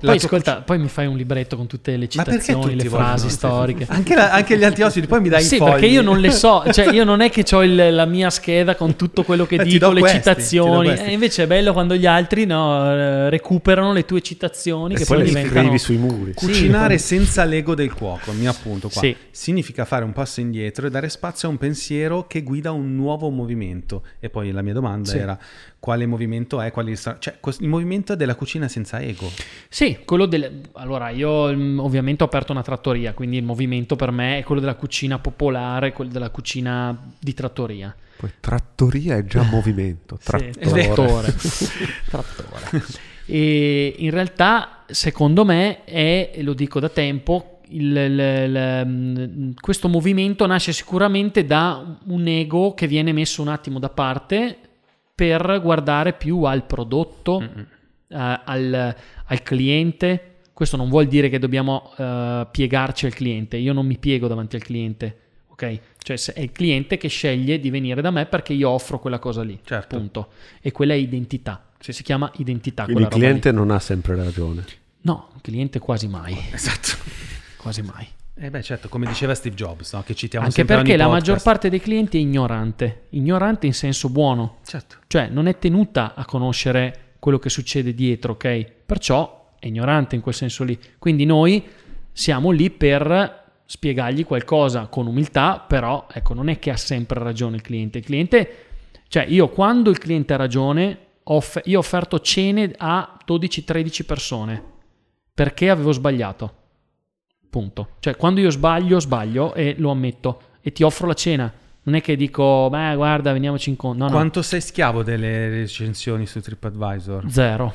Poi ascolta, poi mi fai un libretto con tutte le citazioni, le frasi storiche. Anche, la- anche gli altri ospiti, poi mi dai sì, i fogli. perché io non le so, cioè io non è che ho la mia scheda con tutto quello che Eh, dico, le questi, citazioni, e invece è bello quando gli altri no, eh, recuperano le tue citazioni E che poi poi le diventano... scrivi sui muri. Sì. Cucinare senza l'ego del cuoco, mi appunto qua. Sì. Significa fare un passo indietro e dare spazio a un pensiero che guida un nuovo movimento. E poi la mia domanda Sì. era quale movimento è? Quali sa- cioè, il movimento è della cucina senza ego. Sì, quello del... Allora, io mm, ovviamente ho aperto una trattoria, quindi il movimento per me è quello della cucina popolare, quello della cucina di trattoria. Poi trattoria è già movimento. Sì, Trattore. trattore. Trattore. E in realtà, secondo me, è, e lo dico da tempo, il- il- il- mm, questo movimento nasce sicuramente da un ego che viene messo un attimo da parte per guardare più al prodotto, eh, al, al cliente. Questo non vuol dire che dobbiamo eh, piegarci al cliente. Io non mi piego davanti al cliente. ok? Cioè è il cliente che sceglie di venire da me perché io offro quella cosa lì, Certo. punto. E quella è identità, si chiama identità Quindi il cliente non ha sempre ragione. lì. No, il cliente quasi mai, Esatto. quasi mai. Eh beh, certo, come diceva Steve Jobs, no? che citiamo Anche perché la podcast. maggior parte dei clienti è ignorante, ignorante in senso buono, Certo. cioè non è tenuta a conoscere quello che succede dietro, ok? Perciò è ignorante in quel senso lì. Quindi noi siamo lì per spiegargli qualcosa con umiltà, però ecco, non è che ha sempre ragione il cliente. Il cliente, cioè io quando il cliente ha ragione, off- io ho offerto cene a 12-13 persone perché avevo sbagliato. Punto. Cioè quando io sbaglio, sbaglio e lo ammetto e ti offro la cena. Non è che dico, beh, guarda, veniamoci incontro. No, no. Quanto sei schiavo delle recensioni su TripAdvisor? Zero,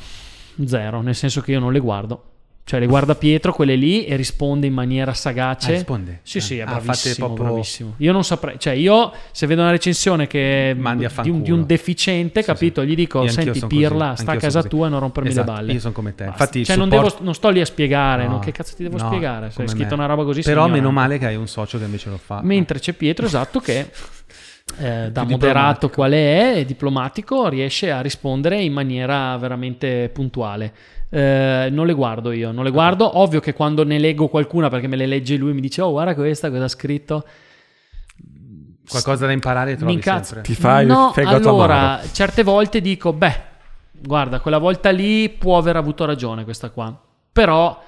zero, nel senso che io non le guardo. Cioè le guarda Pietro, quelle lì, e risponde in maniera sagace. Ah, risponde? Sì, Ah. sì, è Ah, bravissimo, proprio- bravissimo. Io non saprei, cioè io se vedo una recensione che Mandi a di, un, di un deficiente, Sì, capito? sì. Gli dico, Io senti Pirla, così, sta a casa tua e non rompermi Esatto, le balle. io son come te. Basta. Infatti cioè non, support- devo- non sto lì a spiegare, No, no, che cazzo ti devo no, spiegare? Se hai scritto me. una roba così Però meno ignorante. male che hai un socio che invece lo fa. Mentre c'è Pietro, esatto, che eh, da moderato diplomatico. qual è, e diplomatico, riesce a rispondere in maniera veramente puntuale. Eh, non le guardo io, non le guardo. Ovvio che quando ne leggo qualcuna, perché me le legge lui, mi dice, oh guarda questa, cosa ha scritto. Qualcosa da imparare trovi Mi incazzo. sempre. Ti fa il no, fegato allora, certe volte dico, beh, guarda, quella volta lì può aver avuto ragione questa qua. Però,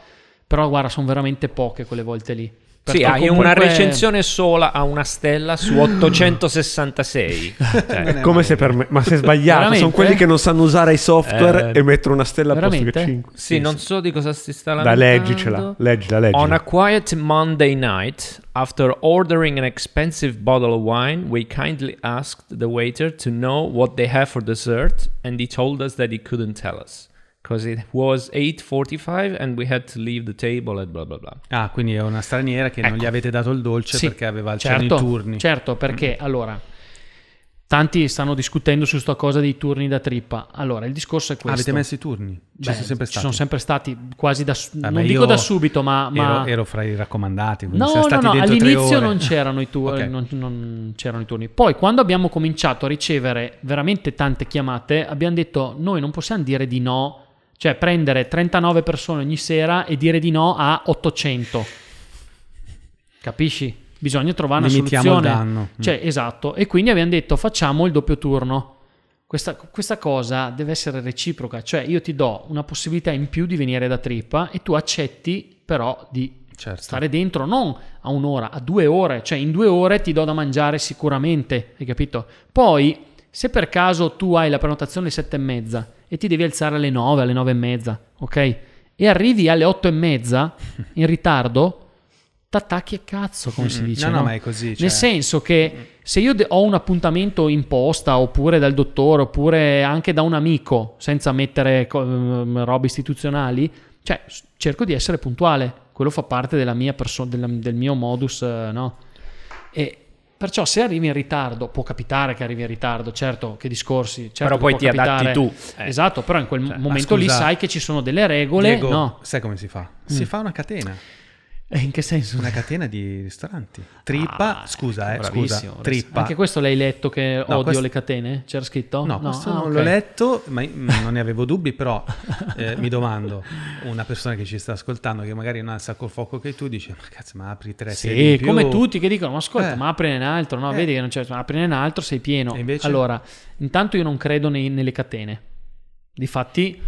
però guarda, sono veramente poche quelle volte lì. Sì, hai comunque- una recensione sola a una stella su 866. Cioè, È come se per me, ma se sbagliato, Veramente? sono quelli che non sanno usare i software Eh, e mettono una stella al posto che veramente? 5. sì, non so di cosa si sta Da lamentando. leggicela, leggila, leggila. On a quiet Monday night, after ordering an expensive bottle of wine, we kindly asked the waiter to know what they have for dessert, and he told us that he couldn't tell us. Because it was 8.45 and we had to leave the table and blah blah blah. Ah, quindi è una straniera che non Ecco. gli avete dato il dolce Sì, perché aveva certo, i turni. Certo, perché allora tanti stanno discutendo su sta cosa dei turni da trippa. Allora, il discorso è questo. avete messo i turni? Ci Beh, sono sempre ci stati. sono sempre stati quasi da Vabbè, non dico da subito, ma, ma- Ero, ero fra i raccomandati. No, no, no, all'inizio non c'erano, i turni, Ok. non, non c'erano i turni. Poi quando abbiamo cominciato a ricevere veramente tante chiamate, abbiamo detto noi non possiamo dire di no, cioè prendere 39 persone ogni sera e dire di no a 800. Capisci? Bisogna trovare una Limitiamo soluzione. il danno. Mm. Cioè, esatto. E quindi abbiamo detto facciamo il doppio turno. Questa, questa cosa deve essere reciproca, cioè io ti do una possibilità in più di venire da trippa e tu accetti però di Certo. stare dentro non a un'ora, a due ore, cioè in due ore ti do da mangiare sicuramente, hai capito? Poi, se per caso tu hai la prenotazione alle sette e mezza e ti devi alzare alle nove, alle nove e mezza, ok? E arrivi alle otto e mezza in ritardo, t'attacchi a cazzo, come si dice. no, no, no? ma è così, cioè- Nel senso che se io ho un appuntamento in posta, oppure dal dottore, oppure anche da un amico, senza mettere ehm, robe istituzionali, cioè cerco di essere puntuale. Quello fa parte della mia perso- della- del mio modus, eh, no? E perciò se arrivi in ritardo, può capitare che arrivi in ritardo, certo, che discorsi. certo Però poi ti adatti capitare. tu. Eh. Esatto, però in quel Cioè, momento ma lì scusa, sai che ci sono delle regole. Diego, no. sai come si fa? Si fa una catena. Eh, In che senso? Una catena di ristoranti. Trippa, Ah, scusa, eh, bravissimo, scusa. Trippa. Anche questo l'hai letto che No, odio questo- le catene? C'era scritto? No, questo Ah, non ok. l'ho letto, ma mm, non ne avevo dubbi, però eh, mi domando, una persona che ci sta ascoltando, che magari non ha il sacco al fuoco che tu, dice, ma cazzo, ma apri tre Sì, più?" come tutti che dicono, ma ascolta, Eh. ma apri in altro, no? Eh. Vedi che non c'è, ma apri in altro, sei pieno. E invece? Allora, intanto io non credo nei- nelle catene. Difatti,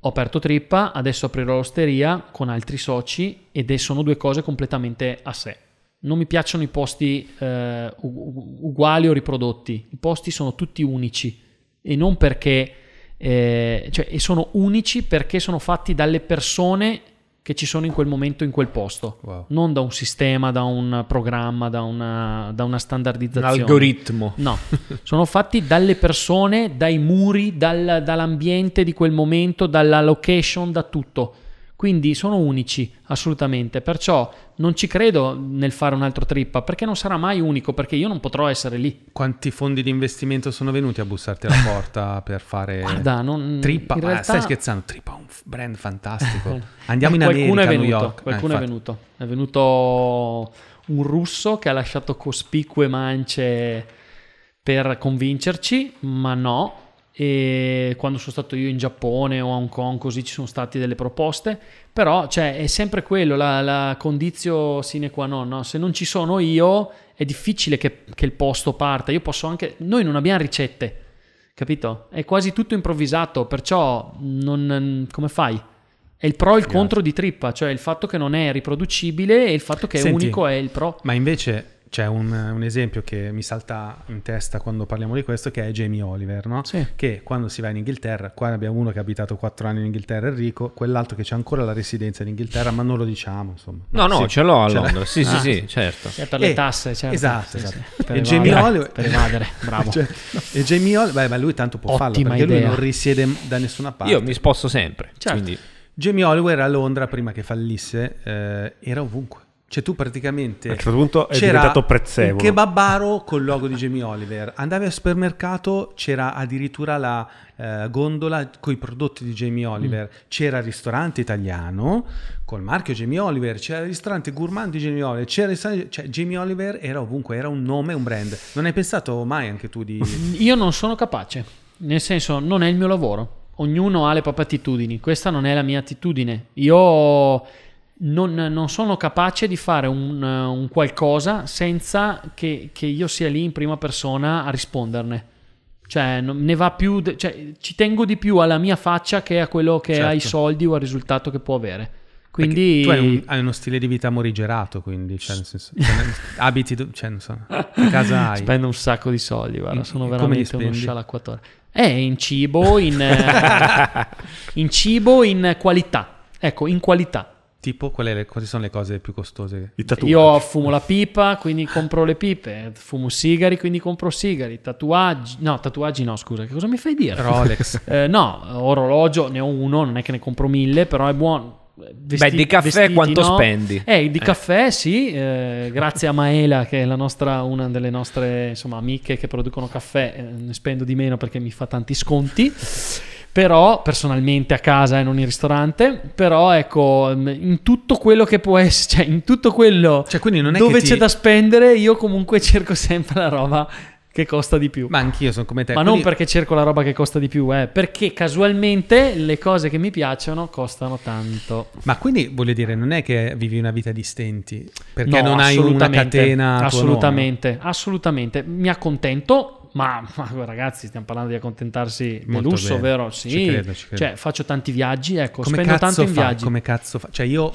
ho aperto Trippa, adesso aprirò l'osteria con altri soci ed sono due cose completamente a sé. Non mi piacciono i posti eh, uguali o riprodotti. I posti sono tutti unici e non perché... eh, cioè, e sono unici perché sono fatti dalle persone che ci sono in quel momento in quel posto Wow. non da un sistema, da un programma, da una, da una Un standardizzazione. algoritmo. No, sono fatti dalle persone, dai muri, dal- dall'ambiente di quel momento, dalla location, da tutto. Quindi sono unici, assolutamente. Perciò non ci credo nel fare un altro trippa, perché non sarà mai unico, perché io non potrò essere lì. Quanti fondi di investimento sono venuti a bussarti alla porta per fare Guarda, non... Trippa? in Ma realtà- stai scherzando? Trippa è un brand fantastico. Andiamo in qualcuno America, è a New venuto. Eh, Qualcuno è infatti. venuto. È venuto un russo che ha lasciato cospicue mance per convincerci, ma no. E quando sono stato io in Giappone o a Hong Kong, così ci sono state delle proposte. Però cioè, è sempre quello, la, la condizio sine qua non. No? Se non ci sono io, è difficile che, che il posto parta. Io posso anche. Noi non abbiamo ricette, capito? È quasi tutto improvvisato, perciò non, come fai? È il pro e il contro di Trippa, cioè il fatto che non è riproducibile e il fatto che è Senti, unico è il pro. Ma invece c'è un, un esempio che mi salta in testa quando parliamo di questo, che è Jamie Oliver, no? Sì. Che quando si va in Inghilterra, qua ne abbiamo uno che ha abitato 4 anni in Inghilterra, Enrico, quell'altro che c'ha ancora la residenza in Inghilterra, ma non lo diciamo, insomma. No, no, Sì. ce l'ho a. Londra. Sì, sì, Ah. sì, certo. È per le Eh, tasse, certo. esatto, Sì, esatto. Per E Jamie Oliver- per evadere, bravo. Cioè, e Jamie Oliver, beh, ma lui tanto può farlo Ottima perché lui idea. non risiede da nessuna parte. Io mi sposto sempre. Certo. Quindi Jamie Oliver a Londra, prima che fallisse, eh, era ovunque. Cioè tu praticamente... A un certo punto è diventato un prezzemolo. kebabaro col logo di Jamie Oliver. Andavi al supermercato, c'era addirittura la eh, gondola con i prodotti di Jamie Oliver. C'era il ristorante italiano col marchio Jamie Oliver, c'era il ristorante gourmand di Jamie Oliver, c'era il ristorante- cioè Jamie Oliver era ovunque, era un nome, un brand. Non hai pensato mai anche tu di... Io non sono capace, nel senso non è il mio lavoro. Ognuno ha le proprie attitudini, questa non è la mia attitudine. Io non, non sono capace di fare un, un qualcosa senza che, che io sia lì in prima persona a risponderne. Cioè, ne va più, de- cioè, ci tengo di più alla mia faccia che a quello che ha i Certo. soldi o al risultato che può avere. Perché Quindi tu hai, un- hai uno stile di vita morigerato, quindi, cioè, nel senso, cioè, abiti, do- cioè, non so, che casa hai? spendo un sacco di soldi, guarda, sono li veramente uno scialacquatore. Eh, in cibo, in, eh, in cibo, in qualità. Ecco, in qualità. Tipo, quali, le- quali sono le cose più costose? Io fumo la pipa, quindi compro le pipe. Fumo sigari, quindi compro sigari. Tatuaggi, no, tatuaggi no, scusa, che cosa mi fai dire? Rolex. Eh, no, orologio ne ho uno, non è che ne compro mille, però è buono. Vesti- Beh, di caffè vestiti, quanto no? spendi? Eh, di caffè sì, eh, grazie a Maela che è la nostra, una delle nostre insomma, amiche che producono caffè, eh, ne spendo di meno perché mi fa tanti sconti. Però personalmente a casa e non in ristorante, però ecco, mm, in tutto quello che può essere, cioè in tutto quello Cioè, non dove che ti- c'è da spendere, io comunque cerco sempre la roba che costa di più. Ma anch'io sono come te. Ma non quindi- perché cerco la roba che costa di più, eh, perché casualmente le cose che mi piacciono costano tanto. Ma quindi voglio dire, non è che vivi una vita di stenti, perché No, non hai una catena. Assolutamente, assolutamente. Mi accontento, ma, ma ragazzi, stiamo parlando di accontentarsi del Molto lusso, bene. vero? Sì. Ci credo, ci credo. Cioè, faccio tanti viaggi, ecco. Come spendo tanto in fa? viaggi. Come cazzo fa? Cioè, io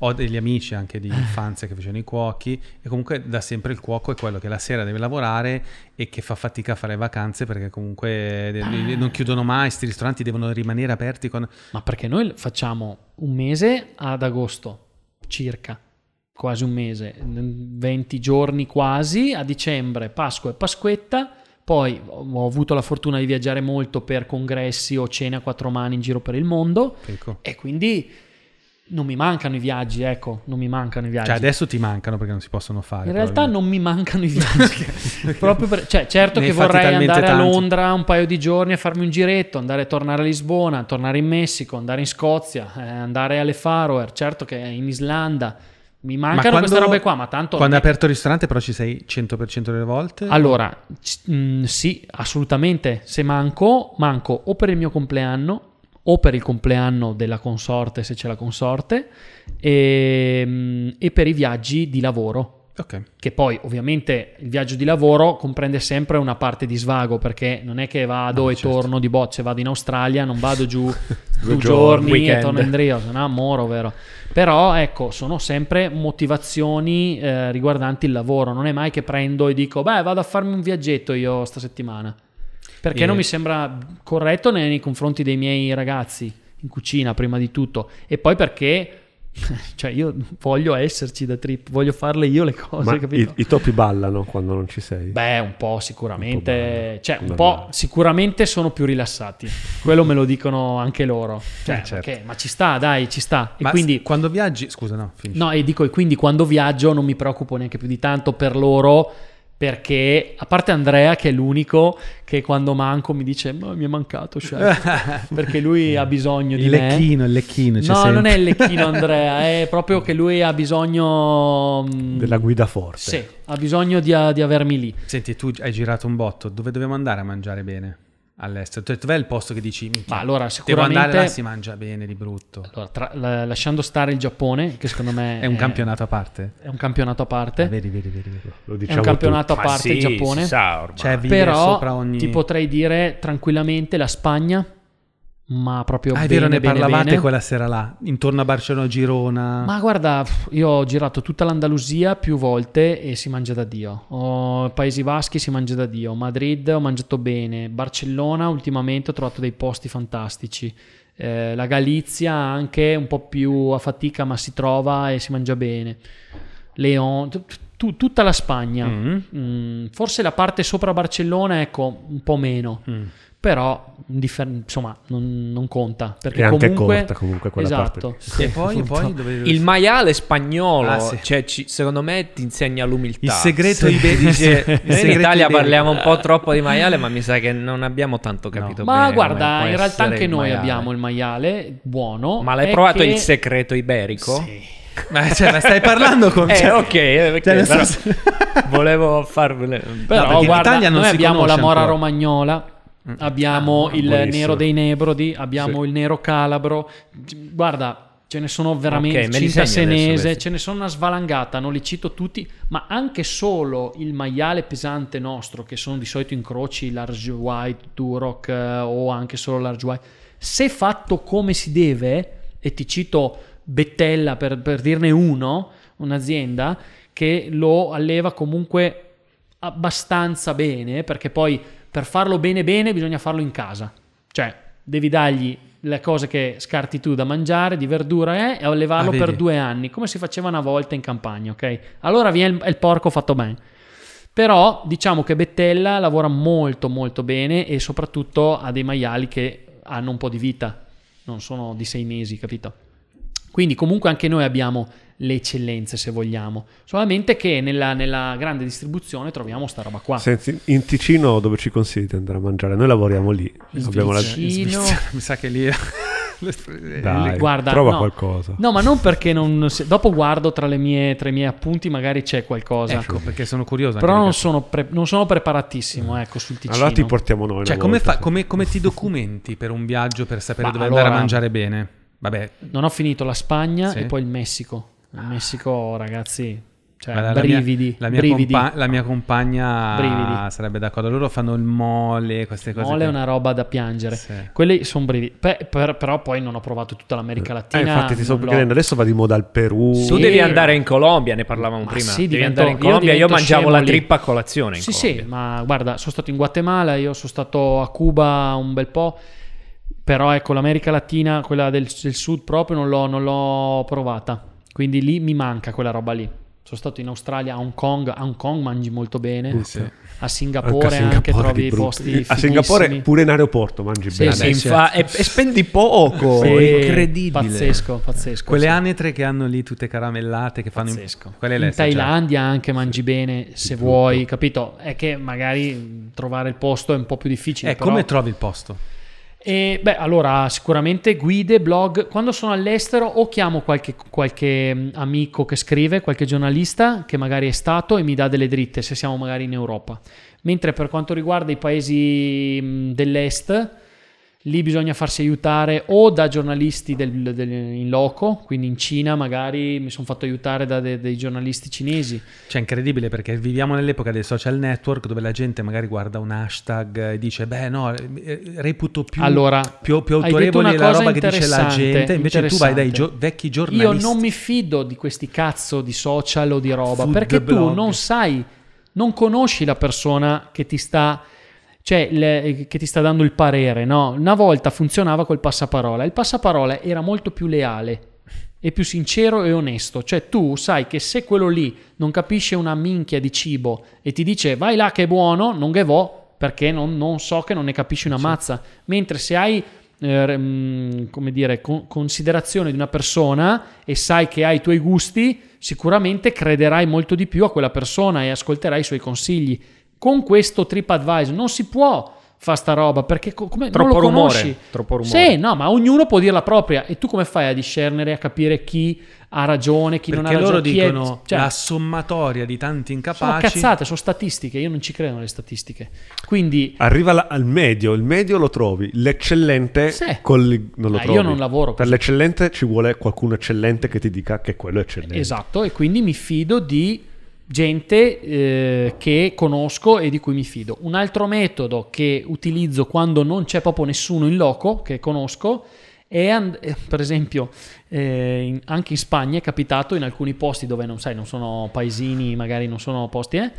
ho degli amici anche di infanzia che facevano i cuochi e comunque da sempre il cuoco è quello che la sera deve lavorare e che fa fatica a fare vacanze perché comunque non chiudono mai, questi ristoranti devono rimanere aperti con... Ma perché noi facciamo un mese ad agosto, circa, quasi un mese, 20 giorni quasi, a dicembre, Pasqua e Pasquetta. Poi ho avuto la fortuna di viaggiare molto per congressi o cene a quattro mani in giro per il mondo Ecco. e quindi non mi mancano i viaggi, ecco, non mi mancano i viaggi. Cioè adesso ti mancano perché non si possono fare. In realtà non mi mancano i viaggi. Proprio per- cioè, certo Ne che vorrei andare a tanti. Londra un paio di giorni a farmi un giretto, andare a tornare a Lisbona, tornare in Messico, andare in Scozia, eh, andare alle Faroe, certo che in Islanda. Mi Ma mancano quando- queste robe qua, ma tanto... Quando hai aperto il ristorante però ci sei 100% delle volte? Allora, mh, sì, assolutamente. Se manco, manco o per il mio compleanno o per il compleanno della consorte, se c'è la consorte, e, mh, e per i viaggi di lavoro. Ok. Che poi ovviamente il viaggio di lavoro comprende sempre una parte di svago perché non è che vado No, e certo. torno di bocce, vado in Australia, non vado giù due giorni, giorni e weekend. torno in Rio, se no moro, vero? Però ecco, sono sempre motivazioni eh, riguardanti il lavoro, non è mai che prendo e dico beh vado a farmi un viaggetto io sta settimana, perché E- non mi sembra corretto nei confronti dei miei ragazzi in cucina prima di tutto e poi perché cioè io voglio esserci da trip, voglio farle io le cose, Ma capito? i, i topi ballano quando non ci sei. Beh, un po' sicuramente, Un po' cioè un po' sicuramente sono più rilassati. Quello me lo dicono anche loro. Cioè, Eh, certo. perché- ma ci sta, dai, ci sta. E Ma quindi s- quando viaggi... Scusa, no, finisci. No, e dico, e quindi quando viaggio non mi preoccupo neanche più di tanto per loro Perché, a parte Andrea, che è l'unico che quando manco mi dice: "Ma mi è mancato, chef", perché lui ha bisogno di Il me. lecchino, il lecchino. No, sempre. non è il lecchino, Andrea, è proprio che lui ha bisogno. mm, Della guida forte. Sì, ha bisogno di, di avermi lì. Senti, tu hai girato un botto. Dove dobbiamo andare a mangiare bene? All'estero. Cioè, dov'è il posto che dici? "Minchia, Ma allora, Devo andare là, sicuramente. si mangia bene di brutto. Allora, tra- la- lasciando stare il Giappone, che secondo me È un campionato a parte? è un campionato a parte. Ah, vedi, vedi, vedi. vedi. Lo È diciamo un campionato a Ma parte il sì, Giappone. si sa ormai. Cioè, vivere Però sopra ogni... ti potrei dire tranquillamente la Spagna, ma proprio Ah, è bene, vero, ne bene, parlavate bene. quella sera là, intorno a Barcellona, Girona. Ma guarda, io ho girato tutta l'Andalusia più volte e si mangia da Dio. Ho Paesi Baschi si mangia da Dio. Madrid ho mangiato bene. Barcellona ultimamente ho trovato dei posti fantastici. Eh, la Galizia anche un po' più a fatica, ma si trova e si mangia bene. Leon, tu- tutta la Spagna. Mm. Mm, forse la parte sopra Barcellona, ecco, un po' meno. Mm. Però, indiffer- insomma, non, non conta. Perché È anche comunque... corta comunque quella esatto. parte. sì. E poi, poi dove... Il maiale spagnolo, Ah, sì. cioè, ci- secondo me ti insegna l'umiltà. Il segreto Sì. Il noi in Italia parliamo un po' troppo di maiale, ma mi sa che non abbiamo tanto capito bene. Ma guarda, in realtà anche noi maiale. abbiamo il maiale buono. Ma l'hai provato che- il segreto iberico? Sì. Ma, cioè, ma stai parlando con... Eh, cioè- ok, perché Cioè, però volevo farvele. Però in guarda, Italia non noi si abbiamo la mora ancora. romagnola, abbiamo Ah, il buonissimo. nero dei Nebrodi, abbiamo il nero calabro. Guarda, ce ne sono veramente Ok, me li cinta adesso senese, ce ne sono una svalangata, non li cito tutti, ma anche solo il maiale pesante nostro, che sono di solito incroci large white, duroc eh, o anche solo large white, se fatto come si deve, e ti cito Bettella per, per dirne uno, un'azienda che lo alleva comunque abbastanza bene, perché poi per farlo bene bene bisogna farlo in casa. Cioè, devi dargli le cose che scarti tu da mangiare, di verdura, eh, e allevarlo Ah, per due anni, come si faceva una volta in campagna, ok? Allora viene il, il porco fatto bene. Però diciamo che Bettella lavora molto molto bene e soprattutto ha dei maiali che hanno un po' di vita, non sono di sei mesi, capito? Quindi comunque anche noi abbiamo le eccellenze se vogliamo, solamente che nella, nella grande distribuzione troviamo sta roba qua. Senti, in Ticino dove ci consigli di andare a mangiare? Noi lavoriamo lì. In Abbiamo la... Ticino. Mi sa che lì... Dai, Guarda, trova no. qualcosa. No, ma non perché non... se- Dopo guardo tra, le mie, tra i miei appunti, magari c'è qualcosa. Ecco, perché sono curioso. Però non sono, pre- non sono preparatissimo, ecco, sul Ticino. Allora ti portiamo noi. Cioè, come, volta. fa- come- come ti documenti per un viaggio per sapere Ma dove allora- andare a mangiare bene? Vabbè, Non ho finito la Spagna Sì. e poi il Messico. Il Messico, ragazzi, cioè, guarda, brividi. La mia, la mia brividi. compa- la mia compagna Brividi. sarebbe d'accordo. Loro fanno il mole, queste cose. Mole è qua. una roba da piangere. Sì. Quelli sono brividi. Pe- per- però poi non ho provato tutta l'America Eh, Latina. infatti ti sto chiedendo, adesso va di moda al Perù. Sì. Tu devi andare in Colombia, ne parlavamo Ma prima. sì, devi divento- andare in io Colombia. Io, divento mangiavo la lì. trippa a colazione. In Sì, Colombia. sì, ma guarda, sono stato in Guatemala, io sono stato a Cuba un bel po', però ecco, l'America Latina, quella del, del sud proprio, non l'ho, non l'ho provata. Quindi lì mi manca quella roba lì. Sono stato in Australia, a Hong Kong, a Hong Kong mangi molto bene, Sì. a Singapore anche, Singapore trovi di brutto. posti A Singapore pure in aeroporto mangi Sì, bene. sì, Sì, infa- e, e spendi poco, Sì, incredibile. Pazzesco, pazzesco. Quelle sì. anetre che hanno lì tutte caramellate che fanno in- Pazzesco. In sai già. Thailandia anche mangi bene se vuoi, capito? È che magari trovare il posto è un po' più difficile. Eh, però- come trovi il posto? E, beh, allora, sicuramente guide, blog. Quando sono all'estero o chiamo qualche, qualche mh, amico che scrive, qualche giornalista che magari è stato e mi dà delle dritte se siamo magari in Europa. Mentre per quanto riguarda i paesi mh, dell'est, lì bisogna farsi aiutare o da giornalisti del- del- in loco, quindi in Cina magari mi sono fatto aiutare da de- dei giornalisti cinesi. Cioè, incredibile perché viviamo nell'epoca dei social network dove la gente magari guarda un hashtag e dice, beh, no, eh, reputo più, Allora, più, più autorevole la roba che dice la gente. Invece tu vai dai gio- vecchi Io giornalisti. non mi fido di questi cazzo di social o di roba Food perché tu non sai, non conosci la persona che ti sta, cioè, le- che ti sta dando il parere. No? Una volta funzionava col passaparola. Il passaparola era molto più leale e più sincero e onesto. Cioè, tu sai che se quello lì non capisce una minchia di cibo e ti dice vai là che è buono, non che vo perché non, non so che non ne capisci una mazza. Mentre se hai eh, mh, come dire, con- considerazione di una persona e sai che ha i tuoi gusti, sicuramente crederai molto di più a quella persona e ascolterai i suoi consigli. Con questo TripAdvisor non si può fare sta roba perché co- come, non Troppo lo rumore, conosci. troppo rumore. Sì, no, ma ognuno può dire la propria e tu come fai a discernere, a capire chi ha ragione, chi non ha Perché ragione? loro chi è- dicono cioè, la sommatoria di tanti sono incapaci. cazzate, sono statistiche, io non ci credo nelle statistiche. Quindi Arriva la- al medio, il medio lo trovi, l'eccellente Sì. col- non lo Ah, io trovi. non lavoro Per così. l'eccellente ci vuole qualcuno eccellente che ti dica che quello è eccellente. Esatto, e quindi mi fido di gente eh, che conosco e di cui mi fido. Un altro metodo che utilizzo quando non c'è proprio nessuno in loco che conosco è, and- eh, per esempio, eh, in- anche in Spagna è capitato in alcuni posti dove non sai, non sono paesini, magari non sono posti, eh,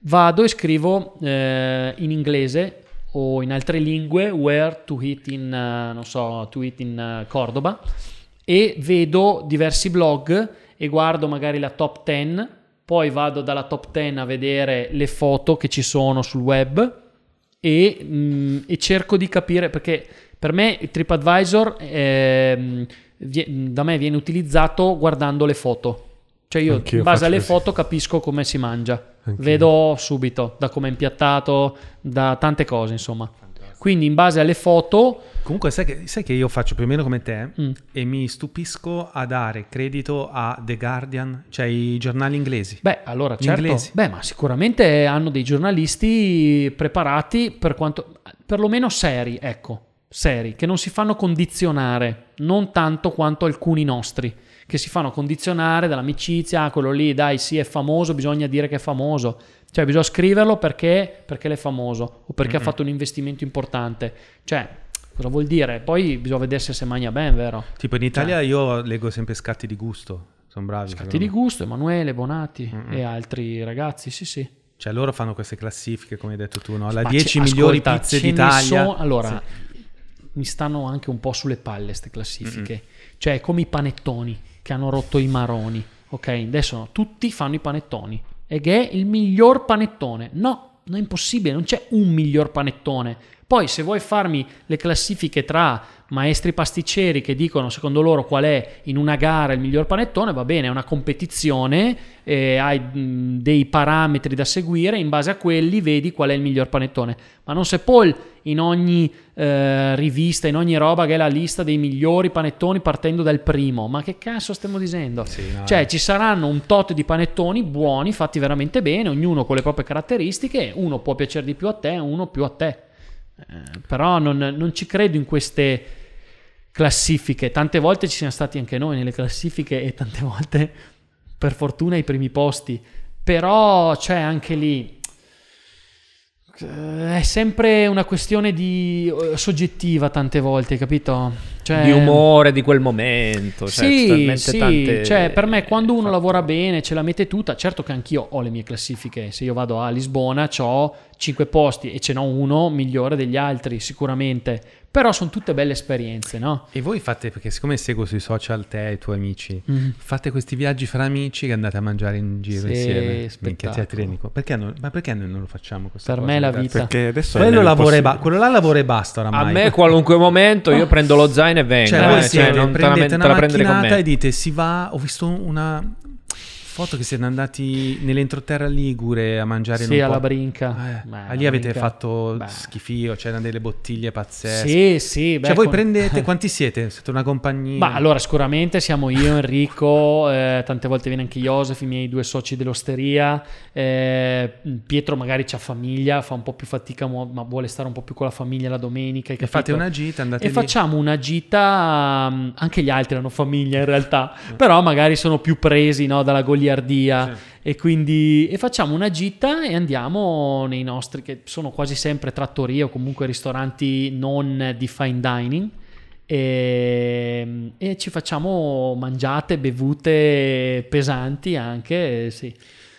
vado e scrivo eh, in inglese o in altre lingue where to eat in, eh, non so, to eat in eh, Cordoba e vedo diversi blog e guardo magari la top 10, poi vado dalla top 10 a vedere le foto che ci sono sul web e, mm, e cerco di capire perché per me il TripAdvisor vie- da me viene utilizzato guardando le foto. Cioè io Anch'io in base alle così. foto capisco come si mangia. Anch'io. Vedo subito da come è impiattato, da tante cose, insomma. Quindi in base alle foto Comunque sai che, sai che io faccio più o meno come te Mm. e mi stupisco a dare credito a The Guardian, cioè i giornali inglesi. Beh, allora certo. inglesi. Beh, ma sicuramente hanno dei giornalisti preparati per quanto perlomeno seri, ecco, seri, che non si fanno condizionare, non tanto quanto alcuni nostri, che si fanno condizionare dall'amicizia, ah, quello lì, dai, sì, è famoso, bisogna dire che è famoso. Cioè, bisogna scriverlo perché, perché l'è famoso o perché ha fatto un investimento importante. Cioè, cosa vuol dire? Poi bisogna vedere se si mangia bene, vero? Tipo in Italia io leggo sempre scatti di gusto, sono bravi. Scatti di gusto, Emanuele, Bonatti e altri ragazzi, sì, sì. Cioè loro fanno queste classifiche, come hai detto tu, no? La Ma 10 ce- migliori ascolta, pizze d'Italia. so- allora, mi stanno anche un po' sulle palle queste classifiche. Cioè, è come i panettoni che hanno rotto i maroni. Ok, adesso tutti fanno i panettoni. E che è il miglior panettone. No, non è impossibile, non c'è un miglior panettone. Poi, se vuoi farmi le classifiche tra maestri pasticceri che dicono secondo loro qual è in una gara il miglior panettone, va bene, è una competizione, eh, hai mh, dei parametri da seguire, in base a quelli vedi qual è il miglior panettone. Ma non se poi in ogni eh, rivista, in ogni roba che è la lista dei migliori panettoni partendo dal primo. Ma che cazzo stiamo dicendo? Sì, no, cioè, ci saranno un tot di panettoni buoni, fatti veramente bene, ognuno con le proprie caratteristiche, uno può piacere di più a te, uno più a te. Eh, però non, non ci credo in queste classifiche. Tante volte ci siamo stati anche noi nelle classifiche e tante volte, per fortuna, ai primi posti. Però c'è anche lì. eh, È sempre una questione di eh, soggettiva tante volte, capito? Cioè, Di umore di quel momento. Cioè, sì, sì, tante- cioè per me quando uno lavora bene ce la mette tutta, certo che anch'io ho le mie classifiche, se io vado a Lisbona ho 5 posti e ce n'ho uno migliore degli altri sicuramente, però sono tutte belle esperienze, no? E voi fate, perché siccome seguo sui social te e i tuoi amici, Mm. fate questi viaggi fra amici che andate a mangiare in giro Sì, insieme. Minchia, te conto? Perché non- ma perché noi non lo facciamo questa Per cosa, me è la ragazzi? vita. Perché adesso è Quello, lavora e ba- quello là lavora e basta A oramai. me qualunque momento io prendo lo zaino e vengo. Cioè, eh, voi cioè, siete, non te la, prendete te una la con macchinata me. e dite si va, ho visto una foto che siete andati nell'entroterra ligure a mangiare Sì, alla po'. brinca. Eh, Beh, lì avete Brinca- fatto Beh. schifio, c'erano delle bottiglie pazzesche. Sì, sì, beh, cioè voi con- prendete, quanti siete? Siete una compagnia? Ma allora sicuramente siamo io, Enrico, eh, tante volte viene anche Joseph, i miei due soci dell'osteria, eh, Pietro magari c'ha famiglia, fa un po' più fatica ma vuole stare un po' più con la famiglia la domenica. E fate una gita, andate E lì. facciamo una gita, mm, anche gli altri hanno famiglia in realtà, però magari sono più presi no, dalla goliardia e quindi e facciamo una gita e andiamo nei nostri, che sono quasi sempre trattorie o comunque ristoranti non di fine dining e, e ci facciamo mangiate, bevute pesanti anche, sì.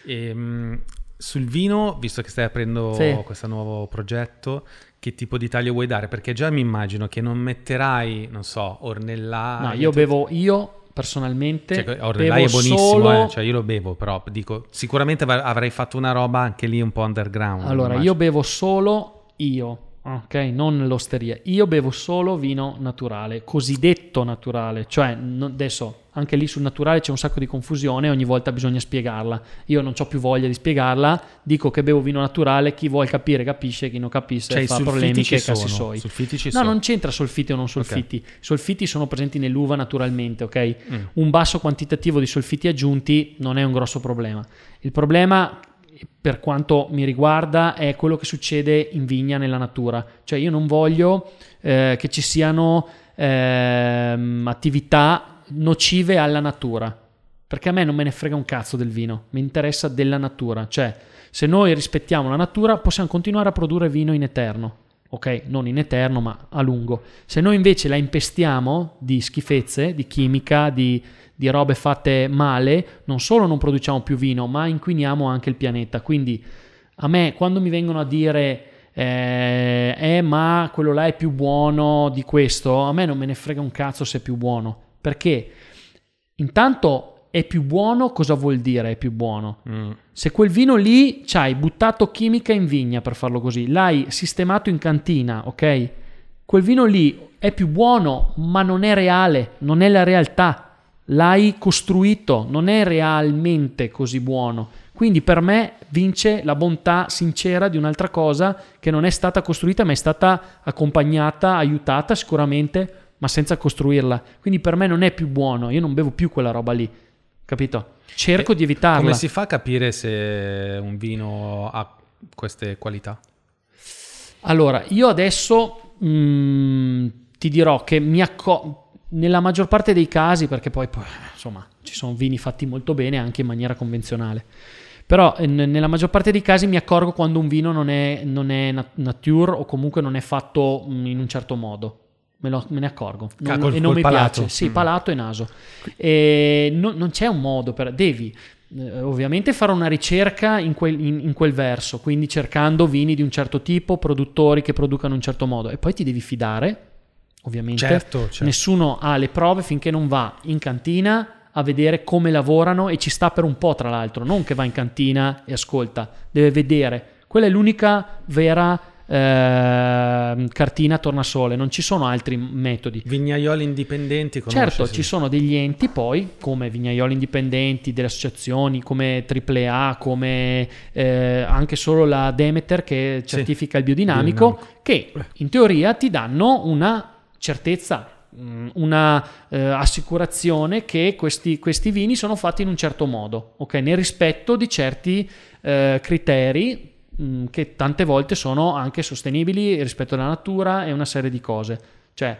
Ehm, sul vino, visto che stai aprendo Sì. questo nuovo progetto, che tipo di taglio vuoi dare? Perché già mi immagino che non metterai, non so, ornellaia. No, io bevo, io personalmente Cioè, ornellaia è buonissimo, solo eh, cioè io lo bevo, però dico, sicuramente av- avrai fatto una roba anche lì un po' underground. Allora, io bevo solo io, ok? Non l'osteria. Io bevo solo vino naturale, cosiddetto naturale, cioè no- adesso anche lì sul naturale c'è un sacco di confusione, ogni volta bisogna spiegarla. Io non ho più voglia di spiegarla, dico che bevo vino naturale, chi vuole capire capisce, chi non capisce Cioè, fa problemi che cazzi sono. suoi. Sulfiti ci No, sono. non c'entra solfiti o non solfiti. I solfiti sono presenti nell'uva naturalmente, ok? Mm. Un basso quantitativo di solfiti aggiunti non è un grosso problema. Il problema, per quanto mi riguarda, è quello che succede in vigna nella natura. Cioè, io non voglio eh, che ci siano ehm, attività nocive alla natura. Perché a me non me ne frega un cazzo del vino, mi interessa della natura. Cioè, se noi rispettiamo la natura, possiamo continuare a produrre vino in eterno. Ok, non in eterno, ma a lungo. Se noi invece la impestiamo di schifezze, di chimica, di, di robe fatte male, non solo non produciamo più vino, ma inquiniamo anche il pianeta. Quindi a me, quando mi vengono a dire eh, eh, ma quello là è più buono di questo, a me non me ne frega un cazzo se è più buono. Perché intanto è più buono, cosa vuol dire è più buono? Mm. Se quel vino lì ci hai buttato chimica in vigna per farlo così, l'hai sistemato in cantina, ok? Quel vino lì è più buono, ma non è reale, non è la realtà. L'hai costruito, non è realmente così buono. Quindi per me vince la bontà sincera di un'altra cosa che non è stata costruita, ma è stata accompagnata, aiutata sicuramente, ma senza costruirla. Quindi per me non è più buono, io non bevo più quella roba lì. Capito? Cerco E di evitarla. Come si fa a capire se un vino ha queste qualità? Allora, io adesso mm, ti dirò che mi accorgo nella maggior parte dei casi, perché poi, poi, insomma ci sono vini fatti molto bene anche in maniera convenzionale. Però eh, n- nella maggior parte dei casi mi accorgo quando un vino non è, non è nat- nature o comunque non è fatto mm, in un certo modo. Me, lo- me ne accorgo Non- Ah, col- e non mi palato. piace. Sì, Mm. palato e naso. E non, non c'è un modo per. Devi eh, ovviamente fare una ricerca in quel, in- in quel verso, quindi cercando vini di un certo tipo, produttori che producano in un certo modo, e poi ti devi fidare, ovviamente. Certo, certo. Nessuno ha le prove finché non va in cantina a vedere come lavorano e ci sta per un po', tra l'altro, non che va in cantina e ascolta, deve vedere. Quella è l'unica vera ehm, cartina tornasole, non ci sono altri metodi. Vignaioli indipendenti conosci, Certo, sì. ci sono degli enti poi, come Vignaioli Indipendenti, delle associazioni, come AAA, come eh, anche solo la Demeter che Sì, certifica il biodinamico, biodinamico. che in teoria ti danno una certezza, mh, una eh, assicurazione che questi, questi vini sono fatti in un certo modo, ok? Nel rispetto di certi eh, criteri mh, che tante volte sono anche sostenibili rispetto alla natura e una serie di cose. Cioè,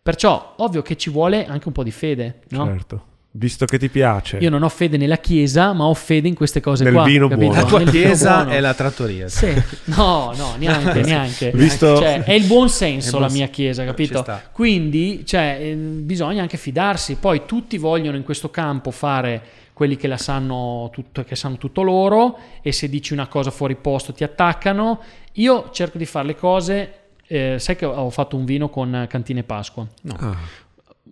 perciò, ovvio che ci vuole anche un po' di fede, no? Certo. Visto che ti piace. Io non ho fede nella chiesa, ma ho fede in queste cose Nel qua. vino capito? buono. La tua Nel vino chiesa buono. è la trattoria. Sì, no, no, neanche, neanche. Visto- Cioè, è il buon senso buon la mia chiesa, capito? Quindi, cioè, eh, bisogna anche fidarsi. Poi tutti vogliono in questo campo fare quelli che la sanno tutto, che sanno tutto loro e se dici una cosa fuori posto ti attaccano. Io cerco di fare le cose. eh, sai che ho fatto un vino con Cantine Pasqua. Ah,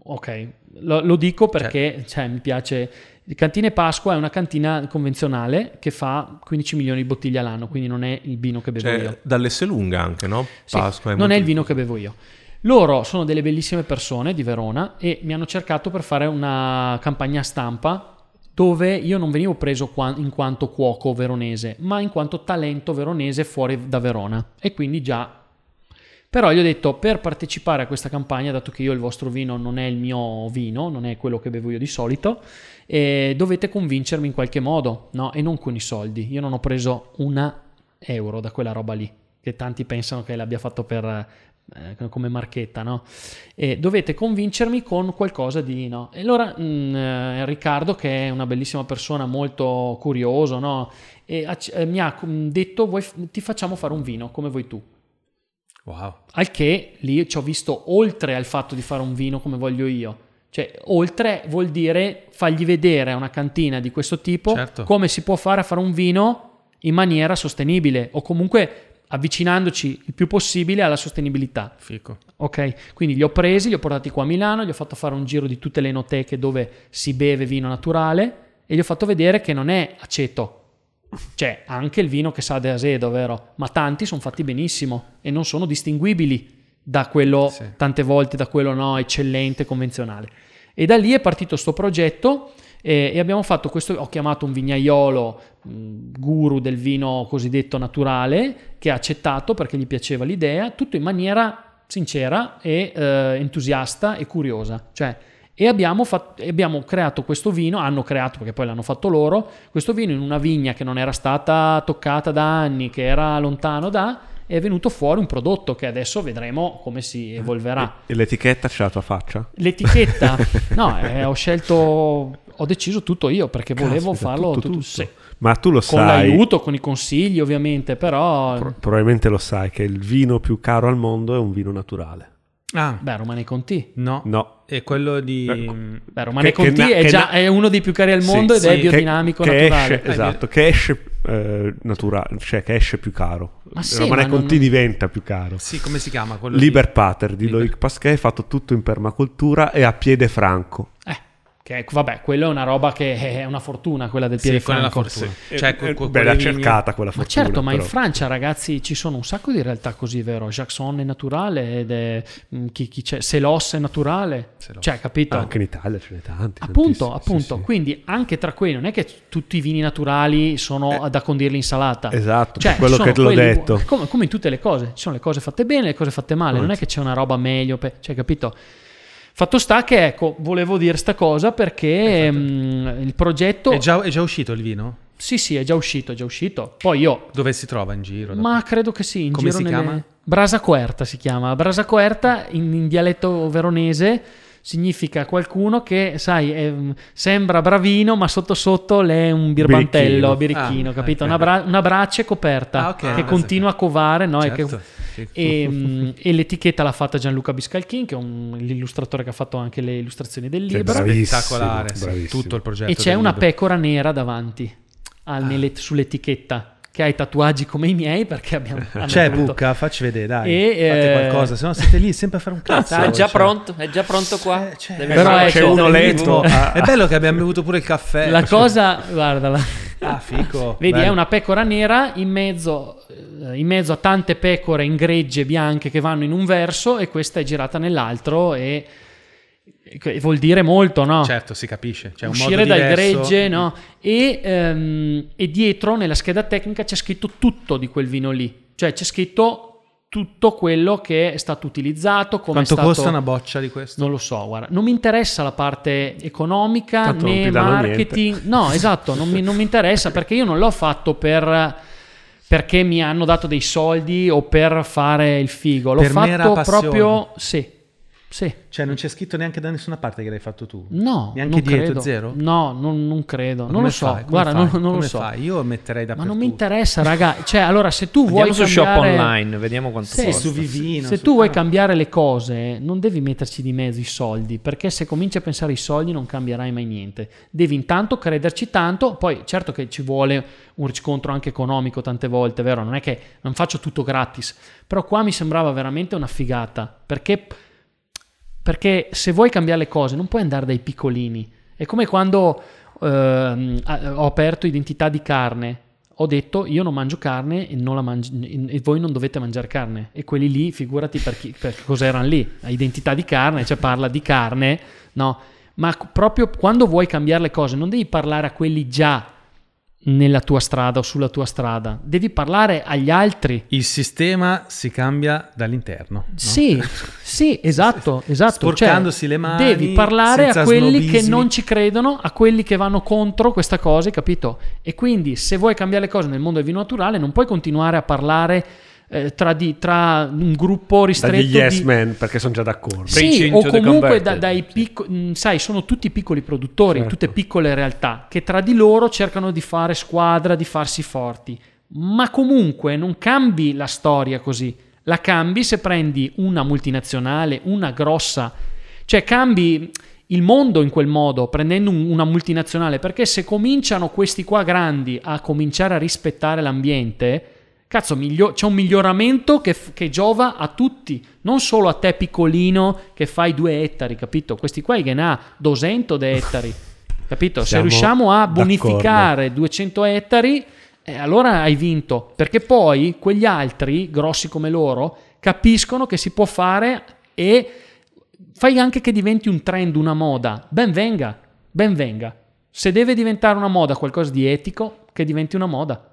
Ok, lo, lo dico perché cioè, mi piace. Cantine Pasqua è una cantina convenzionale che fa 15 milioni di bottiglie all'anno, quindi non è il vino che bevo io. Cioè, dall'Esselunga anche, no? Sì, Pasqua non è il vino che bevo io. Loro sono delle bellissime persone di Verona e mi hanno cercato per fare una campagna stampa dove io non venivo preso in quanto cuoco veronese, ma in quanto talento veronese fuori da Verona. E quindi già però gli ho detto per partecipare a questa campagna, dato che io il vostro vino non è il mio vino, non è quello che bevo io di solito, eh, dovete convincermi in qualche modo, no? E non con i soldi. Io non ho preso una euro da quella roba lì, che tanti pensano che l'abbia fatto per, eh, come marchetta, no? E dovete convincermi con qualcosa di no. E allora mh, eh, Riccardo, che è una bellissima persona, molto curioso, no? E mi ha mh, detto: "Vuoi ti facciamo fare un vino come vuoi tu. Wow. Al che lì ci ho visto oltre al fatto di fare un vino come voglio io. Cioè, oltre vuol dire fargli vedere a una cantina di questo tipo Certo. come si può fare a fare un vino in maniera sostenibile o comunque avvicinandoci il più possibile alla sostenibilità. Fico. Ok, quindi li ho presi, li ho portati qua a Milano, gli ho fatto fare un giro di tutte le enoteche dove si beve vino naturale e gli ho fatto vedere che non è aceto, C'è anche il vino che sa di azedo, vero? Ma tanti sono fatti benissimo e non sono distinguibili da quello, Sì. tante volte, da quello no, eccellente, convenzionale. E da lì è partito questo progetto e abbiamo fatto questo, ho chiamato un vignaiolo mh, guru del vino cosiddetto naturale che ha accettato perché gli piaceva l'idea, tutto in maniera sincera e eh, entusiasta e curiosa. Cioè, e abbiamo, fat- e abbiamo creato questo vino, hanno creato perché poi l'hanno fatto loro, questo vino in una vigna che non era stata toccata da anni, che era lontano da, è venuto fuori un prodotto che adesso vedremo come si evolverà. E l'etichetta c'è la tua faccia? L'etichetta, no, eh, ho scelto, ho deciso tutto io perché volevo Caspita, farlo tutto, tutto- tutto. sì. Ma tu lo con sai, l'aiuto, con i consigli ovviamente, però pro- probabilmente lo sai, che il vino più caro al mondo è un vino naturale. Ah, beh, Romane Conti. no. No. È quello di... Beh, Romane Che- che Conti na- è che già na- è uno dei più cari al mondo Sì, ed è sì, biodinamico che, che naturale. esce, esatto, che esce eh, naturale, cioè che esce più caro. Ma sì, Romane ma non- Conti diventa più caro. Sì, come si chiama? Quello Liber Pater di Liber- Loic Pasquet, fatto tutto in permacultura e a piede franco. Eh, che, vabbè, quello è una roba che è una fortuna, quella del Sì, piede quella è la franco. fortuna. Eh, Cioè, eh, l'ha vigne- cercata quella Ma fortuna. certo, ma in. Francia, ragazzi, ci sono un sacco di realtà così, vero? Jackson è naturale, ed è, mm, chi, chi c'è, Selos è naturale. Selos. Cioè, capito? Anche in Italia ce ne tanti. Appunto, appunto. sì, sì. Quindi anche tra quelli non è che tutti i vini naturali sono da condire l'insalata. Esatto, Cioè, quello che te l'ho quelli- detto. Come, come in tutte le cose, ci sono le cose fatte bene e le cose fatte male, non è Anzi. che c'è una roba meglio, pe- cioè, capito? Fatto sta che, ecco, volevo dire sta cosa perché mm, il progetto... È già, è già uscito il vino? Sì, sì, è già uscito, è già uscito. Poi io Dove si trova in giro? ma credo che sì, in Come giro si nelle... chiama? Brasa Querta si chiama. Brasa Querta in, in dialetto veronese significa qualcuno che, sai, è- sembra bravino, ma sotto sotto l'è un birbantello, Birichino. birichino, Ah, capito? ok. Una, bra- una brace coperta Ah, ok. che Ah, continua a covare, no? E che- Certo. E, mm, e l'etichetta l'ha fatta Gianluca Biscalchin, che è un- l'illustratore che ha fatto anche le illustrazioni del Che libro. bravissimo, Spettacolare, sì, bravissimo. tutto il progetto. E c'è una libro. pecora nera davanti al- nelle- sull'etichetta che ha i tatuaggi come i miei perché abbiamo C'è Bucca, facci vedere, dai. E, Fate eh, qualcosa, se no siete lì sempre a fare un cazzo. Ah, è già cioè. pronto, è già pronto qua. Eh, cioè, Però c'è c'è uno. Ah. È bello che abbiamo bevuto pure il caffè. La cosa, guardala, Ah, fico. vedi, bello. è una pecora nera in mezzo, eh, in mezzo a tante pecore in gregge bianche che vanno in un verso e questa è girata nell'altro e vuol dire molto, no? Certo, si capisce. C'è un uscire modo dal gregge, no? E, ehm, e dietro nella scheda tecnica c'è scritto tutto di quel vino lì, cioè c'è scritto tutto quello che è stato utilizzato, come Quanto è stato... costa una boccia di questo? Non lo so, guarda, non mi interessa la parte economica Tanto né marketing. No, esatto, non mi, non mi interessa perché io non l'ho fatto per perché mi hanno dato dei soldi o per fare il figo. L'ho Per fatto proprio sì. Sì. Cioè, non c'è scritto neanche da nessuna parte che l'hai fatto tu. No, Neanche non dietro, credo. zero? No, non, non credo. Ma non come lo so. fai? Come Guarda, fai? non, non lo Come so. fai? Io metterei Ma dappertutto. non mi interessa, raga. Cioè, allora, se tu vuoi su cambiare... shop online, vediamo quanto Sì, costa. su Vivino. Se su- tu vuoi cambiare le cose, non devi metterci di mezzo i soldi, perché se cominci a pensare ai soldi non cambierai mai niente. Devi intanto crederci tanto, poi certo che ci vuole un riscontro anche economico tante volte, vero? Non è che non faccio tutto gratis, però qua mi sembrava veramente una figata, perché, perché se vuoi cambiare le cose non puoi andare dai piccolini. È come quando a- ho aperto identità di carne. Ho detto io non mangio carne e, non mangi- e voi non dovete mangiare carne. E quelli lì, figurati per, chi, per cosa erano lì. Identità di carne, cioè parla di carne, no? Ma proprio quando vuoi cambiare le cose, non devi parlare a quelli già nella tua strada o sulla tua strada, devi parlare agli altri. Il sistema si cambia dall'interno. no? Sì, sì, esatto, esatto. Sporcandosi Cioè, le mani, Devi parlare a quelli che snobismi. non ci credono, a quelli che vanno contro questa cosa, capito? E quindi se vuoi cambiare le cose nel mondo del vino naturale non puoi continuare a parlare eh, tra, di- tra un gruppo ristretto Dagli yes di... man, perché sono già d'accordo. Sì, o comunque da- dai piccoli, sai, sono tutti piccoli produttori, Certo. tutte piccole realtà che tra di loro cercano di fare squadra, di farsi forti. Ma comunque non cambi la storia così. La cambi se prendi una multinazionale, una grossa, cioè cambi il mondo in quel modo prendendo un- una multinazionale perché se cominciano questi qua grandi a cominciare a rispettare l'ambiente Cazzo, miglio- c'è un miglioramento che, f- che giova a tutti, non solo a te piccolino che fai due ettari, capito? Questi qua che ne ha 200 di ettari, capito? Se Siamo riusciamo a d'accordo. bonificare 200 ettari, E allora hai vinto, perché poi quegli altri, grossi come loro, capiscono che si può fare e fai anche che diventi un trend, una moda. Ben venga, ben venga. Se deve diventare una moda qualcosa di etico, che diventi una moda.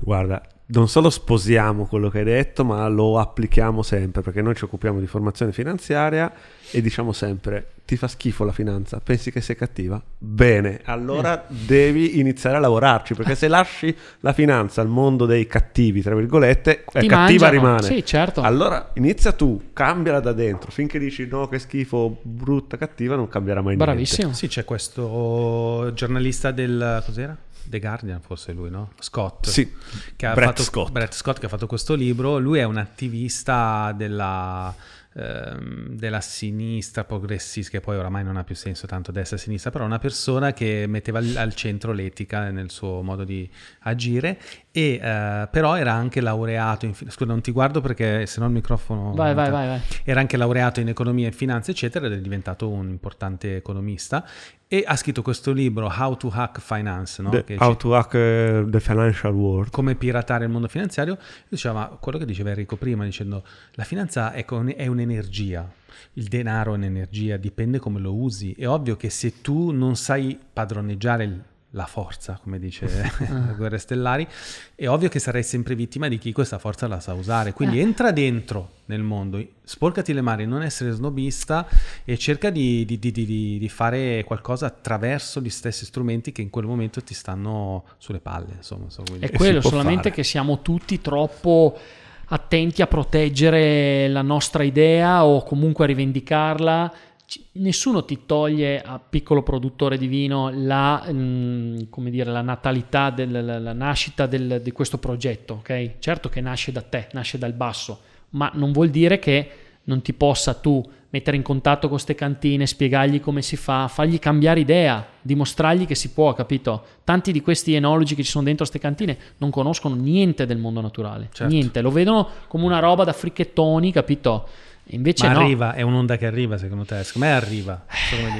Guarda, non solo sposiamo quello che hai detto, ma lo applichiamo sempre, perché noi ci occupiamo di formazione finanziaria e diciamo sempre, ti fa schifo la finanza, pensi che sei cattiva? Bene, allora devi iniziare a lavorarci, perché se lasci la finanza al mondo dei cattivi, tra virgolette, è Ti cattiva mangiano. rimane. Sì, certo. Allora inizia tu, cambiala da dentro, finché dici no, che schifo, brutta, cattiva, non cambierà mai niente. Bravissimo. Sì, c'è questo giornalista del... cos'era? The Guardian, forse lui, no? Scott. Sì, che ha Brett fatto, Scott. Brett Scott che ha fatto questo libro. Lui è un attivista della, ehm, della sinistra progressista, che poi oramai non ha più senso tanto destra-sinistra, però una persona che metteva al centro l'etica nel suo modo di agire e eh, però era anche laureato in... Scusa, non ti guardo perché se no il microfono... Vai, vai, vai, vai. Era anche laureato in economia e finanza, eccetera, ed è diventato un importante economista e ha scritto questo libro How to Hack Finance, no? The- Che How ci- to Hack eh, the Financial World. come piratare il mondo finanziario, diceva quello che diceva Enrico prima, dicendo la finanza è, con- è un'energia, il denaro è un'energia, dipende come lo usi. È ovvio che se tu non sai padroneggiare il- la forza, come dice guerre stellari, è ovvio che sarai sempre vittima di chi questa forza la sa usare. Quindi entra dentro nel mondo, sporcati le mani, non essere snobista e cerca di, di- di- di- fare qualcosa attraverso gli stessi strumenti che in quel momento ti stanno sulle palle. Insomma, so, È quello, solamente fare. che siamo tutti troppo attenti a proteggere la nostra idea o comunque a rivendicarla. Nessuno ti toglie a piccolo produttore di vino la, mm, come dire, la natalità, del- la, la nascita del- di questo progetto. ok? Certo che nasce da te, nasce dal basso, ma non vuol dire che non ti possa tu mettere in contatto con queste cantine, spiegargli come si fa, fargli cambiare idea, dimostrargli che si può, capito? Tanti di questi enologi che ci sono dentro queste cantine non conoscono niente del mondo naturale, Certo. niente, lo vedono come una roba da fricchettoni, capito? Invece Ma no. arriva, è un'onda che arriva secondo te? Secondo me arriva.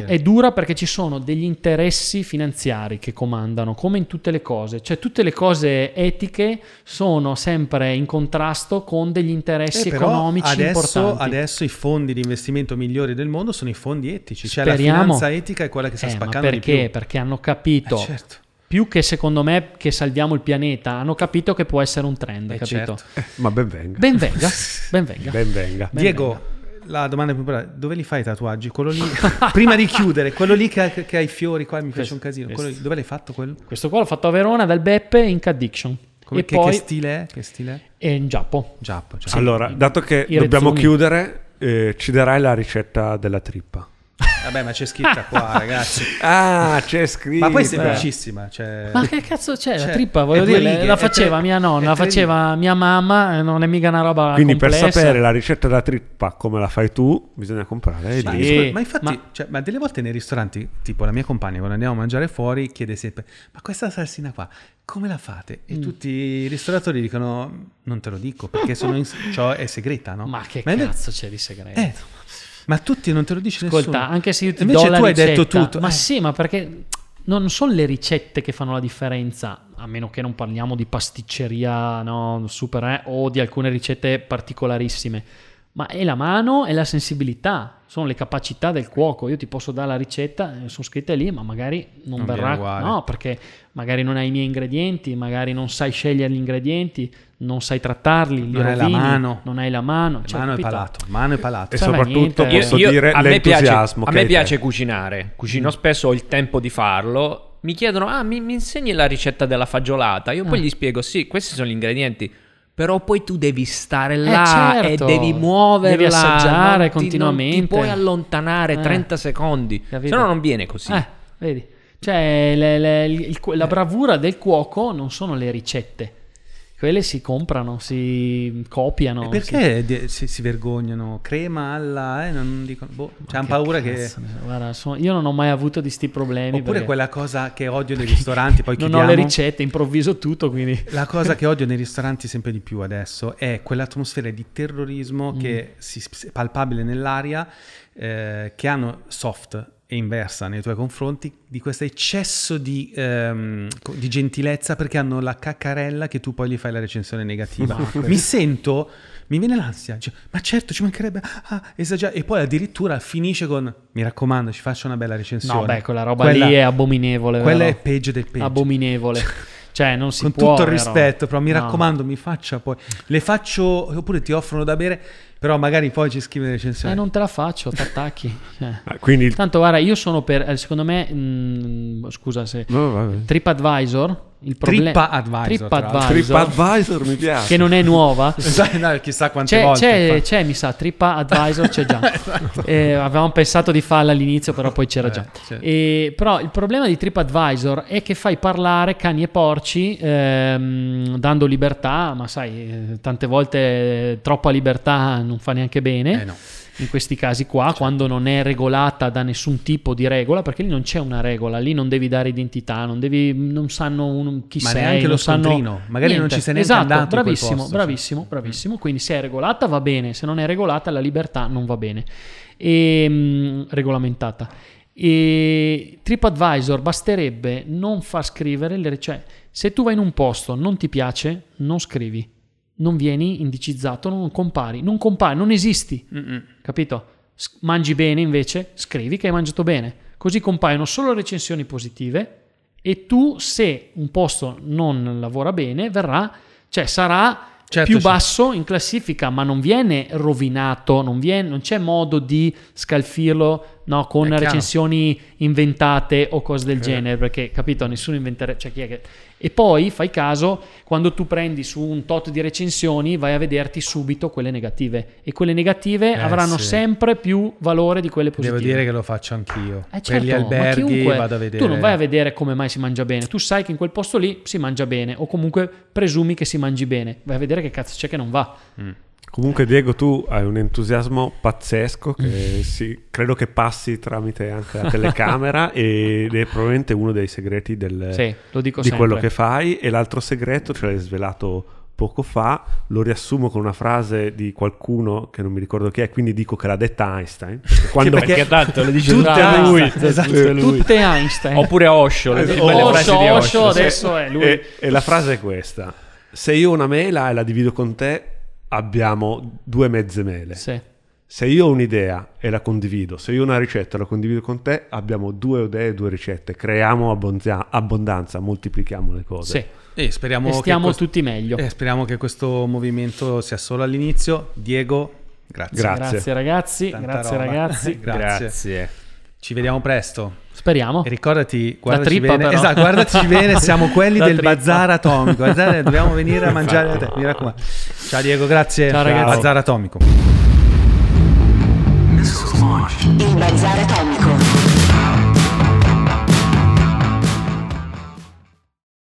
È dura perché ci sono degli interessi finanziari che comandano, come in tutte le cose. Cioè tutte le cose etiche sono sempre in contrasto con degli interessi Eh, economici adesso, importanti. adesso i fondi di investimento migliori del mondo sono i fondi etici. Cioè Speriamo. la finanza etica è quella che sta Eh, spaccando perché? Perché hanno capito, Eh, certo. Più che secondo me che salviamo il pianeta, hanno capito che può essere un trend, Eh, capito? certo. Ma ben venga. Ben venga, ben venga. Ben venga. Ben Diego, la domanda più importante, dove li fai i tatuaggi? Quello lì, prima di chiudere, quello lì che ha, che ha i fiori qua mi piace un casino. Quello lì, dove l'hai fatto quello? Questo qua l'ho fatto a Verona dal Beppe in Addiction. Come- e che, poi che stile è? Che stile è? è in Giappo. Giappo. cioè. Allora, dato che i dobbiamo rezzoni. chiudere, eh, ci darai la ricetta della trippa. Vabbè, ma c'è scritta qua, ragazzi. Ah, c'è scritto. Ma poi è semplicissima. Cioè... Ma che cazzo c'è? La Cioè, trippa, è voglio dire, righe, la è faceva tre- mia nonna, è la faceva mia mamma, eh, non è mica una roba Quindi per complessa. sapere la ricetta della trippa come la fai tu, bisogna comprare Ma, Sì. libro. scusa, ma infatti, ma- cioè, ma delle volte nei ristoranti, tipo la mia compagna, quando andiamo a mangiare fuori, chiede sempre: Ma questa salsina qua, come la fate? Mm. E tutti i ristoratori dicono: Non te lo dico perché sono in- ciò è segreta, no? Ma che è vero. cazzo c'è di segreto? Eh, ma tutti non te lo dice Ascolta, nessuno. anche se io ti Invece do la tu hai ricetta, detto tutto. ma eh. sì, ma perché non sono le ricette che fanno la differenza, a meno che non parliamo di pasticceria no, super eh, o di alcune ricette particolarissime, ma è la mano e la sensibilità, sono le capacità del cuoco. Io ti posso dare la ricetta, eh, sono scritte lì, ma magari non, Non verrà, no, perché magari non hai i miei ingredienti, magari non sai scegliere gli ingredienti, non sai trattarli, li Non hai la mano. non hai la mano, cioè, mano e capito? palato, mano e palato. E a soprattutto niente. posso Io- dire a me piace, l'entusiasmo a me piace te. cucinare, cucino spesso, ho il tempo di farlo. Mi chiedono, ah, mi, mi insegni la ricetta della fagiolata? Io poi Ah. gli spiego, sì, questi sono gli ingredienti. Però poi tu devi stare là certo. e devi muoverla. Devi assaggiare non ti- continuamente. Non ti puoi allontanare Eh. 30 secondi. Capito? Se no non viene così. Eh, vedi. Cioè, le- le- il- il- la bravura del cuoco non sono le ricette. Quelle si comprano, si copiano. E perché di- si, si vergognano? Crema alla... Eh, non dicono... Boh, si- hanno paura che... cazzo so, guarda, sono- io non ho mai avuto di sti problemi. Oppure perché quella cosa che odio nei ristoranti, poi non chiudiamo. ho le ricette, improvviso tutto, quindi... La cosa che odio nei ristoranti sempre di più adesso è quell'atmosfera di terrorismo Mm. che si, è palpabile nell'aria, eh, che hanno soft e inversa nei tuoi confronti di questo eccesso di, ehm, di gentilezza perché hanno la caccarella che tu poi gli fai la recensione negativa. mi sento, mi viene l'ansia, cioè, ma certo ci mancherebbe, ah, esagerato. E poi addirittura finisce con, mi raccomando, ci faccio una bella recensione. No, beh, quella roba Quella- lì è abominevole. Quella vero? è peggio del peggio. Abominevole. Cioè, non si Con può. tutto il rispetto, però mi No. raccomando, mi faccia poi. Le faccio, oppure ti offrono da bere, però magari poi ci scrive le recensioni. Eh, non te la faccio, ti attacchi. Cioè. Ah, Quindi il... Tanto, guarda, io sono per. eh, Secondo me, mh, scusa se. No. TripAdvisor. Il problema. TripAdvisor. TripAdvisor. TripAdvisor mi piace. Che non è nuova. No, chissà quante C'è, volte. c'è, c'è, mi sa, TripAdvisor c'è già. Esatto. Eh, avevamo pensato di farla all'inizio, però poi c'era Eh, già. c'è. E- però il problema di TripAdvisor è che fai parlare cani e porci ehm, dando libertà, ma sai, eh, tante volte eh, troppa libertà non fa neanche bene. Eh, no. In questi casi qua, quando non è regolata da nessun tipo di regola, perché lì non c'è una regola, lì non devi dare identità, non, devi, non sanno un- chi Ma sei, neanche non lo sanno scontrino, magari non ci sei neanche esatto, andato bravissimo, posto, cioè. bravissimo, bravissimo. Quindi se è regolata va bene, se non è regolata la libertà non va bene. E, mh, regolamentata. E TripAdvisor basterebbe non far scrivere le cioè se tu vai in un posto non ti piace, non scrivi. Non vieni indicizzato, non compari, non compari, non esisti. Capito? S- mangi bene invece, scrivi che hai mangiato bene. Così compaiono solo recensioni positive e tu se un posto non lavora bene verrà, cioè sarà Certo, più sì. basso in classifica, ma non viene rovinato, non, viene- non c'è modo di scalfirlo no, con È chiaro. recensioni inventate o cose del genere, perché capito, nessuno inventerebbe, cioè chi è che... E poi fai caso, quando tu prendi su un tot di recensioni, vai a vederti subito quelle negative e quelle negative Eh, avranno sì. sempre più valore di quelle positive. Devo dire che lo faccio anch'io. Eh, per gli certo, alberghi chiunque- vado a vedere. Tu non vai a vedere come mai si mangia bene, tu sai che in quel posto lì si mangia bene o comunque presumi che si mangi bene, vai a vedere che cazzo c'è che non va. Comunque Diego tu hai un entusiasmo pazzesco che si- credo che passi tramite anche la telecamera ed è probabilmente uno dei segreti del- Sì, lo dico di sempre. quello che fai e l'altro segreto ce l'hai svelato poco fa, lo riassumo con una frase di qualcuno che non mi ricordo chi è, quindi dico che l'ha detta Einstein. perché Quando Perché tanto le dice tutte a lui. Einstein. Esatto. Tutte lui. Tutte Einstein. Oppure Osho, le, Osho, belle frasi di Osho, Osho. Osho, sì. adesso è lui. E, e la frase è questa: Se io ho una mela e la divido con te, abbiamo due mezze mele. Sì. Se io ho un'idea e la condivido, se io ho una ricetta e la condivido con te, abbiamo due idee e due ricette. Creiamo abbonzia- abbondanza, moltiplichiamo le cose. Sì. E speriamo, E che stiamo questo- tutti meglio. eh, speriamo che questo movimento sia solo all'inizio. Diego, grazie. Grazie. Grazie ragazzi, Tanta grazie roba. ragazzi. Grazie. Grazie. Ci vediamo presto. Speriamo. E ricordati, guardaci trippa, bene. però. Esatto, guardaci bene, siamo quelli La del trippa. bazar atomico. Bazar- Dobbiamo venire a mangiare da te, mi raccomando. Ciao Diego, grazie. Ciao, ragazzi. Bazar atomico. Il bazar atomico.